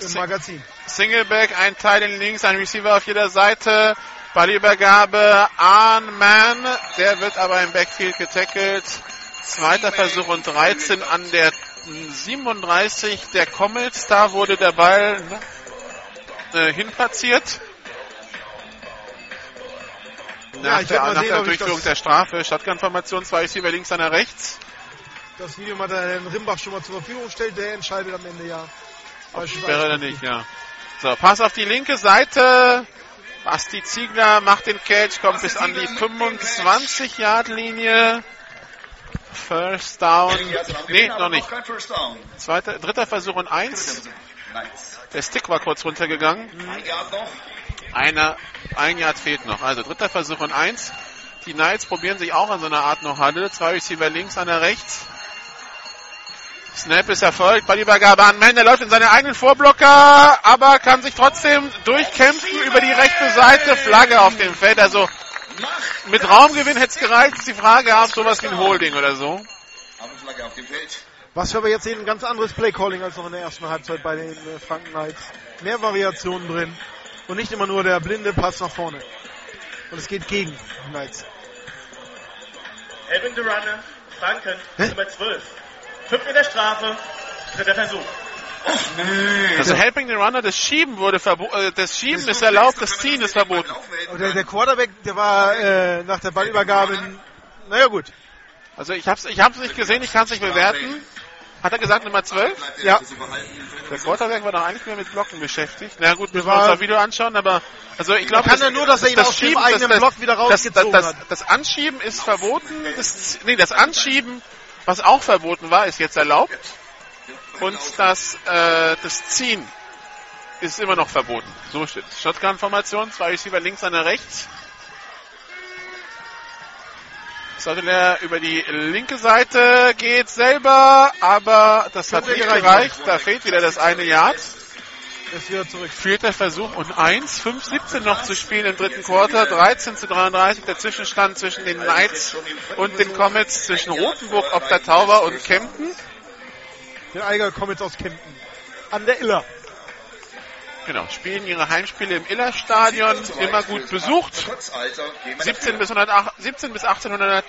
im Magazin. Singleback, ein Teil in links, ein Receiver auf jeder Seite. Ballübergabe an Man. Der wird aber im Backfield getackelt. Zweiter Versuch und 13 an der 37 der Comets. Da wurde der Ball äh, hinplatziert. Nach ich der, mal nach sehen, der ob Durchführung der Strafe. Shotgun-Formation, zwei Receiver links, einer rechts. Das Videomaterial den Rimbach schon mal zur Verfügung stellt, der entscheidet am Ende ja. Sperre oder nicht, ja. So, Pass auf die linke Seite. Basti Ziegler macht den Catch, kommt bis an die 25-Yard-Linie. First down. Nee, noch nicht. Zweiter, dritter Versuch und eins. Der Stick war kurz runtergegangen. Ein Yard noch. Einer, ein Yard fehlt noch. Also dritter Versuch und eins. Die Knights probieren sich auch an so einer Art noch Huddle. Zwei Receiver links, einer rechts. Snap ist erfolgt. Ballübergabe an Mann. Der läuft in seine eigenen Vorblocker, aber kann sich trotzdem durchkämpfen über die rechte Seite. Flagge auf dem Feld. Also mit Raumgewinn hätte es gereicht. Ist die Frage, ob sowas wie ein Holding oder so. Was wir aber jetzt sehen, ein ganz anderes Playcalling als noch in der ersten Halbzeit bei den äh, Franken Knights. Mehr Variationen drin und nicht immer nur der blinde Pass nach vorne. Und es geht gegen Knights. Elvin Durane, Franken, Nummer 12. 5 Meter Strafe, dritter Versuch. Also Helping the Runner, das Schieben wurde verboten, äh, das Schieben ist erlaubt, das Ziehen ist verboten. Und der, der Quarterback, der war äh, nach der Ballübergabe, naja gut. Also ich hab's, ich hab's nicht gesehen, ich kann es nicht bewerten. Hat er gesagt Nummer 12? Ja. Der Quarterback war doch eigentlich mehr mit Blocken beschäftigt. Na gut, müssen wir uns das Video anschauen, aber also ich glaube, Kann er nur, dass er ihn aus dem eigenen Block wieder das, rausgezogen das, hat. das, das Anschieben ist verboten. Das, nee, das Anschieben, was auch verboten war, ist jetzt erlaubt. Und das, äh, das Ziehen ist immer noch verboten. So steht. Shotgun-Formation, zwei Receiver links, einer rechts. Sutherland über die linke Seite geht selber, aber das hat nicht gereicht. Da fehlt wieder das eine Yard. Ist wieder zurück. Vierter Versuch und 1, 5, 17 noch zu spielen im dritten Quarter. 13 zu 33 der Zwischenstand zwischen den Knights und den Comets, zwischen Rotenburg auf der Tauber und Kempten. Der Eiger jetzt aus Kempten. An der Iller. Genau, spielen ihre Heimspiele im Illerstadion, immer gut besucht. Trotz Alter gehen wir 17 bis, 108, 17 bis 1800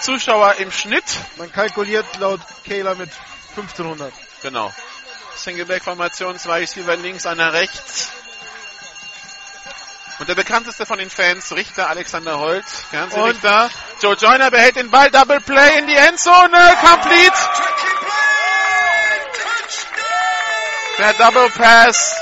Zuschauer im Schnitt. Man kalkuliert laut Kayla mit 1500. Genau. Singleback-Formation, zwei Receiver links, einer rechts. Und der bekannteste von den Fans, Richter Alexander Holt, Fernsehrichter. Joe Joyner behält den Ball, Double Play in die Endzone, complete. Der Double Pass.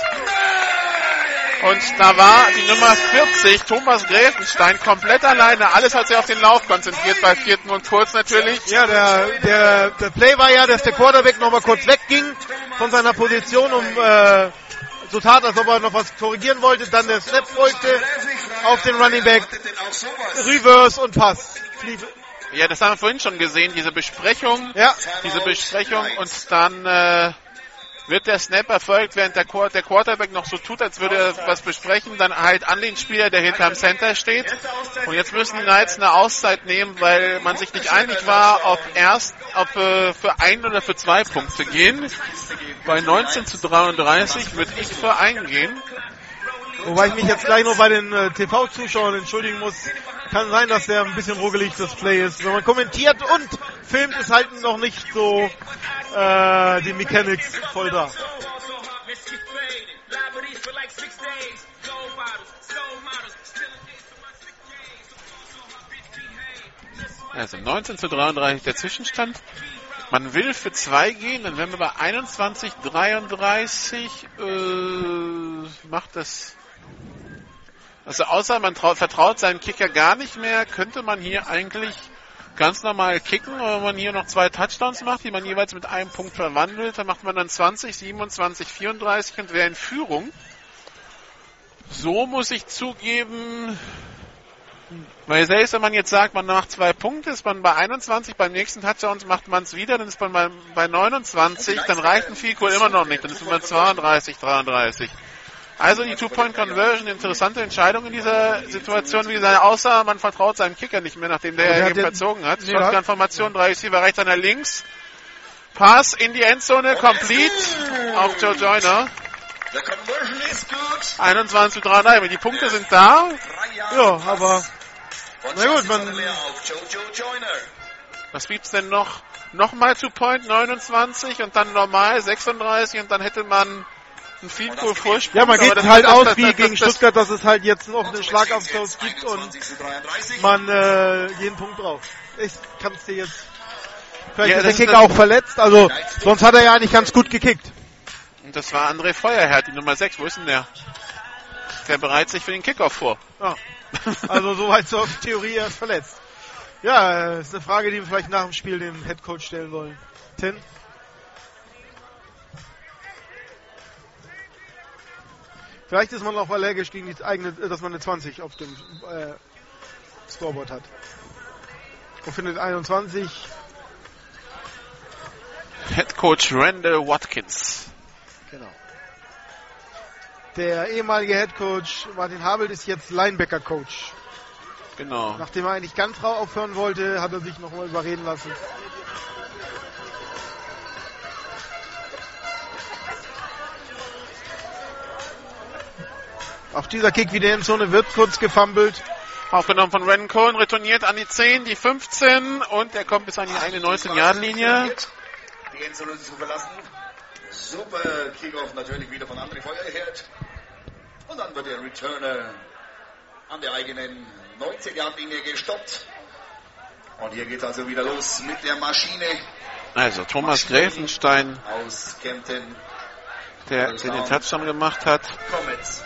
Und da war die Nummer 40, Thomas Gräfenstein, komplett alleine. Alles hat sich auf den Lauf konzentriert, bei vierten und kurz natürlich. Ja, der, der, der Play war ja, dass der Quarterback nochmal kurz wegging von seiner Position, um äh, so tat, als ob er noch was korrigieren wollte. Dann der Snap folgte auf den Running Back, Reverse und Pass. Ja, das haben wir vorhin schon gesehen, diese Besprechung. Ja, Diese Besprechung und dann äh, wird der Snap erfolgt, während der, der Quarterback noch so tut, als würde er was besprechen, dann halt an den Spieler, der hinterm Center steht. Und jetzt müssen die Knights eine Auszeit nehmen, weil man sich nicht einig war, ob erst, ob äh, für ein oder für zwei Punkte gehen. Bei 19 zu 33 würde ich für einen gehen. Wobei ich mich jetzt gleich noch bei den äh, TV-Zuschauern entschuldigen muss. Kann sein, dass der ein bisschen ruckelig das Play ist. Wenn man kommentiert und filmt, ist halt noch nicht so äh, die Mechanics voll da. Also 19 zu 33 der Zwischenstand. Man will für zwei gehen, dann wären wir bei 21, 33. Äh, macht das. Also außer man traut, vertraut seinen Kicker gar nicht mehr, könnte man hier eigentlich ganz normal kicken. Aber wenn man hier noch zwei Touchdowns macht, die man jeweils mit einem Punkt verwandelt, dann macht man dann 20, 27, 34 und wäre in Führung. So muss ich zugeben, weil selbst wenn man jetzt sagt, man macht zwei Punkte, ist man bei 21, beim nächsten Touchdown macht man es wieder, dann ist man bei, bei 29, dann reicht ein Fico immer noch nicht, dann ist man bei 32, 33. Also die Two-Point-Conversion, interessante Entscheidung in dieser Situation, wie gesagt, außer man vertraut seinem Kicker nicht mehr, nachdem der der hat eben verzogen hat. Nee, Shotgun-Formation, drei Receiver rechts, einer links. Pass in die Endzone, complete auf Joe Joyner. The conversion is good. 21 zu 3, die Punkte sind da. Ja, aber Na gut, man-. Was gibt's denn noch? Nochmal Two-Point, 29 und dann normal 36 und dann hätte man einen Field Goal Vorsprung. ja, man geht halt das- aus das- wie das- gegen das- Stuttgart, dass es halt jetzt noch einen Schlagabtausch gibt und 21 zu 33. man äh, jeden Punkt drauf. Ich kann's dir jetzt. Vielleicht Ja, ist der Kicker auch verletzt, also sonst hat er ja eigentlich ganz gut gekickt. Und das war André Feuerherd, die Nummer 6. Wo ist denn der? Der bereitet sich für den Kickoff vor. Ja. Also soweit zur Theorie, er ist verletzt. Ja, äh, ist eine Frage, die wir vielleicht nach dem Spiel dem Headcoach stellen wollen. Tin? Vielleicht ist man auch allergisch gegen die eigene, dass man eine 20 auf dem äh, Scoreboard hat. Und findet 21. Head Coach Randall Watkins. Genau. Der ehemalige Headcoach Martin Habelt ist jetzt Linebacker-Coach. Genau. Nachdem er eigentlich ganz rau aufhören wollte, hat er sich nochmal überreden lassen. Auch dieser Kick wieder in Zone wird kurz gefummelt. Aufgenommen von Ren Cohen, retourniert an die 10, die 15 und er kommt bis an die eine 19-Yard-Linie. Die Endzone zu verlassen. Super Kickoff natürlich wieder von André Feuerherd. Und dann wird der Returner an der eigenen 19-Yard-Linie gestoppt. Und hier geht also wieder los mit der Maschine Also Thomas Gräfenstein, aus Kempten der, der den Touchdown gemacht hat. Comets.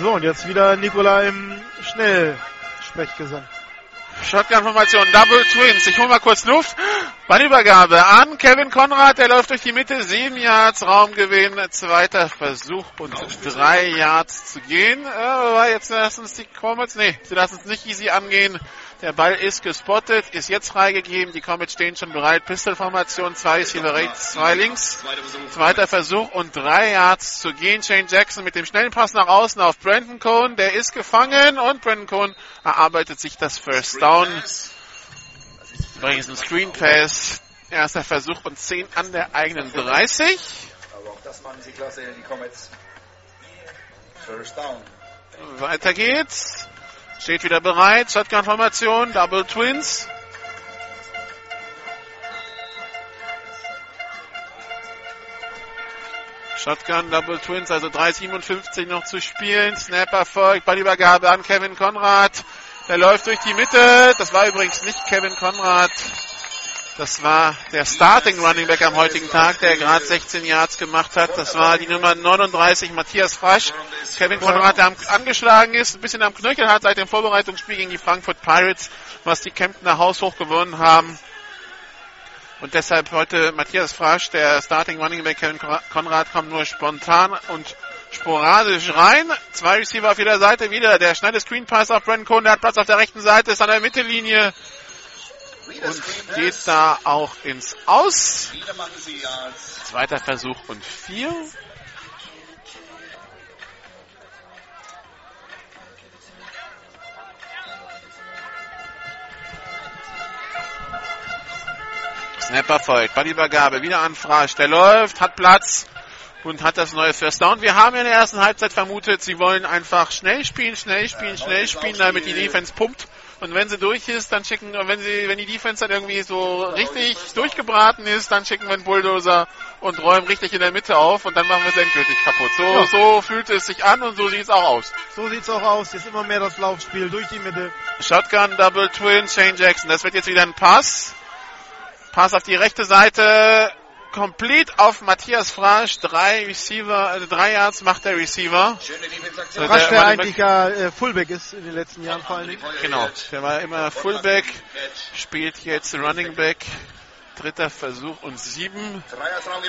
So, und jetzt wieder Nikola im Schnellsprechgesang. Shotgun-Formation, Double Twins. Ich hole mal kurz Luft. Ballübergabe an Kevin Konrad. Der läuft durch die Mitte. Sieben Yards Raumgewinn. Zweiter Versuch und drei Yards zu gehen. Äh, aber jetzt lassen uns die Comets, nee, sie lassen es nicht easy angehen. Der Ball ist gespottet, ist jetzt freigegeben. Die Comets stehen schon bereit. Pistol-Formation. Zwei ist hier rechts, zwei links. Zweiter Versuch. Und drei Yards zu gehen. Shane Jackson mit dem schnellen Pass nach außen auf Brandon Cohn. Der ist gefangen und Brandon Cohn erarbeitet sich das First Down. Übrigens ein Screen Pass. Erster Versuch und 10 an der eigenen 30. Aber auch das machen sie klasse, die Comets. First down. Weiter geht's. Steht wieder bereit. Shotgun-Formation. Double Twins. Shotgun, Double Twins, also 3,57 noch zu spielen. Snap erfolgt, Ballübergabe an Kevin Konrad. Der läuft durch die Mitte. Das war übrigens nicht Kevin Konrad. Das war der Starting Running Back am heutigen Tag, der gerade 16 Yards gemacht hat. Das war die Nummer 39, Matthias Frasch. Kevin Konrad, der angeschlagen ist, ein bisschen am Knöchel hat seit dem Vorbereitungsspiel gegen die Frankfurt Pirates, was die Kemptener haushoch gewonnen haben. Und deshalb heute Matthias Frasch, der Starting Running Back Kevin Konrad, kommt nur spontan und sporadisch rein. Zwei Receiver auf jeder Seite wieder. Der schnelle Screen Pass auf Brandon Cohn, der hat Platz auf der rechten Seite, ist an der Mittellinie und geht da auch ins Aus. Zweiter Versuch und vier. Snapper folgt, Ballübergabe, wieder an Frasch, der läuft, hat Platz und hat das neue First Down. Wir haben in der ersten Halbzeit vermutet, sie wollen einfach schnell spielen, schnell spielen, schnell spielen, damit die Defense pumpt. Und wenn sie durch ist, dann schicken, wenn sie, wenn die Defense dann irgendwie so richtig durchgebraten ist, dann schicken wir einen Bulldozer und räumen richtig in der Mitte auf und dann machen wir es endgültig kaputt. So, Ja. so fühlt es sich an und so sieht es auch aus. So sieht's auch aus. Jetzt immer mehr das Laufspiel durch die Mitte. Shotgun, Double Twin, Shane Jackson. Das wird jetzt wieder ein Pass. Pass auf die rechte Seite. Complete auf Matthias Frasch. Drei Receiver, also drei Yards macht der Receiver. Schöne Defense-Aktion. So, Rasch, der der eigentlich ja äh, Fullback ist in den letzten Jahren vor allen Dingen. Genau. Der war immer Fullback. Spielt jetzt Running Back. Dritter Versuch und sieben.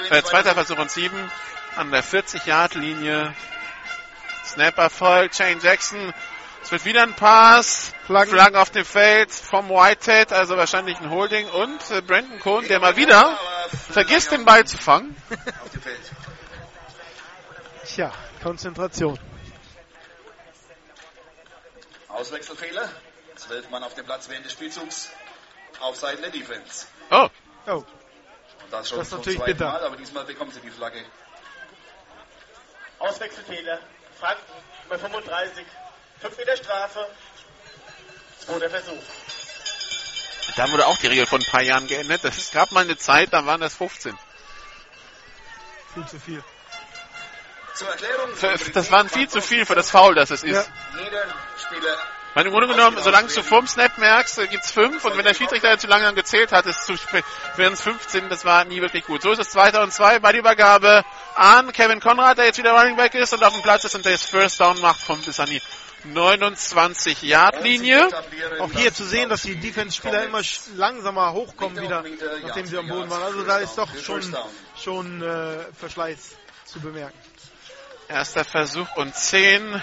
Äh, zweiter Versuch und sieben. An der 40-Yard-Linie. Snapper folgt. Shane Jackson. Es wird wieder ein Pass. Flaggen. Flaggen auf dem Feld vom Whitehead, also wahrscheinlich ein Holding. Und äh, Brandon Cohn, der mal wieder vergisst, den Ball zu fangen. *laughs* Auf dem Feld. Tja, Konzentration. Auswechselfehler. Zwölf Mann auf dem Platz während des Spielzugs auf Seiten der Defense. Oh, Oh, Und das schon Das ist zum natürlich zweiten bitter. Mal, aber diesmal bekommt sie die Flagge. Auswechselfehler. Franken, Nummer 35. Fünf Meter Strafe. Oder Versuch. Da wurde auch die Regel von ein paar Jahren geändert. Es gab mal eine Zeit, da waren das 15. Viel zu viel. Zur Erklärung. Für, das waren viel zu viel für das Foul, das es ist. Jeder Spieler weil im Grunde genommen, solange du vorm Snap merkst, äh, gibt es fünf und wenn der Schiedsrichter zu lange gezählt hat, ist zu spät, wären es 15, das war nie wirklich gut. So ist es 2. und 2 bei der Übergabe an Kevin Conrad, der jetzt wieder Running Back ist und auf dem Platz ist und der jetzt First Down macht vom Bissani. 29-Yard-Linie. Auch hier zu sehen, dass die Defense-Spieler immer langsamer hochkommen wieder, nachdem sie am Boden waren. Also da ist doch schon, schon äh, Verschleiß zu bemerken. Erster Versuch und 10.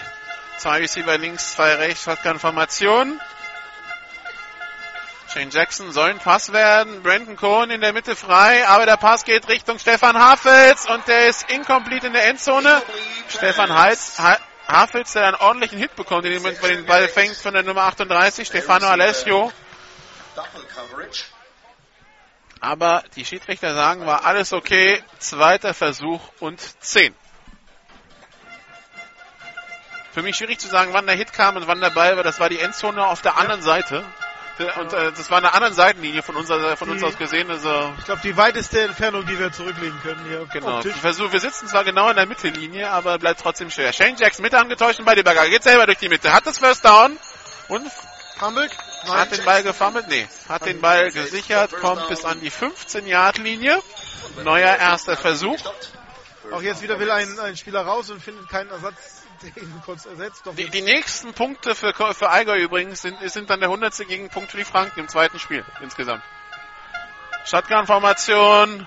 Zwei Receiver links, zwei rechts, hat keine Formation. Shane Jackson soll ein Pass werden. Brandon Cohen in der Mitte frei, aber der Pass geht Richtung Stefan Hafels und der ist incomplete in der Endzone. Stefan Hals, ha Hafels, der einen ordentlichen Hit bekommt, in dem Moment, wo er den Ball fängt von der Nummer 38, Stefano Alessio. Aber die Schiedsrichter sagen, war alles okay. Zweiter Versuch und 10. Für mich schwierig zu sagen, wann der Hit kam und wann der Ball war. Das war die Endzone auf der anderen Seite. Und äh, das war eine andere Seitenlinie von, unserer, von uns Die- aus gesehen. Also, Ich glaube, die weiteste Entfernung, die wir zurücklegen können hier. genau. Versuch, wir sitzen zwar genau in der Mittellinie, aber bleibt trotzdem schwer. Shane Jackson, Mitte angetäuscht und bei die Berger. Geht selber durch die Mitte. Hat das First Down und Hamburg? hat den Ball gefummelt? Nee. Hat den Ball gesichert, kommt bis an die 15-Yard-Linie. Neuer erster Versuch. Auch jetzt wieder will ein, ein Spieler raus und findet keinen Ersatz, kurz ersetzt. Doch Die, die nächsten Punkte für, für Allgäu übrigens sind, sind dann der 100. Gegenpunkt für die Franken im zweiten Spiel insgesamt. Shotgun-Formation.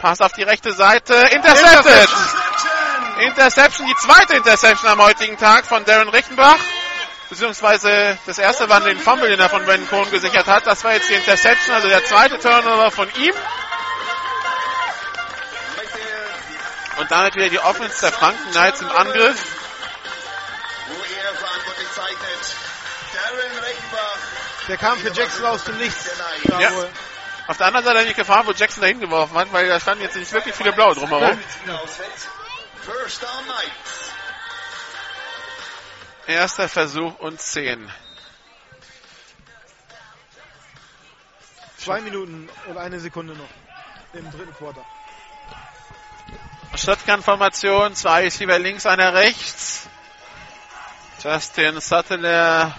Pass auf die rechte Seite. Intercepted! Interception, die zweite Interception am heutigen Tag von Darren Rechtenbach. Beziehungsweise das erste war den Fumble, den er von Brandon Cohn gesichert hat. Das war jetzt die Interception, also der zweite Turnover von ihm. Und damit wieder die Offense der Franken Knights im Angriff. Wo er verantwortlich zeichnet. Darren Reichenbach. Der kam für Jackson aus dem Nichts. Ja. Auf der anderen Seite die Gefahr, wo Jackson da hingeworfen hat, weil da standen jetzt nicht wirklich viele Blaue drumherum. Erster Versuch und 10. Zwei Minuten und eine Sekunde noch im dritten Quarter. Shotgun-Formation, zwei Receiver links, einer rechts. Justin Suttler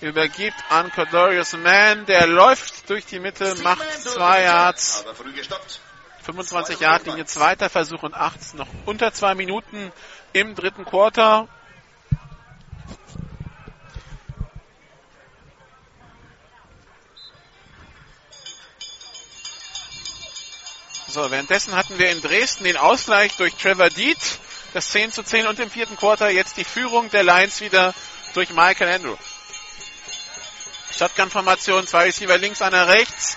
übergibt an Cordorius Mann, der läuft durch die Mitte, macht zwei Yards, Aber früh gestoppt. 25 Yard Linie, zweiter Versuch und 8, noch unter zwei Minuten im dritten Quarter. So, währenddessen hatten wir in Dresden den Ausgleich durch Trevor Deed, das 10 zu 10 und im vierten Quarter jetzt die Führung der Lions wieder durch Michael Andrew. Shotgun-Formation, zwei Receiver links, einer rechts.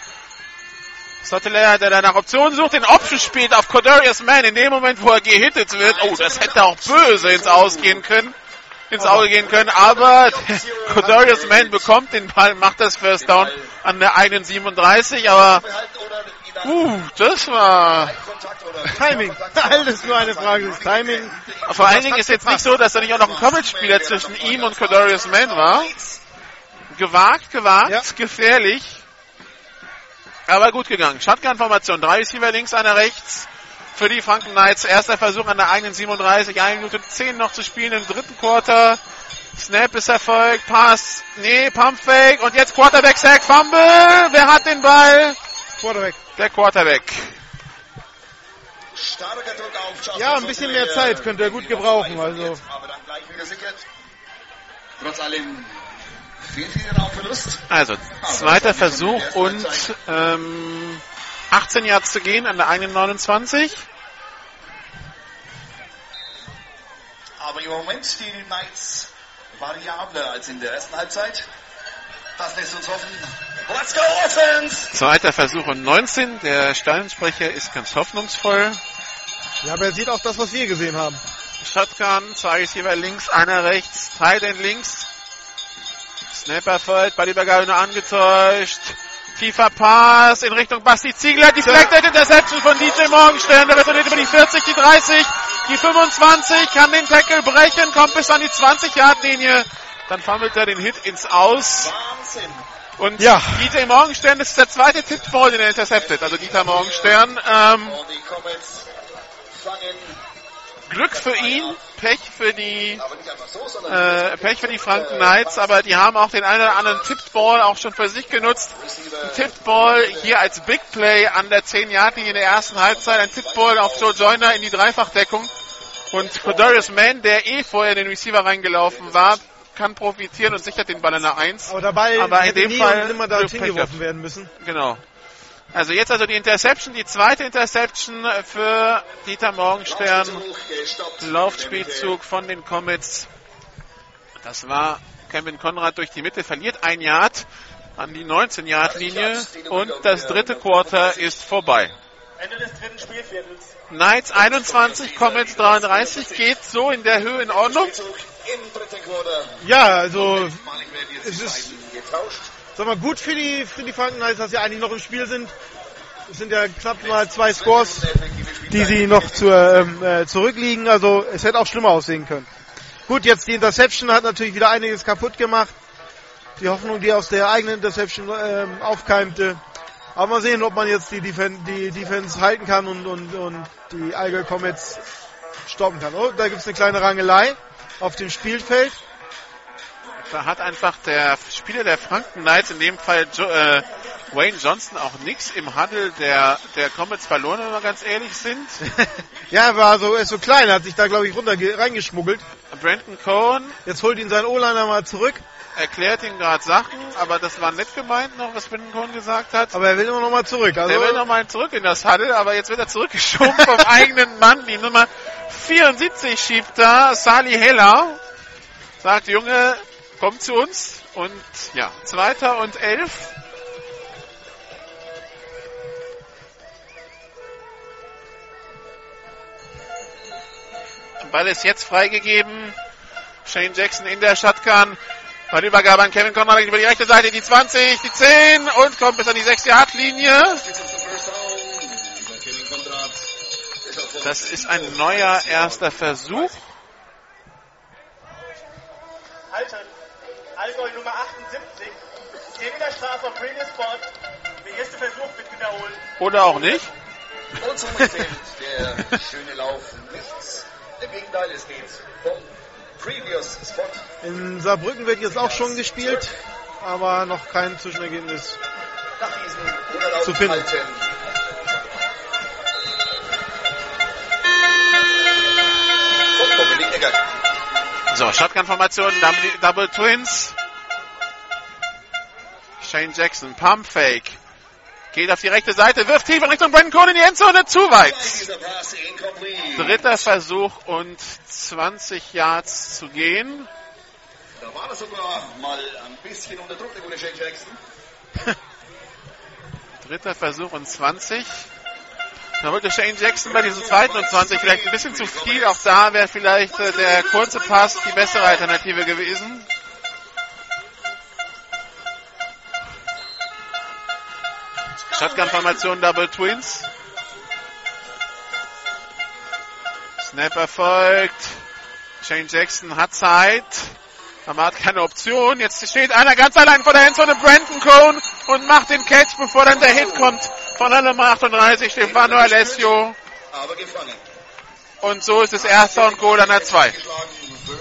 Soteler, der da nach Optionen sucht, den Option spielt auf Cordarius Mann in dem Moment, wo er gehittet wird. Oh, das hätte auch böse ins Ausgehen können, ins Auge gehen können, aber Cordarius Mann bekommt den Ball, macht das First Down an der eigenen 37, aber uh, das war Timing. *laughs* Alles nur eine Frage des Timing. vor allen Dingen ist jetzt nicht so, dass da nicht auch noch ein Coverage-Spieler zwischen ihm und Cordarius Mann war. Gewagt, gewagt, Ja. gefährlich. Aber gut gegangen. Shotgun-Formation. Drei Receiver links, einer rechts. Für die Franken Knights. Erster Versuch an der eigenen 37. 1 Minute 10 noch zu spielen im dritten Quarter. Snap ist erfolgt. Pass. Nee, Pump Fake. Und jetzt Quarterback Sack. Fumble. Wer hat den Ball? Quarterback. Der Quarterback. Starker Druck auf Justin Ja, ein bisschen mehr. Zeit könnte er gut gebrauchen. Also Aber dann gleich wieder sichert. Trotz allem viel, viel Raumverlust. Also, zweiter Versuch und ähm, 18 Yards zu gehen an der eigenen 29. Aber im Moment die Knights variabler als in der ersten Halbzeit. Das lässt uns hoffen. Let's go Offense! Zweiter Versuch und 19. Der Stallensprecher ist ganz hoffnungsvoll. Ja, aber er sieht auch das, was wir gesehen haben. Shotgun, zwei Receiver links, einer rechts, Tight End links. Snapper folgt, bei Übergabe nur angetäuscht. Tiefer Pass in Richtung Basti Ziegler. Deflected Interception von DJ Morgenstern. Der retourniert über die 40, die 30, die 25. Kann den Tackle brechen, kommt bis an die 20-Yard-Linie. Dann fummelt er den Hit ins Aus. Wahnsinn. Und Ja. DJ Morgenstern das ist der zweite Tippball, den er interceptet. Also Dieter Morgenstern. Ähm, fangen, Glück für ihn, Pech für die äh, Pech für die Franken Knights, aber die haben auch den einen oder anderen Tippball auch schon für sich genutzt. Ein Tippball hier als Big Play an der 10-Yard-Linie in der ersten Halbzeit. Ein Tippball auf Joe Joyner in die Dreifachdeckung. Und Cordarius Mann, der eh vorher in den Receiver reingelaufen war, kann profitieren und sichert den Ball in der 1. Aber dabei Aber in dem nie Fall und nimmer da hingeworfen werden müssen. Genau. Also jetzt also die Interception, die zweite Interception für Dieter Morgenstern. Laufspielzug von den Comets. Das war Kevin Konrad durch die Mitte, verliert ein Yard an die 19-Yard-Linie und das dritte Quarter ist vorbei. Ende des dritten Spielviertels. Knights 21, Comets 33, geht so in der Höhe in Ordnung. Ja, also Es ist- sag mal gut für die für die Franken dass sie eigentlich noch im Spiel sind. Es sind ja knapp mal zwei Scores, die sie noch zur, ähm, äh, zurückliegen. Also es hätte auch schlimmer aussehen können. Gut, jetzt die Interception hat natürlich wieder einiges kaputt gemacht. Die Hoffnung, die aus der eigenen Interception ähm, aufkeimte. Aber mal sehen, ob man jetzt die, Defen die Defense halten kann und, und, und die Allgäu Comets stoppen kann. Oh, da gibt's eine kleine Rangelei auf dem Spielfeld. Da hat einfach der Spieler der Franken Knights, in dem Fall jo äh, Wayne Johnson, auch nichts im Huddle der, der Comets verloren, wenn wir ganz ehrlich sind. *laughs* Ja, er war so, ist so klein, hat sich da glaube ich runter reingeschmuggelt. Brandon Cohen Jetzt holt ihn sein O-Liner mal zurück, erklärt ihm gerade Sachen, aber das war nett gemeint noch, was Brandon Cohen gesagt hat. aber er will immer noch mal zurück. Also Der will nochmal zurück in das Huddle, aber jetzt wird er zurückgeschoben vom *laughs* eigenen Mann. Die Nummer 74 schiebt da Sali Heller. Sagt, Junge, komm zu uns. Und ja, zweiter und elf. Ball ist jetzt freigegeben. Shane Jackson in der Shotgun. Bei der Übergabe an Kevin Conrad über die rechte Seite, die 20, die 10 und kommt bis an die 6-Yard-Linie. Das ist ein neuer erster Versuch. Halten. Allgäu Nummer 78. 10 Meter Strafe auf Previous Spot. Der erste Versuch wird wiederholt. Oder auch nicht. Und somit zählt der schöne Lauf nichts. Im Gegenteil, es geht vom in Saarbrücken wird jetzt auch schon gespielt, aber noch kein Zwischenergebnis. Zu finden. So, Shotgun-Formation, Double, Double Twins. Shane Jackson, Pump Fake. Geht auf die rechte Seite, wirft tief in Richtung Brandon Cohen in die Endzone, zu weit. Dritter Versuch und 20 Yards zu gehen. Da war er sogar mal ein bisschen unter Druck, der gute Shane Jackson. *laughs* Dritter Versuch und 20. Da wollte Shane Jackson bei diesem zweiten und 20 vielleicht ein bisschen zu viel. Auch da wäre vielleicht äh, der kurze Pass die bessere Alternative gewesen. Shotgun-Formation Double Twins. Snap erfolgt. Shane Jackson hat Zeit. Aber hat keine Option. Jetzt steht einer ganz allein vor der Endzone, Brandon Cohn, und macht den Catch, bevor dann der Hit kommt von der Nummer 38, Stefano Alessio. Aber gefangen. Und so ist es erster und Goal an der 2.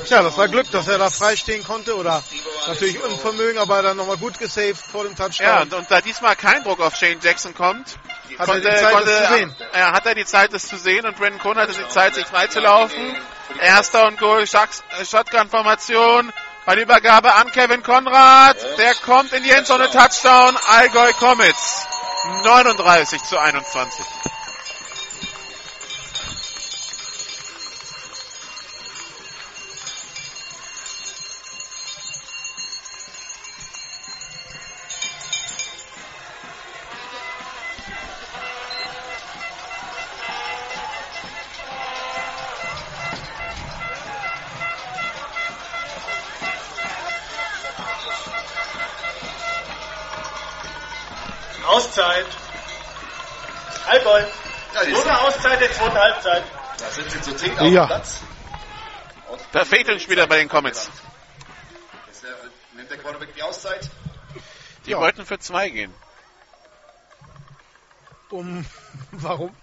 Tja, das war Glück, dass er da freistehen konnte oder natürlich Unvermögen, aber dann nochmal gut gesaved vor dem Touchdown. Ja, und, und da diesmal kein Druck auf Shane Jackson kommt, Hat er konnte, die Zeit, konnte, das zu sehen. Ja, hat er die Zeit, das zu sehen und Brandon Cohn hatte die Zeit, sich freizulaufen. Erster und Goal, äh, Shotgun-Formation. Bei der Übergabe an Kevin Konrad. Der kommt in die Endzone, Touchdown, Allgäu Comets. 39 zu 21. Allgäu. Eine Auszeit der zweiten Halbzeit. Da sind sie zu dritt auf Ja. dem Platz. Da fehlt ein Spieler bei den Comets. Bisher nimmt der Quarterback die Auszeit. Die Ja. wollten für zwei gehen. Um, *laughs* warum?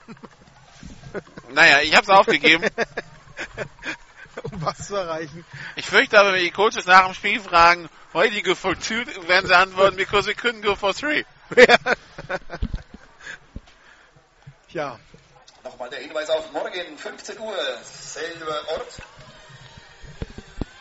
Naja, ich hab's aufgegeben. *laughs* um was zu erreichen. Ich fürchte aber, wenn die Coaches nach dem Spiel fragen, you go for two, werden sie antworten, because we couldn't go for three. *laughs* ja, Nochmal der Hinweis auf morgen, 15 Uhr, selber Ort.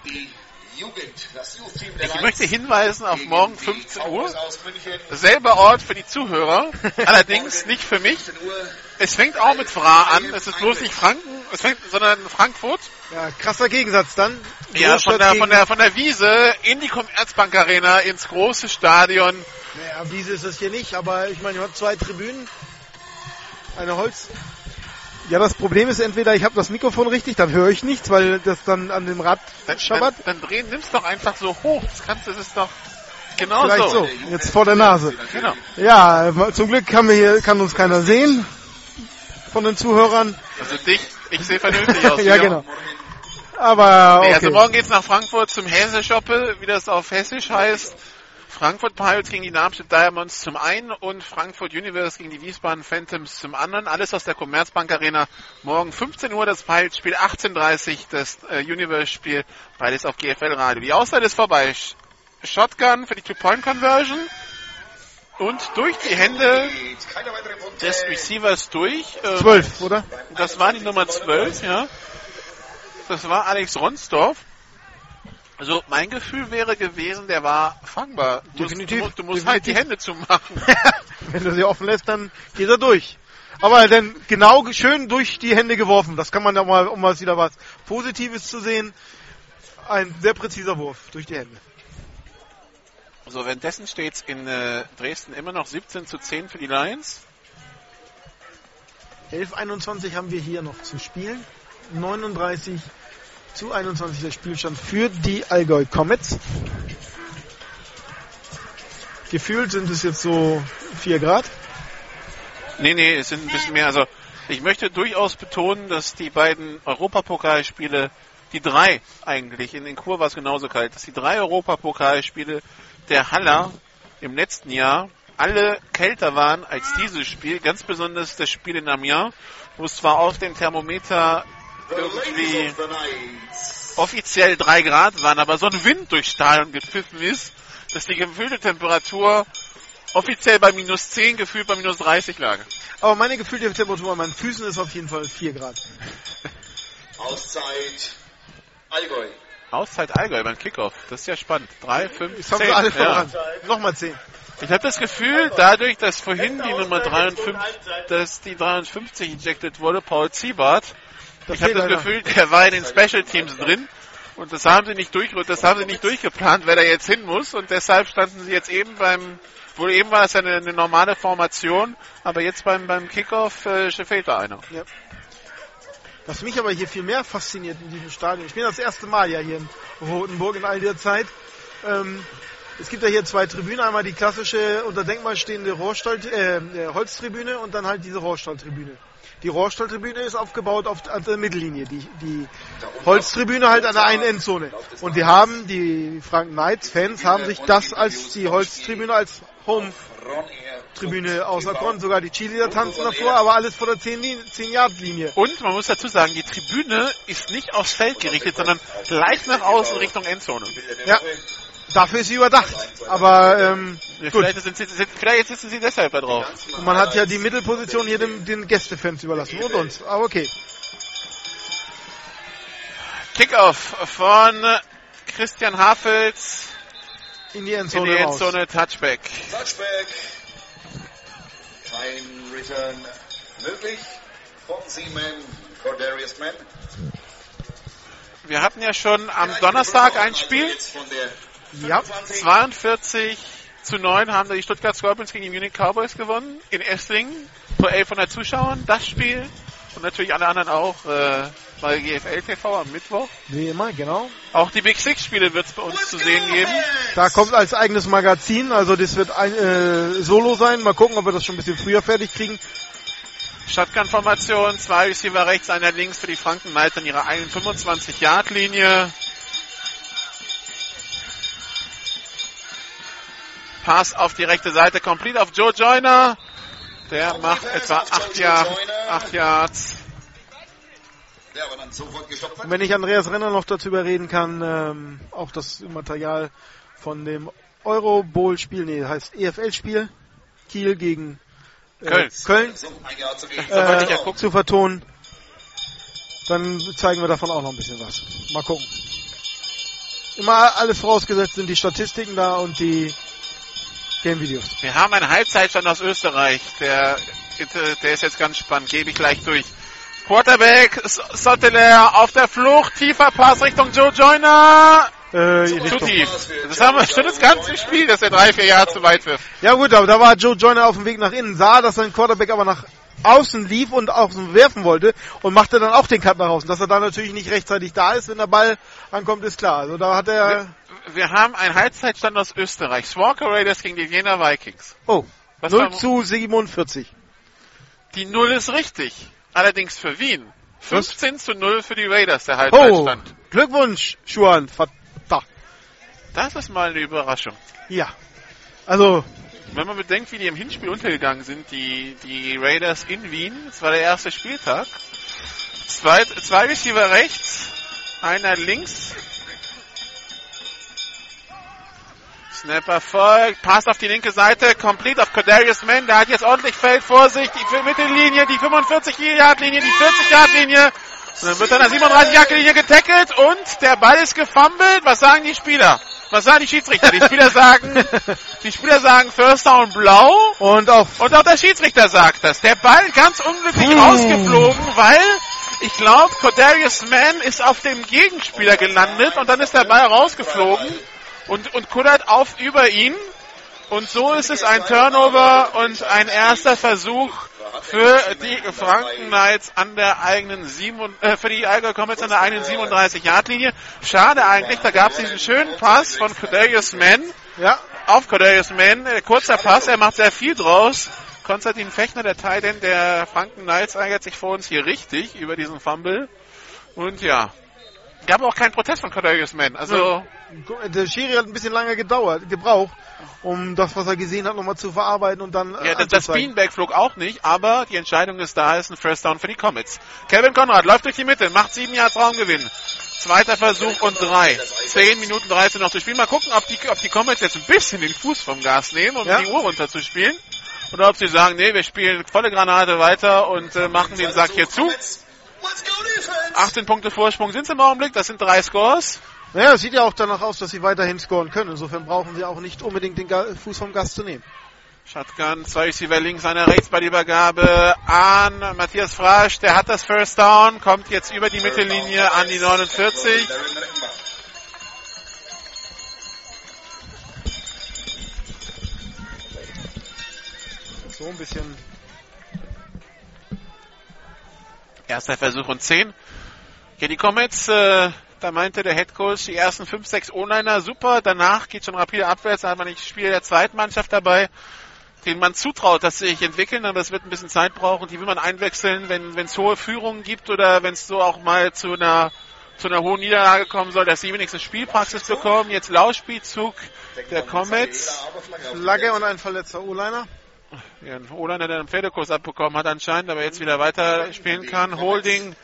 Die Jugend, das Youth-Team der Ich Lions möchte hinweisen auf morgen die 15 Cowboys Uhr. Selber Ort für die Zuhörer, *laughs* allerdings nicht für mich. 15 Uhr. Es fängt auch mit Fra an, es ist bloß nicht Franken, es fängt, sondern Frankfurt. ja, krasser Gegensatz dann. Ja, Großstadt von der, von der, von der Wiese in die Commerzbank Arena ins große Stadion. Naja, Wiese ist es hier nicht, aber ich meine, ihr habt zwei Tribünen. Eine Holz. Ja, das Problem ist entweder ich habe das Mikrofon richtig, dann höre ich nichts, weil das dann an dem Rad Dann, schabbert. dann, dann drehen, nimm's doch einfach so hoch. Das kannst du, das ist doch genau Vielleicht so. so, jetzt vor der Nase. Genau. Ja, zum Glück kann, hier, kann uns keiner sehen von den Zuhörern. Also dich, ich sehe vernünftig aus. *laughs* ja, genau. Aber Nee, okay. also morgen geht's nach Frankfurt zum Hesse-Shoppe, wie das auf Hessisch heißt. Frankfurt Pirates gegen die Darmstadt Diamonds zum einen und Frankfurt Universe gegen die Wiesbaden Phantoms zum anderen. Alles aus der Commerzbank Arena. Morgen 15 Uhr das Pirates-Spiel, 18.30 Uhr das äh, Universe-Spiel. Beides auf GFL Radio. Die Auszeit ist vorbei. Sh- Shotgun für die Two-Point-Conversion. Und durch die Hände des Receivers durch. Äh, zwölf, oder? das war die Nummer 12, ja. Das war Alex Ronsdorf. Also mein Gefühl wäre gewesen, der war fangbar. Du musst, Definitiv, du, musst- du musst definitiv. halt die Hände zumachen. *laughs* Wenn du sie offen lässt, dann geht er durch. Aber dann genau ge- schön durch die Hände geworfen. Das kann man ja mal, um mal wieder was Positives zu sehen. Ein sehr präziser Wurf durch die Hände. So, währenddessen steht in äh, Dresden immer noch 17 zu 10 für die Lions. 11:21 haben wir hier noch zu spielen. 39 zu 21 der Spielstand für die Allgäu Comets. Gefühlt sind es jetzt so 4 Grad. Nee, nee, es sind ein bisschen mehr. Also ich möchte durchaus betonen, dass die beiden Europapokalspiele, die drei eigentlich, in den Kur war es genauso kalt, dass die drei Europapokalspiele der Haller im letzten Jahr alle kälter waren als dieses Spiel, ganz besonders das Spiel in Amiens, wo es zwar auf dem Thermometer irgendwie offiziell drei Grad waren, aber so ein Wind durch Stadion gepfiffen ist, dass die gefühlte Temperatur offiziell bei minus 10, gefühlt bei minus 30 lag. Aber meine gefühlte Temperatur an meinen Füßen ist auf jeden Fall 4 Grad. Auszeit Allgäu. Auszeit Allgäu beim Kickoff. Das ist ja spannend. 3, 5, Jetzt haben 10. wir alle Ja. voran. Nochmal 10. Ich habe das Gefühl, dadurch, dass vorhin die Nummer 53, dass die 53 ejected wurde, Paul Ziebart, ich habe das. Gefühl, der war in den Special Teams drin und das haben sie nicht durch, das haben sie nicht durchgeplant, wer da jetzt hin muss und deshalb standen sie jetzt eben beim, wohl eben war es ja eine, eine normale Formation, aber jetzt beim beim Kickoff äh, fehlt da einer. Was mich aber hier viel mehr fasziniert in diesem Stadion, ich bin das erste Mal ja hier in Rotenburg in all der Zeit. Ähm, es gibt ja hier zwei Tribünen, einmal die klassische unter Denkmal stehende Rohrstall, äh, äh, Holztribüne und dann halt diese Rohrstalltribüne. Die Rohrstalltribüne ist aufgebaut auf der- Mittellinie, die, die Holztribüne halt an der einen Endzone. Und die haben, die Franken Knights Fans haben sich das als die Holztribüne als Home Tribüne auserkoren, sogar die Cheerleader tanzen davor, aber alles vor der 10-Yard-Linie. Und man muss dazu sagen, die Tribüne ist nicht aufs Feld gerichtet, sondern leicht nach außen Richtung Endzone. Ja, dafür ist sie überdacht. Aber ähm, gut, Vielleicht, sind sie, sind, vielleicht sitzen sie deshalb da drauf. und man hat ja die Mittelposition hier dem, den Gästefans überlassen und uns. Aber okay. Kickoff von Christian Hafels In die in Endzone die raus. Endzone Touchback. Touchback. Kein Return möglich. Von Seaman, Cordarius Mann. Wir hatten ja schon am Donnerstag ein Spiel. Ja, 42 zu 9 haben die Stuttgart Scorpions gegen die Munich Cowboys gewonnen. In Esslingen vor 1100 Zuschauern. Das Spiel Und natürlich alle anderen auch äh, bei GFL TV am Mittwoch. Wie immer, genau. Auch die Big Six Spiele wird es bei uns zu sehen geben. Da kommt als eigenes Magazin, also das wird ein äh, Solo sein. Mal gucken, ob wir das schon ein bisschen früher fertig kriegen. Shotgun-Formation, zwei Receiver rechts, einer links für die Franken Knights an ihrer 25-Yard-Linie. Pass auf die rechte Seite, complete auf Joe Joyner. Der macht etwa 8 Yard, acht Yards. Und wenn ich Andreas Renner noch dazu überreden kann, ähm, auch das Material von dem Euro Bowl Spiel, nee, heißt EFL Spiel, Kiel gegen äh, Köln, Köln äh, äh, zu vertonen, dann zeigen wir davon auch noch ein bisschen was. Mal gucken. Immer alles vorausgesetzt sind die Statistiken da und die Game-Videos. Wir haben einen Halbzeitstand aus Österreich. Der, der ist jetzt ganz spannend. Gebe ich gleich durch. Quarterback, Sotteler auf der Flucht, tiefer Pass Richtung Joe Joyner. Äh, zu Richtung- tief. Das haben wir schon das ganze Spiel, dass er drei, vier Jahre zu weit wirft. Ja gut, aber da war Joe Joyner auf dem Weg nach innen, sah, dass sein Quarterback aber nach außen lief und außen werfen wollte und machte dann auch den Cut nach außen. Dass er da natürlich nicht rechtzeitig da ist, wenn der Ball ankommt, ist klar. Also da hat er... Wir haben einen Halbzeitstand aus Österreich. Walker Raiders gegen die Jena Vikings. Oh, Was 0 war- zu 47. Die Null ist richtig. Allerdings für Wien. 15 zu 0 für die Raiders, der Oh, Halbzeitstand. Glückwunsch, Schuan. Das ist mal eine Überraschung. Ja. Also, Wenn man bedenkt, wie die im Hinspiel untergegangen sind, die, die Raiders in Wien, das war der erste Spieltag. Zwei, zwei Receiver rechts, einer links. Snapper folgt, Pass auf die linke Seite, complete auf Cordarius Mann, der hat jetzt ordentlich Feld vor sich, die Mittellinie, die 45-Yard-Linie, die 40-Yard-Linie. Und dann wird an der 37-Yard-Linie getackelt und der Ball ist gefummelt. Was sagen die Spieler? Was sagen die Schiedsrichter? Die Spieler sagen, *laughs* die Spieler sagen First Down blau. Und auch, Und auch der Schiedsrichter sagt das. Der Ball ganz unglücklich Hm. rausgeflogen, weil ich glaube, Cordarius Mann ist auf dem Gegenspieler gelandet und dann ist der Ball rausgeflogen und, und kullert auf über ihn. Und so ist es ein Turnover und ein erster Versuch für die Franken Knights an der eigenen sieben, äh, für die Allgäu Comets an der eigenen 37 Yard Linie. Schade eigentlich, da gab es diesen schönen Pass von Cordarius Mann ja, auf Cordarius Mann. Äh, kurzer Pass, er macht sehr viel draus. Konstantin Fechner, der Titan der Franken Knights, ärgert sich vor uns hier richtig über diesen Fumble. Und ja, gab auch keinen Protest von Cordarius Mann. Also, der Schiri hat ein bisschen lange gedauert, gebraucht, um das, was er gesehen hat, nochmal zu verarbeiten und dann äh, ja, das. Beanbag flog auch nicht, aber die Entscheidung ist da, ist ein First Down für die Comets. Kevin Konrad läuft durch die Mitte, macht sieben Yards Raumgewinn. Zweiter Versuch und drei. Zehn Minuten 13 noch zu spielen. Mal gucken, ob die, ob die Comets jetzt ein bisschen den Fuß vom Gas nehmen, um Ja. die Uhr runterzuspielen. Oder ob sie sagen, nee, wir spielen volle Granate weiter und äh, machen den Sack hier zu. 18 Punkte Vorsprung sind im Augenblick, das sind drei Scores. Naja, es sieht ja auch danach aus, dass sie weiterhin scoren können. Insofern brauchen sie auch nicht unbedingt den Fuß vom Gas zu nehmen. Shotgun, zwei Receiver links, einer rechts bei der Übergabe an Matthias Frasch. Der hat das First Down, kommt jetzt über die Mittellinie an die 49. So ein bisschen. Erster Versuch und 10. Ja, die Comets, äh, da meinte der Head Coach, die ersten 5, 6 O-Liner super, danach geht schon rapide abwärts, da hat man nicht Spieler der zweiten Mannschaft dabei, denen man zutraut, dass sie sich entwickeln, aber das wird ein bisschen Zeit brauchen, die will man einwechseln, wenn es hohe Führungen gibt oder wenn es so auch mal zu einer zu einer hohen Niederlage kommen soll, dass sie wenigstens Spielpraxis bekommen. Jetzt Laufspielzug der Comets. Flagge und ein verletzter O-Liner. Ja, ein O-Liner, der einen Pferdekurs abbekommen hat anscheinend, aber jetzt wieder weiter spielen kann. Holding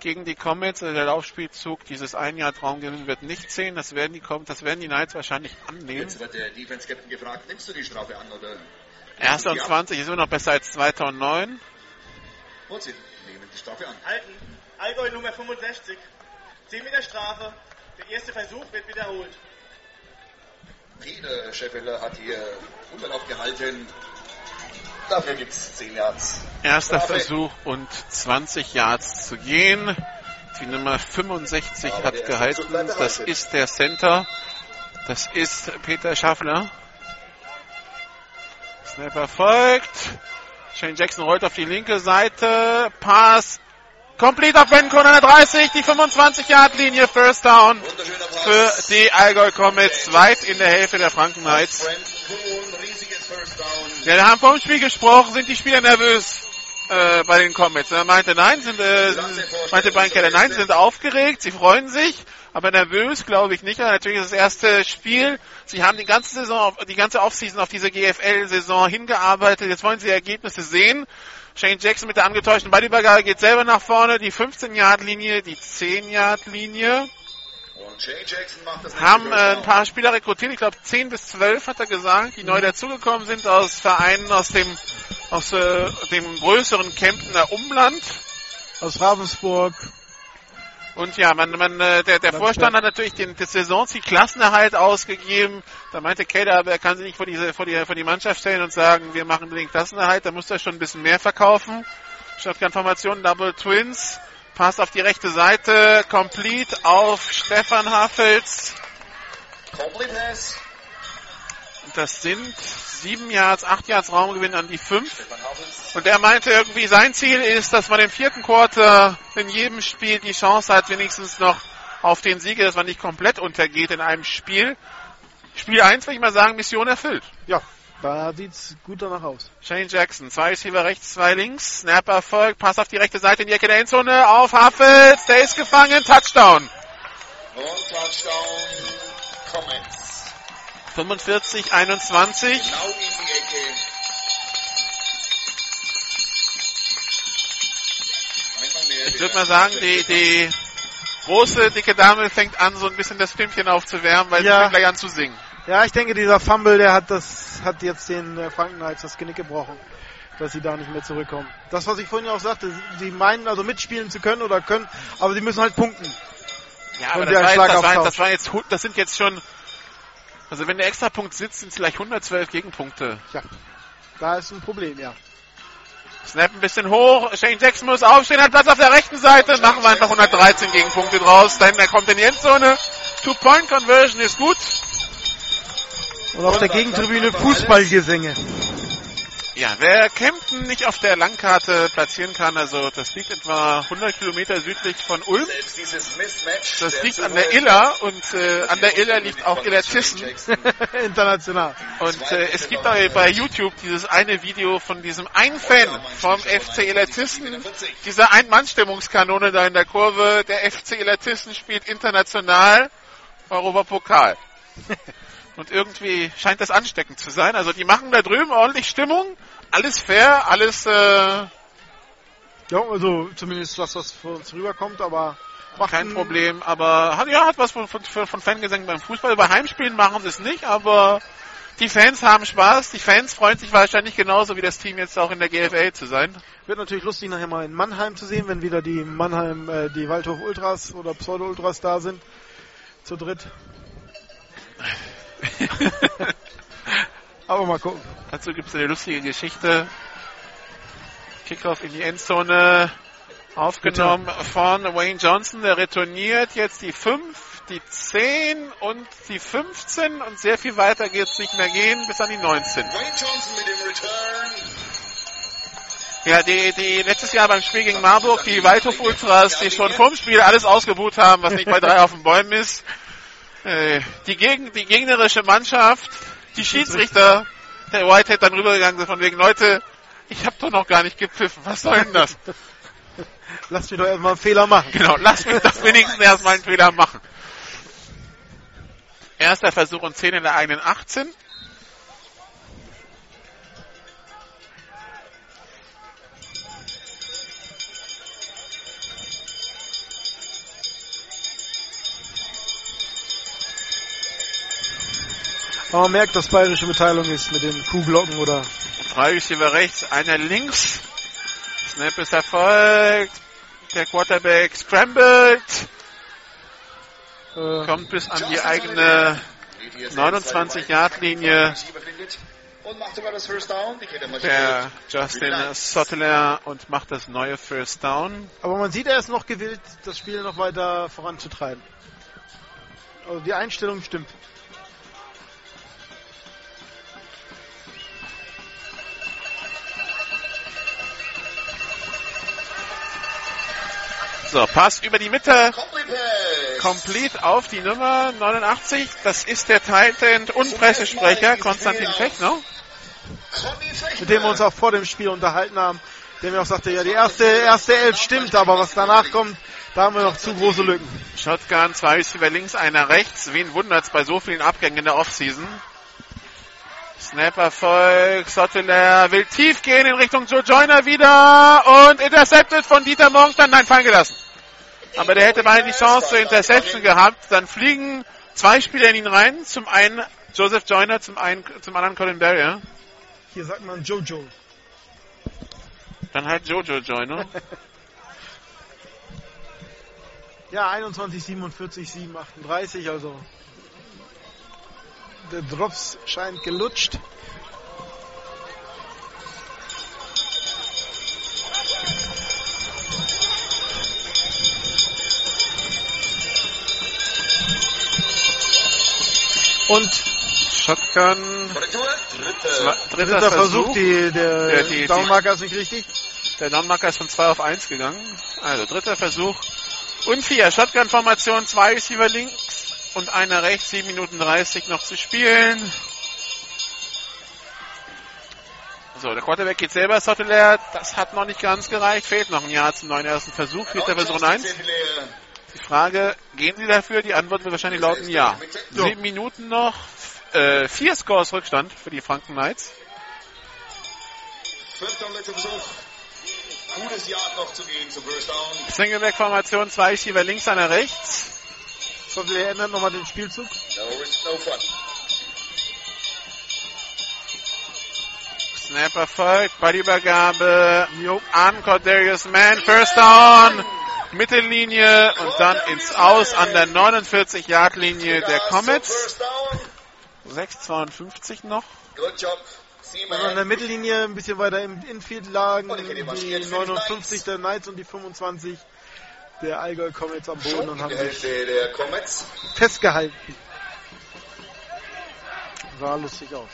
gegen die Comets, also der Laufspielzug, dieses ein Jahr Traumgewinn wird nicht zählen. Das werden die Com das werden die Knights wahrscheinlich annehmen. Jetzt wird der Defense Captain gefragt, nimmst du die Strafe an oder? Erster und 20 ist immer noch besser als 2009. Und sie nehmen die Strafe an. Halten. Allgäu Nummer 65. 10 Meter Strafe. Der erste Versuch wird wiederholt. Peter Scheffeler hat hier Unterlauf gehalten. Dafür gibt's 10 Yards. Erster Strafe. Versuch und 20 Yards zu gehen. Die Nummer 65 Aber hat gehalten. Das ist der Center. Das ist Peter Schaffler. Snapper folgt. Shane Jackson rollt auf die linke Seite. Pass Complete auf Ben an der 30, die 25-Yard-Linie, First Down für die Allgäu Comets, weit in der Hälfte der Franken Knights. Ja, wir haben vom Spiel gesprochen, sind die Spieler nervös äh, bei den Comets. Er meinte, nein, sind, äh, meinte Brian Keller, nein, sie sind aufgeregt, sie freuen sich, aber nervös glaube ich nicht. Aber natürlich ist das erste Spiel. Sie haben die ganze Saison, die ganze Offseason auf diese GFL-Saison hingearbeitet. Jetzt wollen sie Ergebnisse sehen. Shane Jackson mit der angetäuschten Ballübergabe geht selber nach vorne. Die 15-Yard-Linie, die 10-Yard-Linie. Haben äh, ein paar Spieler rekrutiert, ich glaube 10 bis 12 hat er gesagt, die neu dazugekommen sind aus Vereinen aus dem aus äh, dem größeren Kemptener Umland. Aus Ravensburg. Und ja, man, man, äh, der, der Vorstand hat natürlich den, das Saisonziel Klassenerhalt ausgegeben. Da meinte Kader, aber er kann sich nicht vor, diese, vor, die, vor die Mannschaft stellen und sagen, wir machen den Klassenerhalt. Da muss er schon ein bisschen mehr verkaufen. Shotgun-Formation, Double Twins. Pass auf die rechte Seite. Complete auf Stefan Hafels. Complete pass. Das sind sieben Yards, acht Yards Raumgewinn an die fünf. Und er meinte irgendwie, sein Ziel ist, dass man im vierten Quarter in jedem Spiel die Chance hat, wenigstens noch auf den Sieg, dass man nicht komplett untergeht in einem Spiel. Spiel 1, würde ich mal sagen, Mission erfüllt. Ja, da sieht's gut danach aus. Shane Jackson, zwei Receiver rechts, zwei links. Snap Erfolg, Pass auf die rechte Seite in die Ecke der Endzone auf Huffels, der ist gefangen, Touchdown. Und Touchdown, Comments. 45, 21. Genau in die Ecke. Ich würde mal sagen, die, die große, dicke Dame fängt an, so ein bisschen das Stimmchen aufzuwärmen, weil ja. sie fängt gleich an zu singen. Ja, ich denke, dieser Fumble, der hat das, hat jetzt den äh, Franken Knights das Genick gebrochen, dass sie da nicht mehr zurückkommen. Das, was ich vorhin auch sagte, sie meinen also mitspielen zu können oder können, aber sie müssen halt punkten. Ja, aber das war, jetzt, das, war, das war jetzt, das sind jetzt schon also wenn der Extrapunkt sitzt, sind es vielleicht 112 Gegenpunkte. Ja, da ist ein Problem, ja. Snap ein bisschen hoch. Shane Jackson muss aufstehen, hat Platz auf der rechten Seite. Machen wir einfach 113 Gegenpunkte draus. Dann er kommt in die Endzone. Two-Point-Conversion ist gut. Und auf der Gegentribüne Fußballgesänge. Ja, wer Kempten nicht auf der Langkarte platzieren kann, also das liegt etwa 100 Kilometer südlich von Ulm. Das liegt an der Iller und äh, an der Iller liegt auch Iller Tissen. *laughs* International. Und äh, es gibt auch bei YouTube dieses eine Video von diesem einen Fan vom FC Iller Tissen, dieser Ein-Mann-Stimmungskanone da in der Kurve. Der FC Iller Tissen spielt international Europapokal. *laughs* Und irgendwie scheint das ansteckend zu sein. Also die machen da drüben ordentlich Stimmung. Alles fair, alles. Äh ja, also zumindest was, was von uns rüberkommt, aber. Kein Problem, aber hat, ja, hat was von, von, von Fangesängen beim Fußball. Bei Heimspielen machen sie es nicht, aber die Fans haben Spaß. Die Fans freuen sich wahrscheinlich genauso wie das Team jetzt auch in der GFL zu sein. Wird natürlich lustig, nachher mal in Mannheim zu sehen, wenn wieder die Mannheim, äh, die Waldhof Ultras oder Pseudo Ultras da sind. Zu dritt. *laughs* Aber mal gucken. Dazu gibt es eine lustige Geschichte. Kickoff in die Endzone aufgenommen Bitte. von Wayne Johnson. Der retourniert jetzt die 5, die 10 und die 15 und sehr viel weiter geht es nicht mehr gehen bis an die 19. Wayne Johnson mit dem Return. Ja, die, die letztes Jahr beim Spiel gegen Marburg, die Waldhof Ultras, die schon vorm Spiel alles ausgebucht haben, was nicht bei drei auf den Bäumen ist. Äh, die, Gegen, die gegnerische Mannschaft, die Schiedsrichter, der Whitehead dann rübergegangen sind von wegen, Leute, ich habe doch noch gar nicht gepfiffen, was soll denn das? *laughs* Lass mich doch erstmal einen Fehler machen. Genau, lass mich doch wenigstens erstmal einen Fehler machen. Erster Versuch und 10 in der eigenen 18. Aber man merkt, dass bayerische Beteiligung ist mit den Kuhglocken oder. Drei Receiver rechts, einer links. Snap ist erfolgt. Der Quarterback scrambled. Äh, kommt bis an die eigene 29-Yard-Linie. Der Justin Sottler und macht das neue First Down. Aber man sieht, er ist noch gewillt, das Spiel noch weiter voranzutreiben. Also die Einstellung stimmt. So, Pass über die Mitte. Complete. Complete auf die Nummer 89. Das ist der Titan und Pressesprecher Konstantin Fechner. Mit dem wir uns auch vor dem Spiel unterhalten haben. Der mir auch sagte, ja, die erste, erste Elf stimmt, aber was danach kommt, da haben wir noch zu große Lücken. Shotgun, zwei Receiver links, einer rechts. Wen wundert's bei so vielen Abgängen in der Offseason? Snap Erfolg, Sotteler will tief gehen in Richtung Joe Joyner wieder und intercepted von Dieter Morgenstern. Nein, fallen gelassen. Aber der hätte beinahe die Chance zur Interception gehabt. Dann fliegen zwei Spieler in ihn rein. Zum einen Joseph Joyner, zum, einen, zum anderen Colin Barrier. Hier sagt man Jojo. Dann halt Jojo Joyner. *laughs* Ja, 21, 47, 7, 38, also der Drops scheint gelutscht. Und Shotgun, dritter, dritter Versuch. Versuch, die, der Ja, die- die- Downmarker ist nicht richtig. Der Downmarker ist von 2 auf 1 gegangen. Also dritter Versuch. Und vier. Shotgun-Formation, zwei Receiver links und einer rechts. 7 Minuten 30 noch zu spielen. So, der Quarterback geht selber, Sotteler. Das hat noch nicht ganz gereicht. Fehlt noch ein Jahr zum neuen ersten Versuch. Vierter Versuch 1. Die Frage, gehen Sie dafür? Die Antwort wird wahrscheinlich lauten Ja. Sieben Minuten noch. Äh, vier Scores Rückstand für die Franken Knights. Fünfter und letzter Versuch. Gutes Jahr noch zu gehen zum First Down. Singleback-Formation, zwei Receiver links, einer rechts. So, wir ändern nochmal den Spielzug. No risk, no fun. Snap erfolgt, Ballübergabe an Cordarius Mann, First Down, Mittellinie und dann ins Aus an der 49-Yard-Linie der Comets. First Down. 6,52 noch. Und an der. Mittellinie ein bisschen weiter im Infield lagen die 59 der Knights und die 25 der Allgäu Comets am Boden und haben der sich der Comets. festgehalten. Sah lustig aus.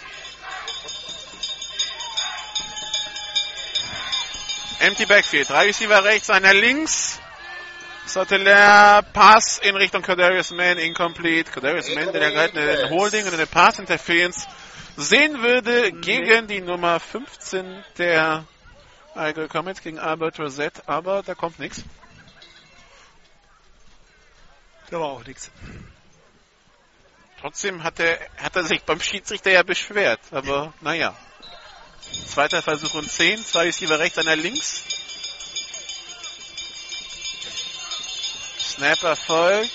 Empty Backfield, drei Receiver rechts, einer links. Sotteler, Pass in Richtung Cordarius Mann, incomplete. Cordarius Mann, der gerade einen Holding und eine Pass-Interference sehen würde gegen die Nummer 15 der Allgäu Comets, gegen Albert Rosette, aber da kommt nichts. Da war auch nichts. Trotzdem hat er, hat er sich beim Schiedsrichter ja beschwert, aber naja. Zweiter Versuch und 10, zwei Receiver rechts, einer links. Snap erfolgt.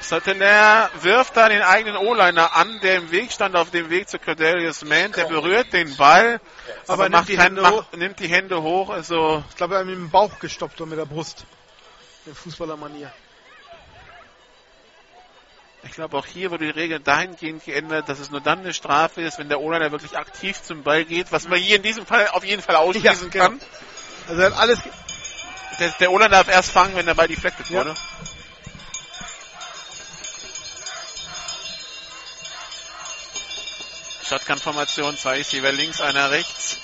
Sotteler wirft da den eigenen O-Liner an, der im Weg stand, auf dem Weg zu Cordelius Mann. Der berührt den Ball, aber, Aber nimmt macht die Hände macht, hoch. nimmt die Hände hoch. Also Ich glaube, er hat mit dem Bauch gestoppt und mit der Brust. In Fußballermanier. Ich glaube, auch hier wurde die Regel dahingehend geändert, dass es nur dann eine Strafe ist, wenn der O-Liner wirklich aktiv zum Ball geht, was man hier in diesem Fall auf jeden Fall ausschließen Ja, genau. kann. Also er hat alles. Der, der O-Liner darf erst fangen, wenn der Ball deflected Ja. wurde. Shotgun-Formation, zwei Receiver links, einer rechts.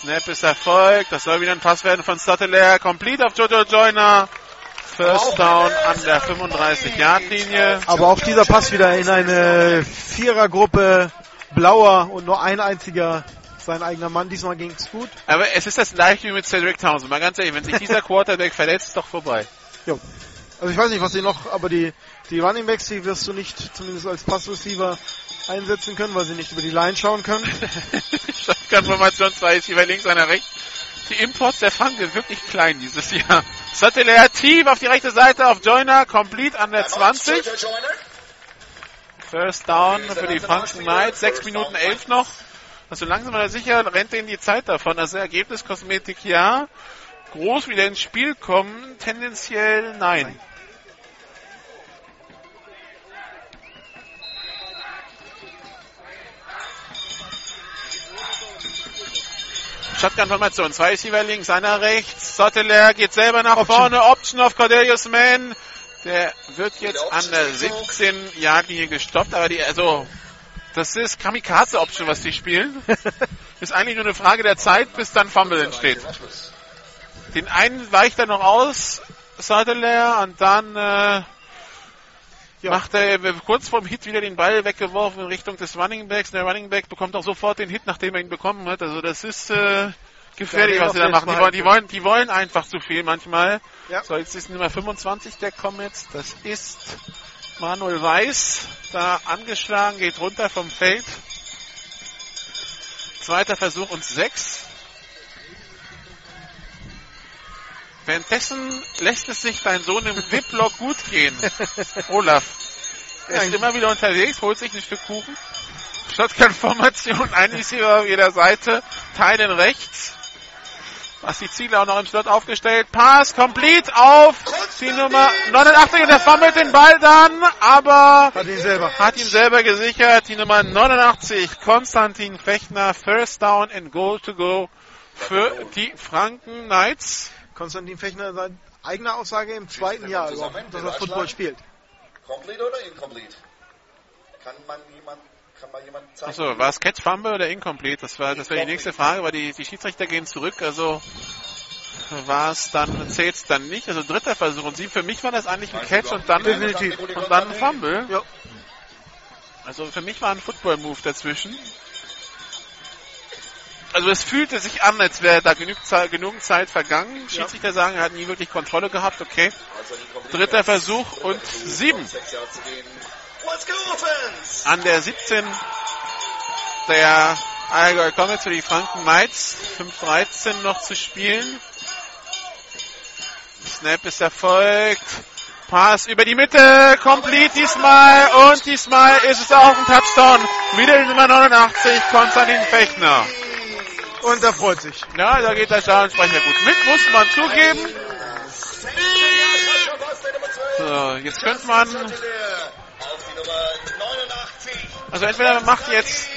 Snap ist erfolgt. Das soll wieder ein Pass werden von Stotteler. Complete auf Jojo Joyner. First down an der 35-Yard-Linie. Aber auch dieser Pass wieder in eine Vierergruppe blauer und nur ein einziger sein eigener Mann. Diesmal ging es gut. Aber es ist das gleiche wie mit Cedric Townsend. Mal ganz ehrlich, wenn sich dieser Quarterback verletzt, ist doch vorbei. Jo. Also ich weiß nicht, was sie noch, aber die, die Running Backs, die wirst du nicht zumindest als Passreceiver einsetzen können, weil sie nicht über die Line schauen können. *laughs* Shotgun-Formation, zwei Receiver links, einer rechts. Die Imports der sind wirklich klein dieses Jahr. Satellite tief auf die rechte Seite auf Joyner, complete an der 20. Jojo Joyner. First down für die Franken Knights, 6 Minuten 11 noch. Also langsam aber sicher rennt denen die Zeit davon. Also Ergebniskosmetik ja. Groß wieder ins Spiel kommen, tendenziell nein. Shotgun-Formation, zwei Receiver links, einer rechts. Sotteler geht selber nach Option. vorne. Option auf Cornelius Mann. Der wird jetzt an der 17 Yard-Linie gestoppt, aber die, also, das ist Kamikaze-Option, was die spielen. *laughs* ist eigentlich nur eine Frage der Zeit, bis dann Fumble entsteht. Den einen weicht er noch aus. Sadler und dann äh, macht er äh, kurz vorm Hit wieder den Ball weggeworfen in Richtung des Running Backs. Der Running Back bekommt auch sofort den Hit, nachdem er ihn bekommen hat. Also das ist äh, gefährlich, Ja, was sie da machen. Die wollen, die, wollen, die wollen einfach zu viel manchmal. Ja. So, jetzt ist Nummer 25 der Comets. Das ist Manuel Weiß. Da angeschlagen, geht runter vom Feld. Zweiter Versuch und sechs. Währenddessen lässt es sich dein Sohn im VIP-Block gut gehen. *laughs* Olaf. Er ist immer wieder unterwegs, holt sich ein Stück Kuchen. Shotgun-Formation, *laughs* ein Receiver auf jeder Seite, teilen rechts. Was die Ziele auch noch im Slot aufgestellt. Pass, complete auf die Nummer 89 und er fummelt den Ball dann, aber Hat ihn selber. hat ihn selber gesichert. Die Nummer 89, Konstantin Fechner, First Down and Goal to go für die Franken Knights. Konstantin Fechner, seine eigene Aussage im zweiten Jahr überhaupt, dass er Football spielt. Complete oder incomplete? Kann man jemand, kann mal jemand zeigen? Achso, war es Catch Fumble oder Incomplete? Das war, das wäre die nächste Frage, weil die, die Schiedsrichter gehen zurück, also war es dann, zählt es dann nicht. Also dritter Versuch und sieben. Für mich war das eigentlich ein Catch und dann, Definitiv. und dann ein Fumble. Ja. Also für mich war ein Football-Move dazwischen. Also es fühlte sich an, als wäre da genug Zeit, genug Zeit vergangen. Schiedsrichter sagen, er hat nie wirklich Kontrolle gehabt. Okay. Dritter Versuch und sieben. An der 17 der Allgäu Comets für die Franken Knights. 5-13 noch zu spielen. Snap ist erfolgt. Pass über die Mitte, complete diesmal und diesmal ist es auch ein Touchdown. Wieder die Nummer 89, Konstantin Fechner. Und er freut sich. Ja, da geht der Stadionsprecher gut mit, muss man zugeben. So, jetzt könnte man, Auf die Nummer 89. also entweder man macht jetzt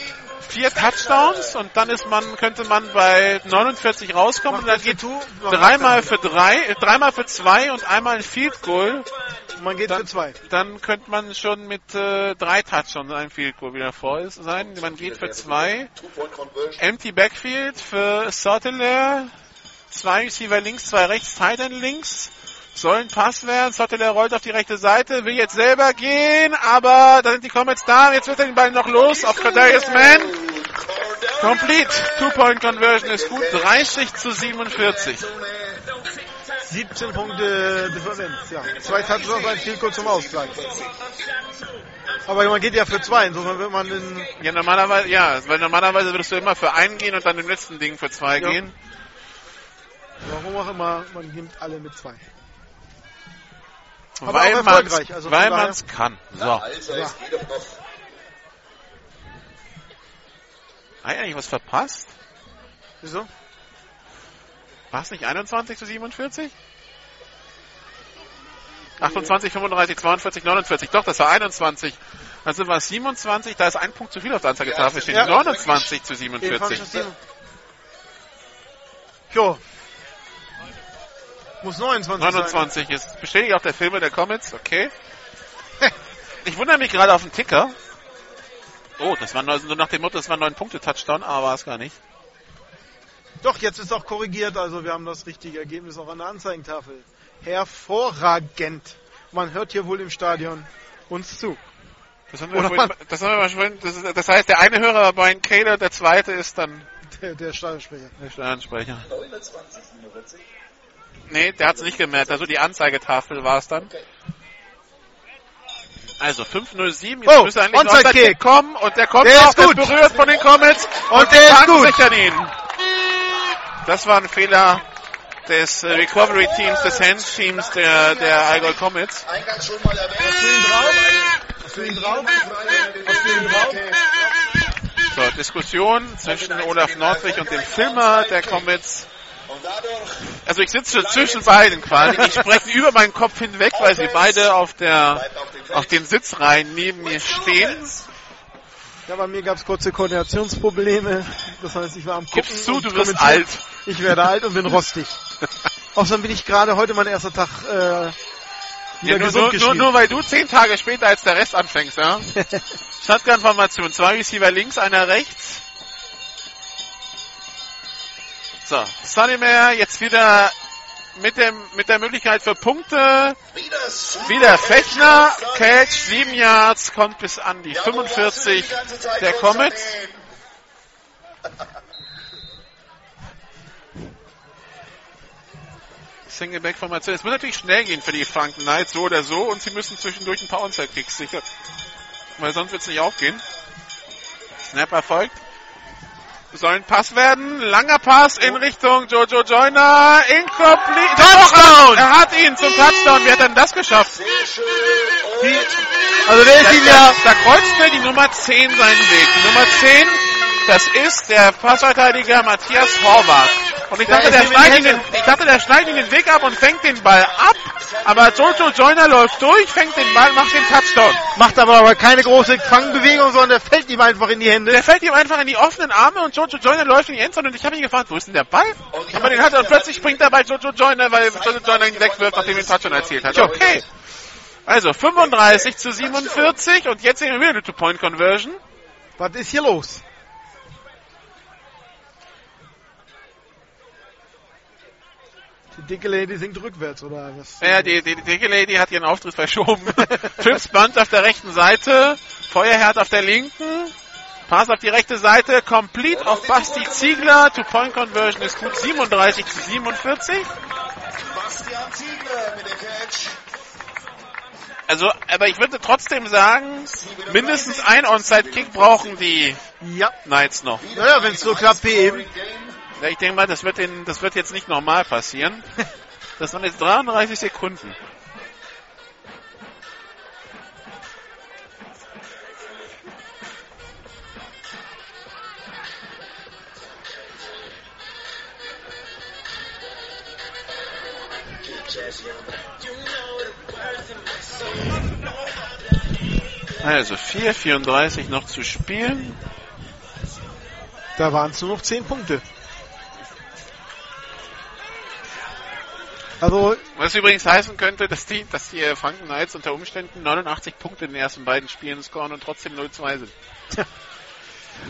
vier Touchdowns und dann ist man, könnte man bei 49 rauskommen und dann geht dreimal für drei, dreimal für zwei und einmal ein Field Goal. Man geht für zwei. Dann könnte man schon mit äh, drei Touchdowns einem Field Goal wieder vor sein. Man geht für zwei. Two-Point-Conversion. Empty Backfield für Sotteler. Zwei Receiver links, zwei rechts, Tight End links. Soll ein Pass werden. Sotteler rollt auf die rechte Seite, will jetzt selber gehen, aber da sind die Comets da. Jetzt wird er den Ball noch los auf Kadarius Mann. Complete. Two-Point Conversion ist gut. 30 zu 47. 17 Punkte Differenz, ja. Zwei Touchdowns, ein Field Goal zum Ausgleich. Aber man geht ja für zwei, insofern wird man in, Ja, normalerweise, ja, weil normalerweise würdest du immer für einen gehen und dann im letzten Ding für zwei Ja. gehen. warum auch immer, man nimmt alle mit zwei. Aber weil man erfolgreich, also daher- kann. So. Also, es geht doch noch. Hat er eigentlich was verpasst? Wieso? War es nicht 21 zu 47? 28, 35, 42, 49. Doch, das war 21. Also war es 27, da ist ein Punkt zu viel auf der Anzeigetafel stehen. Ja. 29 zu Jedenfalls 47. das Team. Jo. Muss 29 sein. 29 ist bestätigt auch der Filme der Comets, okay. *laughs* Ich wundere mich gerade auf den Ticker. Oh, das war neun- so nach dem Motto, das war 9 Punkte Touchdown, aber war es gar nicht. Doch, jetzt ist auch korrigiert, also wir haben das richtige Ergebnis auch an der Anzeigentafel. Hervorragend. Man hört hier wohl im Stadion uns zu. Das haben wir, Oder vorhin, das haben wir mal vorhin, das, das heißt, der eine Hörer war Brian Kaler, der zweite ist dann Der, der Stadionsprecher. der Stadionsprecher. 29, 47. Nee, der hat es nicht gemerkt. Also die Anzeigetafel war es dann. Also 507, jetzt Oh, müsste eigentlich Onside Kick. Kommen und der kommt Der noch, ist gut. berührt von den Comets Und die der ist gut. sichern ihn. Das war ein Fehler des äh, Recovery Teams, des Hands Teams der, der Allgäu Comets. So, Diskussion zwischen Olaf Nordwig und dem Filmer der Comets. Also ich sitze zwischen beiden quasi. Die sprechen über meinen Kopf hinweg, weil sie beide auf der auf den Sitzreihen neben mir stehen. Ja, bei mir gab es kurze Koordinationsprobleme. Das heißt, ich war am Gucken. Gibst zu, du wirst alt. Ich werde alt und bin rostig. *laughs* Außerdem bin ich gerade heute mein erster Tag äh, wieder Ja, nur, gesund nur, nur, nur weil du zehn Tage später als der Rest anfängst, ja? *laughs* Shotgun-Formation. Zwei Receiver links, einer rechts. So, Sonnymer jetzt wieder mit, dem, mit der Möglichkeit für Punkte. Wieder Fechner, Catch, 7 Yards, kommt bis an die 45 der Comets. *laughs* Singleback-Formation. Es muss natürlich schnell gehen für die Franken Knights, so oder so, und sie müssen zwischendurch ein paar Onside-Kicks sicher, weil sonst wird es nicht aufgehen. Snap erfolgt. Soll ein Pass werden. Langer Pass in Richtung Jojo Joyner. Incomplete. Touchdown! Er hat ihn zum Touchdown. Wie hat denn das geschafft? Die, Also der ist da, ihm ja, da, kreuzte die Nummer 10 seinen Weg. Die Nummer 10, das ist der Passverteidiger Matthias Horvath. Und ich dachte, Der der schneidet ihn, den- ich dachte, der schneidet ihn den Weg ab und fängt den Ball ab. Aber Jojo Joyner läuft durch, fängt den Ball, macht den Touchdown. macht aber, aber keine große Fangbewegung, sondern der fällt ihm einfach in die Hände. Der fällt ihm einfach in die offenen Arme und Jojo Joyner läuft in die Endzone und ich habe ihn gefragt, wo ist denn der Ball? Aber den hat er und plötzlich springt er bei Jojo Joyner, weil Jojo Joyner ihn wegwirft, nachdem er den Touchdown erzielt hat. Okay. Also 35 zu 47 und jetzt sehen wir wieder eine Two-Point-Conversion. Was ist hier los? Die dicke Lady singt rückwärts, oder was? Ja, die, die, die dicke Lady hat ihren Auftritt verschoben. *laughs* Trips Bunt auf der rechten Seite, Feuerherd auf der linken, Pass auf die rechte Seite, complete auf Basti Ziegler, Two-Point-Conversion ist gut, 37 zu 47. Bastian Ziegler mit dem Catch. Also, aber ich würde trotzdem sagen, mindestens ein Onside-Kick brauchen die Ja. Knights noch. Naja, wenn es so klappt wie eben. Ja, ich denke mal, das wird, in, das wird jetzt nicht normal passieren. *laughs* Das waren jetzt 33 Sekunden. Also 4,34 noch zu spielen. Da waren es nur noch 10 Punkte. Also, Was übrigens heißen könnte, dass die, dass die äh, Franken Knights unter Umständen 89 Punkte in den ersten beiden Spielen scoren und trotzdem 0-2 sind.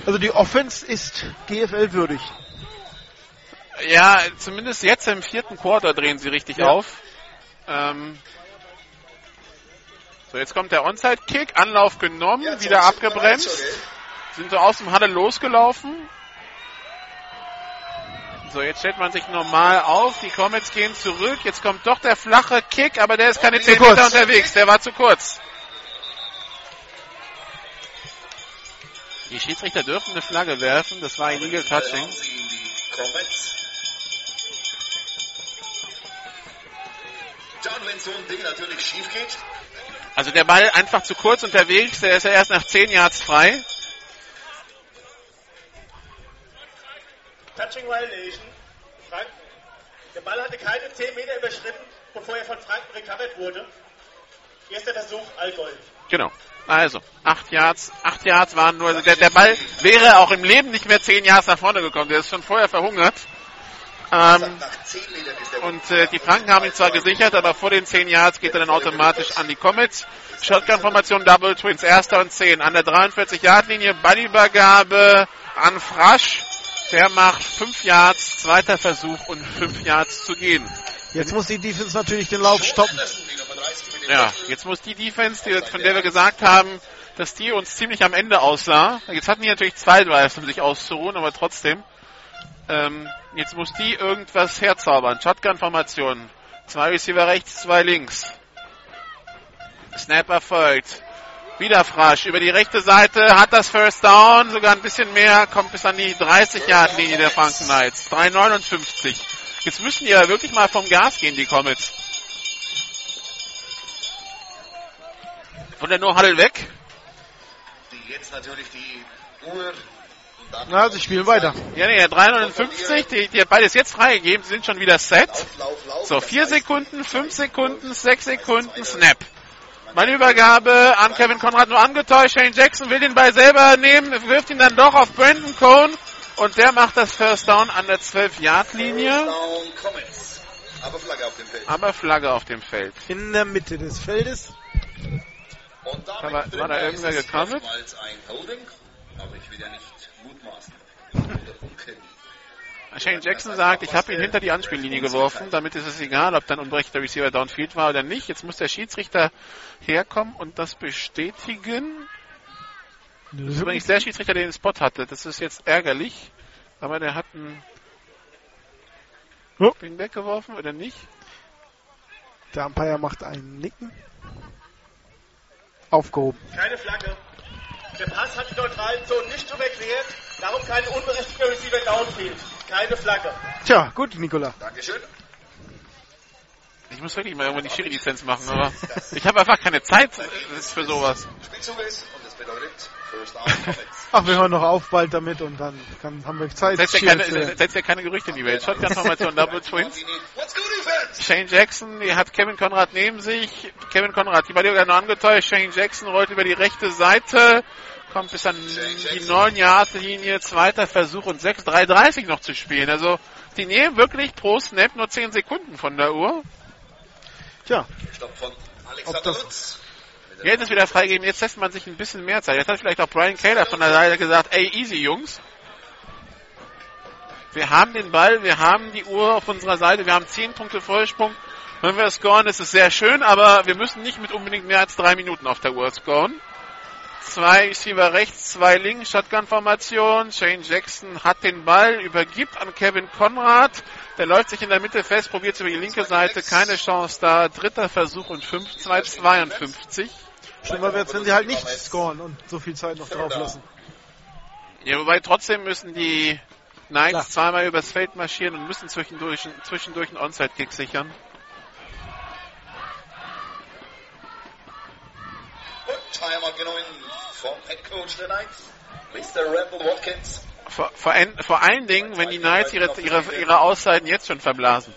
also die Offense ist GFL würdig. Ja, zumindest jetzt im vierten Quarter drehen sie richtig Ja. auf. Ähm, so, jetzt kommt der Onside-Kick, Anlauf genommen, Ja, wieder abgebremst, sind so aus dem Halle losgelaufen. So, jetzt stellt man sich normal auf, die Comets gehen zurück, jetzt kommt doch der flache Kick, aber der ist keine 10 kurz. Meter unterwegs, der war zu kurz. Die Schiedsrichter dürfen eine Flagge werfen, das war touching. Wenn so ein Ding natürlich schief geht, Also der Ball einfach zu kurz unterwegs, der ist ja erst nach 10 Yards frei. Touching Violation. Frank, der Ball hatte keine 10 Meter überschritten, bevor er von Franken recovered wurde. Erster Versuch, Allgäu. Genau. Also, 8 Yards, 8 Yards waren nur, also der, der Ball wäre auch im Leben nicht mehr 10 Yards nach vorne gekommen, der ist schon vorher verhungert. Ähm, nach 10 Metern ist der und äh, die Franken haben ihn zwar gesichert, aber vor den 10 Yards geht er dann automatisch an die Comets. Shotgun-Formation Double Twins, erster und 10 an der 43-Yard-Linie, Ballübergabe an Frasch. Der macht 5 Yards, zweiter Versuch und 5 Yards zu gehen. Jetzt muss die Defense natürlich den Lauf stoppen. die Nummer 30 mit dem Ja, jetzt muss die Defense, die, von der wir gesagt haben, dass die uns ziemlich am Ende aussah. Jetzt hatten die natürlich zwei Drives, um sich auszuruhen, aber trotzdem. Ähm, jetzt muss die irgendwas herzaubern. Shotgun-Formation. Zwei Receiver rechts, zwei links. Snap erfolgt. Wieder Frasch über die rechte Seite, hat das First Down, sogar ein bisschen mehr, kommt bis an die 30-Yard-Linie der Franken Knights. 3,59. Jetzt müssen die ja wirklich mal vom Gas gehen, die Comets. Von der No-Huddle weg. Die jetzt natürlich die Uhr. Na, sie spielen weiter. Ja, nee, der 359, die, die hat beides jetzt freigegeben, sie sind schon wieder set. So, Das 4 heißt, Sekunden, 5 Sekunden, 6 Sekunden, Snap. Meine Übergabe an Kevin Conrad nur angetäuscht. Shane Jackson will den Ball selber nehmen, wirft ihn dann doch auf Brandon Cohn und der macht das First Down an der 12-Yard-Linie. Down Comets. Aber Flagge auf dem Feld. Aber Flagge auf dem Feld. In der Mitte des Feldes. Und damit Da war- war da ist irgendwer Holding, aber ich will ja nicht Shane Jackson sagt, ich habe ihn hinter die Anspiellinie geworfen, damit ist es egal, ob dann unberechtigter Receiver downfield war oder nicht. Jetzt muss der Schiedsrichter herkommen und das bestätigen. Das ist übrigens der Schiedsrichter, der den Spot hatte. Das ist jetzt ärgerlich, aber der hat einen Oh. Ding weggeworfen oder nicht? Der Umpire macht einen Nicken. Aufgehoben. Keine Flagge. Der Pass hat die neutralen Zonen nicht überquert, darum kein unberechtigter Receiver downfield. Keine Flagge. Tja, gut, Nikola. Dankeschön. Ich muss wirklich mal irgendwann die Schiri-Lizenz machen, aber ich habe einfach keine Zeit für sowas. Spielzug ist *laughs* Ach, wir hören noch auf bald damit und dann kann, haben wir Zeit. Setzt ja keine, äh, setzt ja keine Gerüchte in die Welt. Shotgun-Formation, Double Twins. Shane Jackson, die hat Kevin Conrad neben sich. Kevin Conrad, die war dir noch angetäuscht. Shane Jackson rollt über die rechte Seite, kommt bis an die 9 Yard linie zweiter Versuch und 6,330 noch zu spielen. Also, die nehmen wirklich pro Snap nur 10 Sekunden von der Uhr. Tja, Stopp von Ob Alexander das- Lutz. Jetzt ist wieder freigegeben, jetzt lässt man sich ein bisschen mehr Zeit. Jetzt hat vielleicht auch Brian Kaler von der Seite gesagt, ey, easy Jungs. Wir haben den Ball, wir haben die Uhr auf unserer Seite, wir haben 10 Punkte Vorsprung. Wenn wir scoren, ist es sehr schön, aber wir müssen nicht mit unbedingt mehr als drei Minuten auf der Uhr scoren. Zwei Receiver rechts, zwei links, Shotgun-Formation. Shane Jackson hat den Ball, übergibt an Kevin Conrad. Der läuft sich in der Mitte fest, probiert über die linke Seite, keine Chance da. Dritter Versuch und 5, 2, 52. schlimmer wird's, wenn sie halt nicht scoren und so viel Zeit noch drauf lassen. Ja, wobei trotzdem müssen die Knights Klar. zweimal übers Feld marschieren und müssen zwischendurch, zwischendurch einen Onside-Kick sichern. Und Timer genommen vom Head Coach der Knights, Mr. Randall Watkins. Vor, vor, vor allen Dingen, wenn die Knights ihre, ihre, ihre Auszeiten jetzt schon verblasen.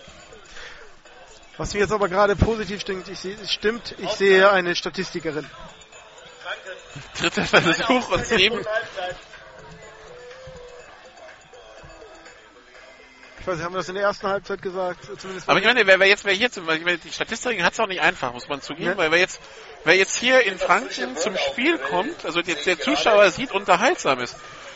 Was mir jetzt aber gerade positiv stimmt, ich sehe, stimmt, ich sehe eine Statistikerin. Danke. Dritter Versuch und sieben. Ich weiß nicht, haben wir das in der ersten Halbzeit gesagt? Zumindest Aber ich meine, wer, wer jetzt, wer hier zum Beispiel, ich meine, die Statistiken hat es auch nicht einfach, muss man zugeben, Ja. weil wer jetzt, wer jetzt hier in Franken zum Spiel kommt, also jetzt der Zuschauer sieht, unterhaltsam ist.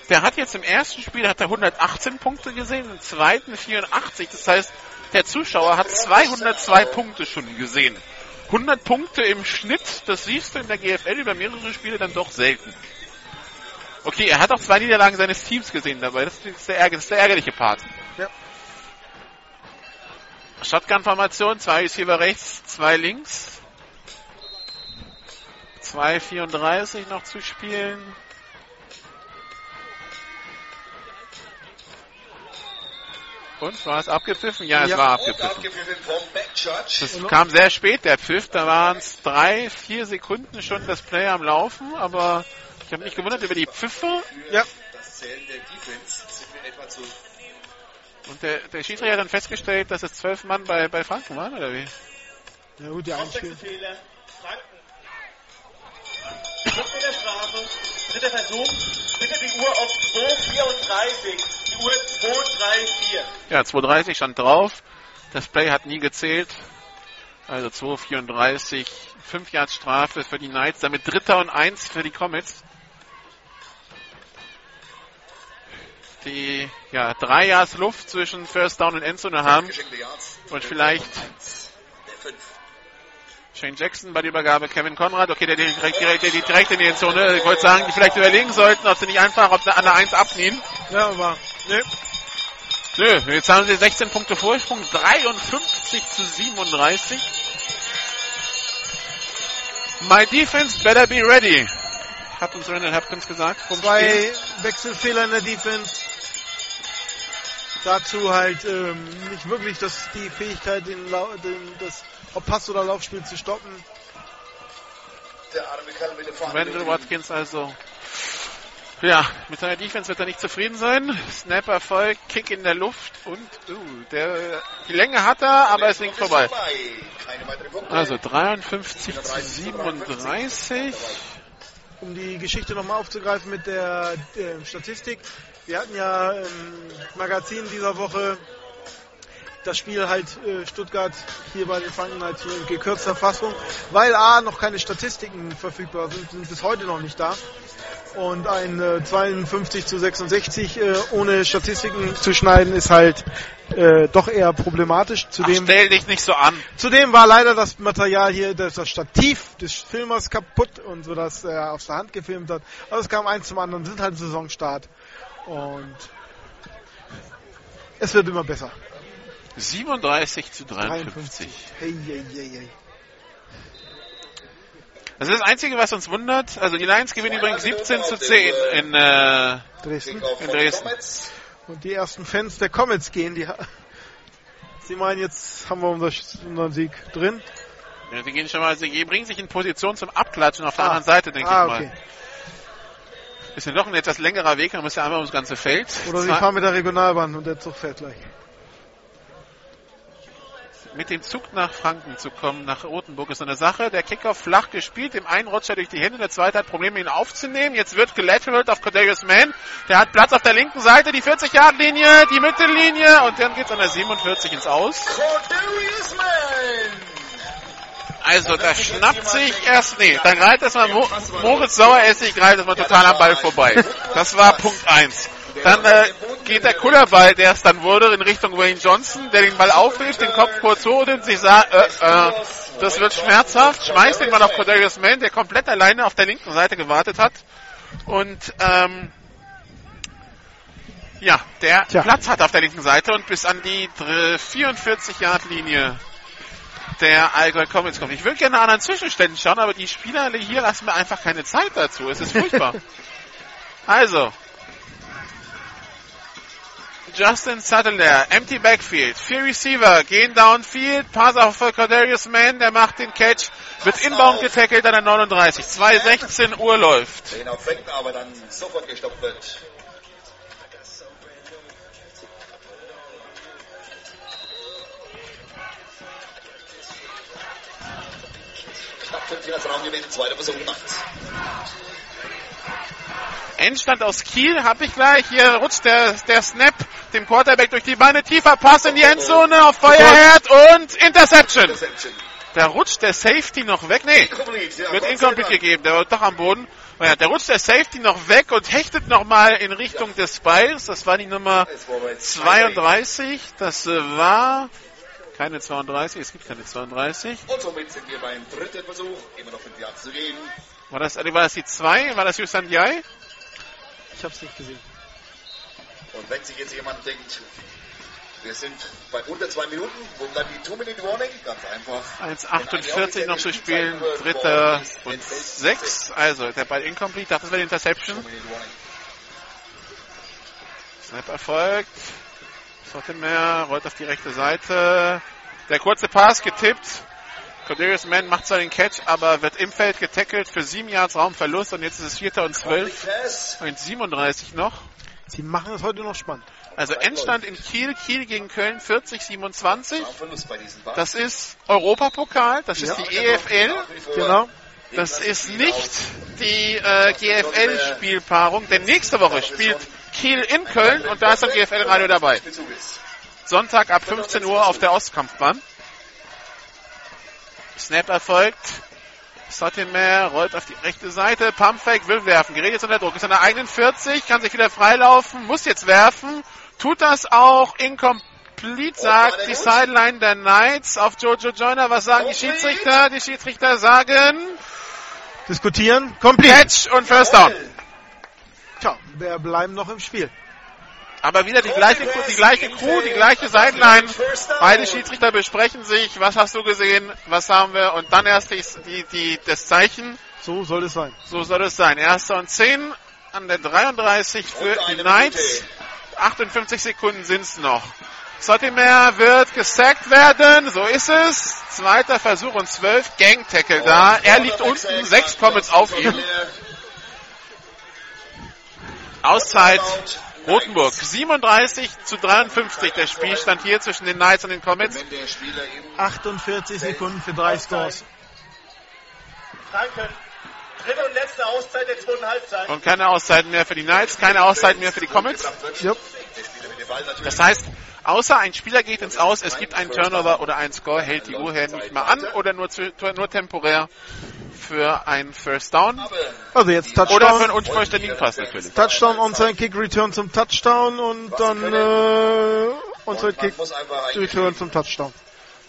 Der hat jetzt im ersten Spiel hat er 118 Punkte gesehen, im zweiten 84. Das heißt, der Zuschauer hat 202 Punkte schon gesehen. 100 Punkte im Schnitt, das siehst du in der GFL über mehrere Spiele dann doch selten. Okay, er hat auch zwei Niederlagen seines Teams gesehen dabei. Das ist der, das ist der ärgerliche Part. Ja. Shotgun-Formation, zwei Receiver rechts, zwei links. 2,34 noch zu spielen. Und war es abgepfiffen? Ja, es Ja. war abgepfiffen. abgepfiffen. Das kam sehr spät, der Pfiff. Da waren es drei, vier Sekunden schon das Play am Laufen, aber ich habe mich gewundert über die Pfiffe. Ja. Der Und der, der Schiedsrichter hat dann festgestellt, dass es zwölf Mann bei, bei Franken waren, oder wie? Ja gut, die Einspiel. Auswechselfehler. Franken. Fünf Meter Strafe. Dritter Versuch. Bitte die Uhr auf 2,34. Die Uhr 2,34. Ja, 2,30 stand drauf. Das Play hat nie gezählt. Also 2,34. 5 Yards Strafe für die Knights. Damit Dritter und Eins für die Comets. Die ja drei Yards Luft zwischen First Down und Endzone haben. Und vielleicht Der 5. Shane Jackson bei der Übergabe, Kevin Conrad, okay, der direkt, direkt, der direkt in die Endzone. Ich wollte sagen, die vielleicht überlegen sollten, ob sie nicht einfach ob sie an der 1 abnehmen. Ja, aber ne, Nö, jetzt haben sie 16 Punkte Vorsprung, 53 zu 37. My defense better be ready, hat uns Randall Hopkins gesagt. vom Spiel. zwei Wechselfehler in der Defense. Dazu halt ähm, nicht wirklich das, die Fähigkeit, den, den, das ob Pass- oder Laufspiel zu stoppen. Der. Randall Watkins also. Ja, mit seiner Defense wird er nicht zufrieden sein. Snap Erfolg, Kick in der Luft und uh, der, die Länge hat er, aber es liegt vorbei. Also 53 zu 37. Um die Geschichte nochmal aufzugreifen mit der äh, Statistik. Wir hatten ja im Magazin dieser Woche das Spiel halt äh, Stuttgart hier bei den Franken nur in gekürzter Fassung, weil A noch keine Statistiken verfügbar sind, sind bis heute noch nicht da. Und ein äh, 52 zu 66 äh, ohne Statistiken zu schneiden ist halt äh, doch eher problematisch. Ach, Zudem, stell dich nicht so an. zudem war leider das Material hier, das, das Stativ des Filmers kaputt und so, dass er aus der Hand gefilmt hat. Aber es kam eins zum anderen, sind halt Saisonstart. Und es wird immer besser. 37 zu 53. Hey, hey, hey, hey. Das ist das Einzige, was uns wundert. Also die Lions gewinnen übrigens 17 zu 10 in, äh, Dresden. in Dresden. Und die ersten Fans der Comets gehen, die Sie meinen, jetzt haben wir unser, unseren Sieg drin? Ja, die gehen schon mal, sie bringen sich in Position zum Abklatschen auf der Ah. anderen Seite, denke ah, ich mal. okay. Ist ja doch ein etwas längerer Weg, dann müssen wir einmal ums ganze Feld. Oder Sie fahren mit der Regionalbahn und der Zug fährt gleich. Mit dem Zug nach Franken zu kommen, nach Rothenburg, ist so eine Sache. Der Kicker flach gespielt, dem einen rutscht er durch die Hände, der zweite hat Probleme, ihn aufzunehmen. Jetzt wird gelateralt auf Cordelius Mann. Der hat Platz auf der linken Seite, die 40-Yard-Linie, die Mittellinie und dann geht's an der 47 ins Aus. Cordelius Mann! Also, da schnappt sich erst, nee, dann greift erstmal Mo Moritz Saueressig, greift erstmal total am Ball vorbei. Das war Punkt 1. Dann äh, geht der Kullerball, der es dann wurde, in Richtung Wayne Johnson, der den Ball aufhilft, den Kopf kurz hoch und sich sagt, äh, äh, das wird schmerzhaft, schmeißt den Ball auf Cordelius Mann, der komplett alleine auf der linken Seite gewartet hat. Und ähm, ja, der Tja. Platz hat auf der linken Seite und bis an die 44-Yard-Linie der Allgäu Comets kommt. Ich würde gerne nach anderen Zwischenständen schauen, aber die Spieler hier lassen mir einfach keine Zeit dazu. Es ist furchtbar. *laughs* also. Justin Sattler, empty backfield, vier Receiver, gehen downfield, Pass auf Cordarius Mann, der macht den Catch, wird inbound getackelt an der 39, 2.16 Uhr läuft. Den Flecken, aber dann sofort gestoppt wird. Knapp 5 Meter Raumgewinn, zweiter Versuch eins. Endstand aus Kiel habe ich gleich. Hier rutscht der, der Snap dem Quarterback durch die Beine. Tiefer Pass in die Endzone auf Feuerherd und Interception. Interception. Da rutscht der Safety noch weg. Nee, wird incomplete gegeben. Der war doch am Boden. Oh ja, der rutscht der Safety noch weg und hechtet nochmal in Richtung des Balls. Das war die Nummer Es war bei 32. Das äh, war keine 32. Es gibt keine 32. Und somit sind wir beim dritten Versuch, immer noch 5 Yards zu gehen. War das, äh, war das die 2? War das Yusan Diay? Ich hab's nicht gesehen. Und wenn sich jetzt jemand denkt, wir sind bei unter zwei Minuten, wo bleibt die Two-Minute-Warning? Ganz einfach. 1,48 noch zu spielen. Dritter und 6. Also der Ball incomplete. Dachte, das wäre die Interception. Snap erfolgt. Sottemer rollt auf die rechte Seite. Der kurze Pass getippt. Cordelius Mann macht zwar den Catch, aber wird im Feld getackelt für 7 Yards Raumverlust und jetzt ist es 4. und 12. Pass. 1,37 noch. Sie machen es heute noch spannend. Also Endstand in Kiel. Kiel gegen Köln 40, 27. Verlust bei diesem Ball. Das ist Europapokal. Das ist Ja. die EFL. Genau. Das ist nicht die äh, GFL-Spielpaarung, denn nächste Woche spielt Kiel in Köln und da ist ein GFL-Radio dabei. Sonntag ab 15 Uhr auf der Ostkampfbahn. Snap erfolgt. Sottimer rollt auf die rechte Seite. Pumpfake will werfen. Gerät jetzt unter Druck. Ist an der eigenen 40. Kann sich wieder freilaufen. Muss jetzt werfen. Tut das auch. Incomplete sagt die Sideline der Knights auf Jojo Joyner. Was sagen die Schiedsrichter? Die Schiedsrichter sagen Diskutieren. Complete. Catch und First Down. Tja, wir bleiben noch im Spiel. Aber wieder die gleiche, die gleiche Crew, die gleiche Sideline. Beide Schiedsrichter besprechen sich. Was hast du gesehen? Was haben wir? Und dann erst die, die, die, das Zeichen. So soll es sein. So soll es sein. Erster und 10 an der 33 für die Knights. 58 Sekunden sind's noch. Sottimer wird gesackt werden. So ist es. Zweiter Versuch und 12. Gang-Tackle da. Er liegt unten. Sechs Comets auf ihm. Auszeit Rotenburg. 37 zu 53 der Spielstand hier zwischen den Knights und den Comets. Wenn der Spieler eben 48 Sekunden für drei Scores. Franken. Dritte und letzte Auszeit der zweiten Halbzeit. Und keine Auszeiten mehr für die Knights, keine Auszeiten mehr für die Comets. Das heißt, Außer ein Spieler geht ins Aus, es gibt einen Turnover oder einen Score, hält die Uhr nicht mehr an oder nur, zu, nur temporär für ein First Down. Also jetzt Touchdown. Oder für einen unvollständigen Pass natürlich. Touchdown, Onside Kick, Return zum Touchdown und dann äh, Onside Kick, Return zum Touchdown.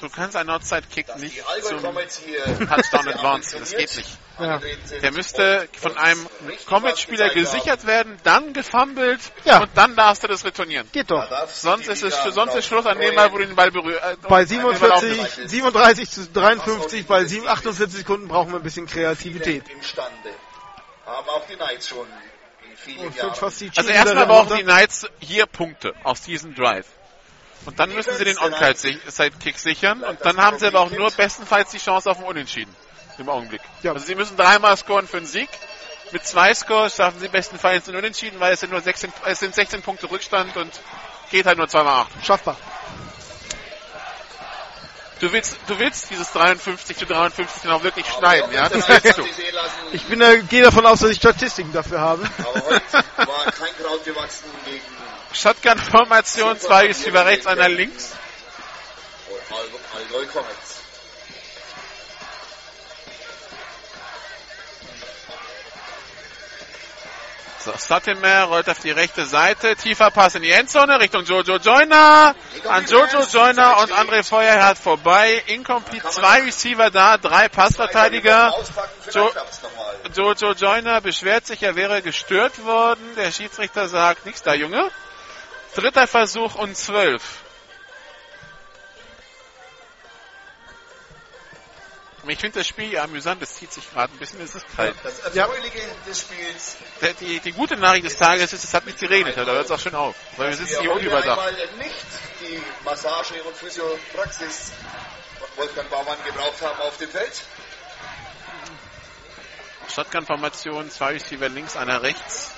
Du kannst einen Outside Kick nicht zum *laughs* Touchdown *laughs* advancen. Das geht nicht. Ja. Der müsste von einem Comet-Spieler gesichert werden, dann gefummelt Ja. und dann darfst du das retournieren. Geht doch. Sonst ist es sonst ist Schluss an dem Mal, wo du den Ball berührst. Äh, Bei den Ball 47, aufgreifen. 37 zu 53, bei 7, 48 Sekunden brauchen wir ein bisschen Kreativität. Imstande. Haben auch die Knights schon in vielen Und Jahren. Also erstmal brauchen die Knights hier Punkte aus diesem Drive. Und dann müssen sie den Onside-Kick sichern. Und dann haben sie aber auch nur bestenfalls die Chance auf ein Unentschieden. Im Augenblick. Ja. Also sie müssen dreimal scoren für einen Sieg. Mit zwei Scores schaffen sie bestenfalls ein Unentschieden, weil es sind nur 16, es sind 16 Punkte Rückstand und geht halt nur zweimal acht. Schaffbar. Du willst, du willst dieses 53 zu 53 genau wirklich schneiden, ja? Das willst du. Ich bin, äh, gehe davon aus, dass ich Statistiken dafür habe. Aber heute war kein Kraut gewachsen gegen Shotgun-Formation, zwei Receiver rechts, einer links. So, Suttimer rollt auf die rechte Seite. Tiefer Pass in die Endzone Richtung Jojo Joyner. An Jojo Joyner und André Feuerhardt vorbei. Incomplete. Zwei Receiver da, drei Passverteidiger. Jo. Jojo Joyner beschwert sich, er wäre gestört worden. Der Schiedsrichter sagt, nichts da, Junge. Dritter Versuch und zwölf. Ich finde das Spiel ja amüsant, es zieht sich gerade ein bisschen, es ist kalt. Das Erfreuliche des Spiels. Die, die gute Nachricht des Tages ist, es hat nicht geregnet, da hört es auch schön auf. Weil wir sitzen hier unüberdacht. nicht die Massage- und Physiopraxis von Wolfgang Baumann gebraucht haben auf dem Feld. Shotgun-Formation, zwei Receiver links, einer rechts.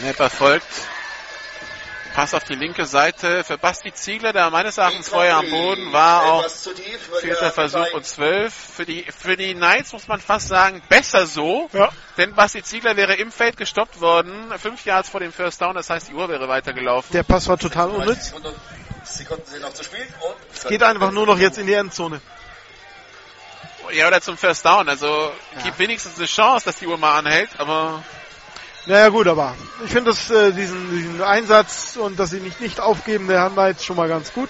Snap erfolgt. Pass auf die linke Seite für Basti Ziegler, der meines Erachtens vorher am Boden war, auch vierter ja Versuch und zwölf. Für die, für die Knights muss man fast sagen, besser so. Ja. Denn Basti Ziegler wäre im Feld gestoppt worden, fünf Yards vor dem First Down, das heißt, die Uhr wäre weitergelaufen. Der Pass war total unnütz. Und Sekunden sind noch zu spielen. Es geht einfach nur noch jetzt in die Endzone. Ja, oder zum First Down. Also gibt wenigstens eine Chance, dass die Uhr mal anhält, aber Naja gut, aber ich finde äh, diesen, diesen Einsatz und dass sie nicht, nicht aufgeben, der haben wir jetzt schon mal ganz gut.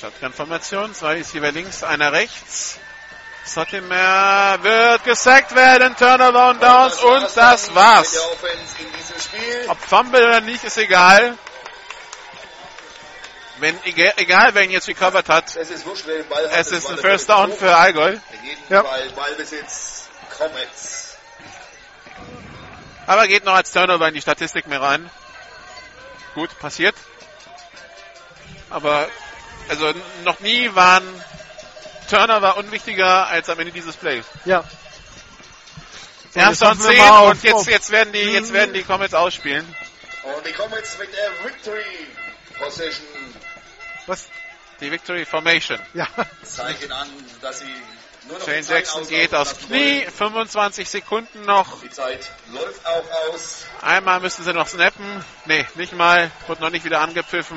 Shotgun-Formation, zwei Receiver links, einer rechts. Sottimer wird gesackt werden, Turnover und Downs und das war's. Ob Fumble oder nicht, ist egal. Wenn, egal, egal wer ihn jetzt recovered hat, Es ist wurscht, wer den Ball hat. es ist ein First Down hoch. für Allgäu. Jeden Ja. Ball, Ballbesitz, Comets. Aber geht noch als Turnover in die Statistik mehr rein. Gut, passiert. Aber, also noch nie waren Turnover unwichtiger als am Ende dieses Plays. Ja. So, Erster jetzt und hoffen wir 10 mal auf- und jetzt, auf- jetzt werden die, jetzt Mhm. werden die Comets ausspielen. Und die Comets mit der Victory Possession Was? Die Victory Formation. Ja. zeigen an, dass sie nur noch Shane Jackson geht aufs lassen Knie. wollen. 25 Sekunden noch. Die Zeit läuft auch aus. Einmal müssen sie noch snappen. Nee, nicht mal. Wird noch nicht wieder angepfiffen.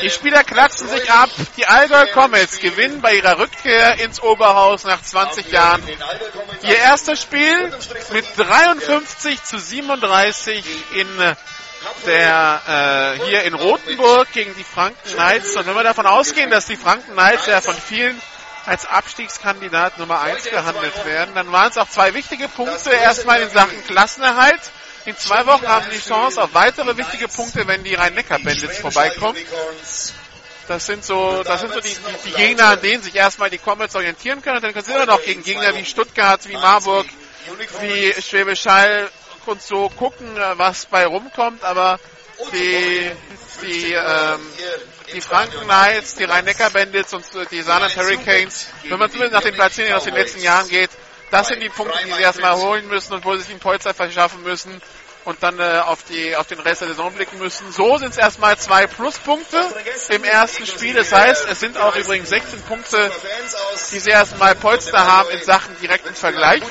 Die Spieler klatschen sich ab. Die Allgäu Comets gewinnen bei ihrer Rückkehr ins Oberhaus nach 20 Jahren. Ihr erstes Spiel mit 53 zu 37 in äh, der äh, hier in Rothenburg gegen die Franken Knights. Und wenn wir davon ausgehen, dass die Franken Knights ja von vielen als Abstiegskandidat Nummer 1 gehandelt werden, dann waren es auch zwei wichtige Punkte. Erstmal in Sachen Klassenerhalt. In zwei Wochen haben die Chance auf weitere wichtige Punkte, wenn die Rhein-Neckar-Bandits vorbeikommen. Das sind so, das sind so die, die, die Gegner, an denen sich erstmal die Comets orientieren können. Und dann können sie immer noch gegen Gegner wie Stuttgart, wie Marburg, wie Schwäbisch Hall und so gucken, äh, was bei rumkommt. Aber die, die, ähm, die Franken Knights, die Rhein-Neckar-Bandits und die Saarland Hurricanes, wenn man zumindest nach den Platzierungen aus den letzten Jahren geht, das sind die Punkte, die sie erstmal holen müssen und wo sie sich einen Polster verschaffen müssen. und dann äh, auf, die, auf den Rest der Saison blicken müssen. So sind es erstmal zwei Pluspunkte im ersten Spiel. Das heißt, es sind auch übrigens 16 Punkte, die sie erstmal Polster haben in Sachen direkten Vergleich.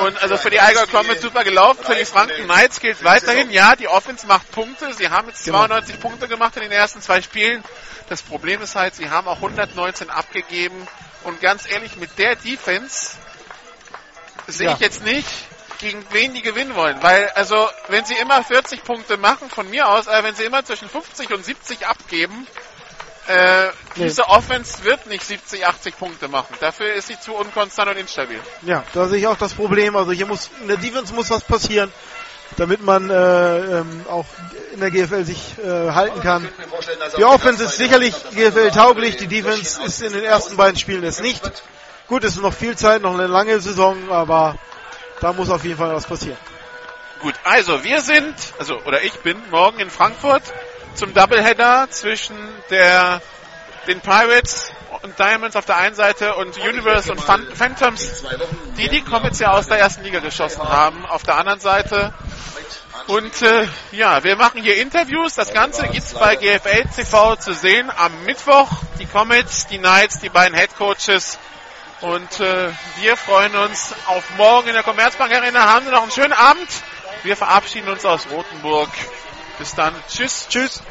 Und also für die Allgäu Comets super gelaufen. Für die Franken Knights gilt weiterhin, ja, die Offense macht Punkte. Sie haben jetzt 92 Punkte gemacht in den ersten zwei Spielen. Das Problem ist halt, sie haben auch 119 abgegeben. Und ganz ehrlich, mit der Defense sehe Ja. ich jetzt nicht, gegen wen die gewinnen wollen. Weil, also, wenn sie immer 40 Punkte machen, von mir aus, äh, wenn sie immer zwischen 50 und 70 abgeben, äh, Nee. diese Offense wird nicht 70, 80 Punkte machen. Dafür ist sie zu unkonstant und instabil. Ja, da sehe ich auch das Problem. Also hier muss in der Defense muss was passieren, damit man äh, ähm, auch in der GFL sich äh, halten kann. Die Offense ist sicherlich GFL tauglich, die Defense ist in den ersten beiden Spielen es nicht. Gut, es ist noch viel Zeit, noch eine lange Saison, aber da muss auf jeden Fall was passieren. Gut, also wir sind, also oder ich bin morgen in Frankfurt zum Doubleheader zwischen der den Pirates und Diamonds auf der einen Seite und Universe und Phan- Phantoms, die die Comets ja aus der ersten Liga geschossen haben, auf der anderen Seite. Und äh, ja, wir machen hier Interviews. Das Ganze gibt's bei GFL TV zu sehen am Mittwoch. Die Comets, die Knights, die beiden Head Coaches. Und äh, wir freuen uns auf morgen in der Commerzbank Arena. Haben Sie noch einen schönen Abend. Wir verabschieden uns aus Rothenburg. Bis dann. Tschüss. Tschüss.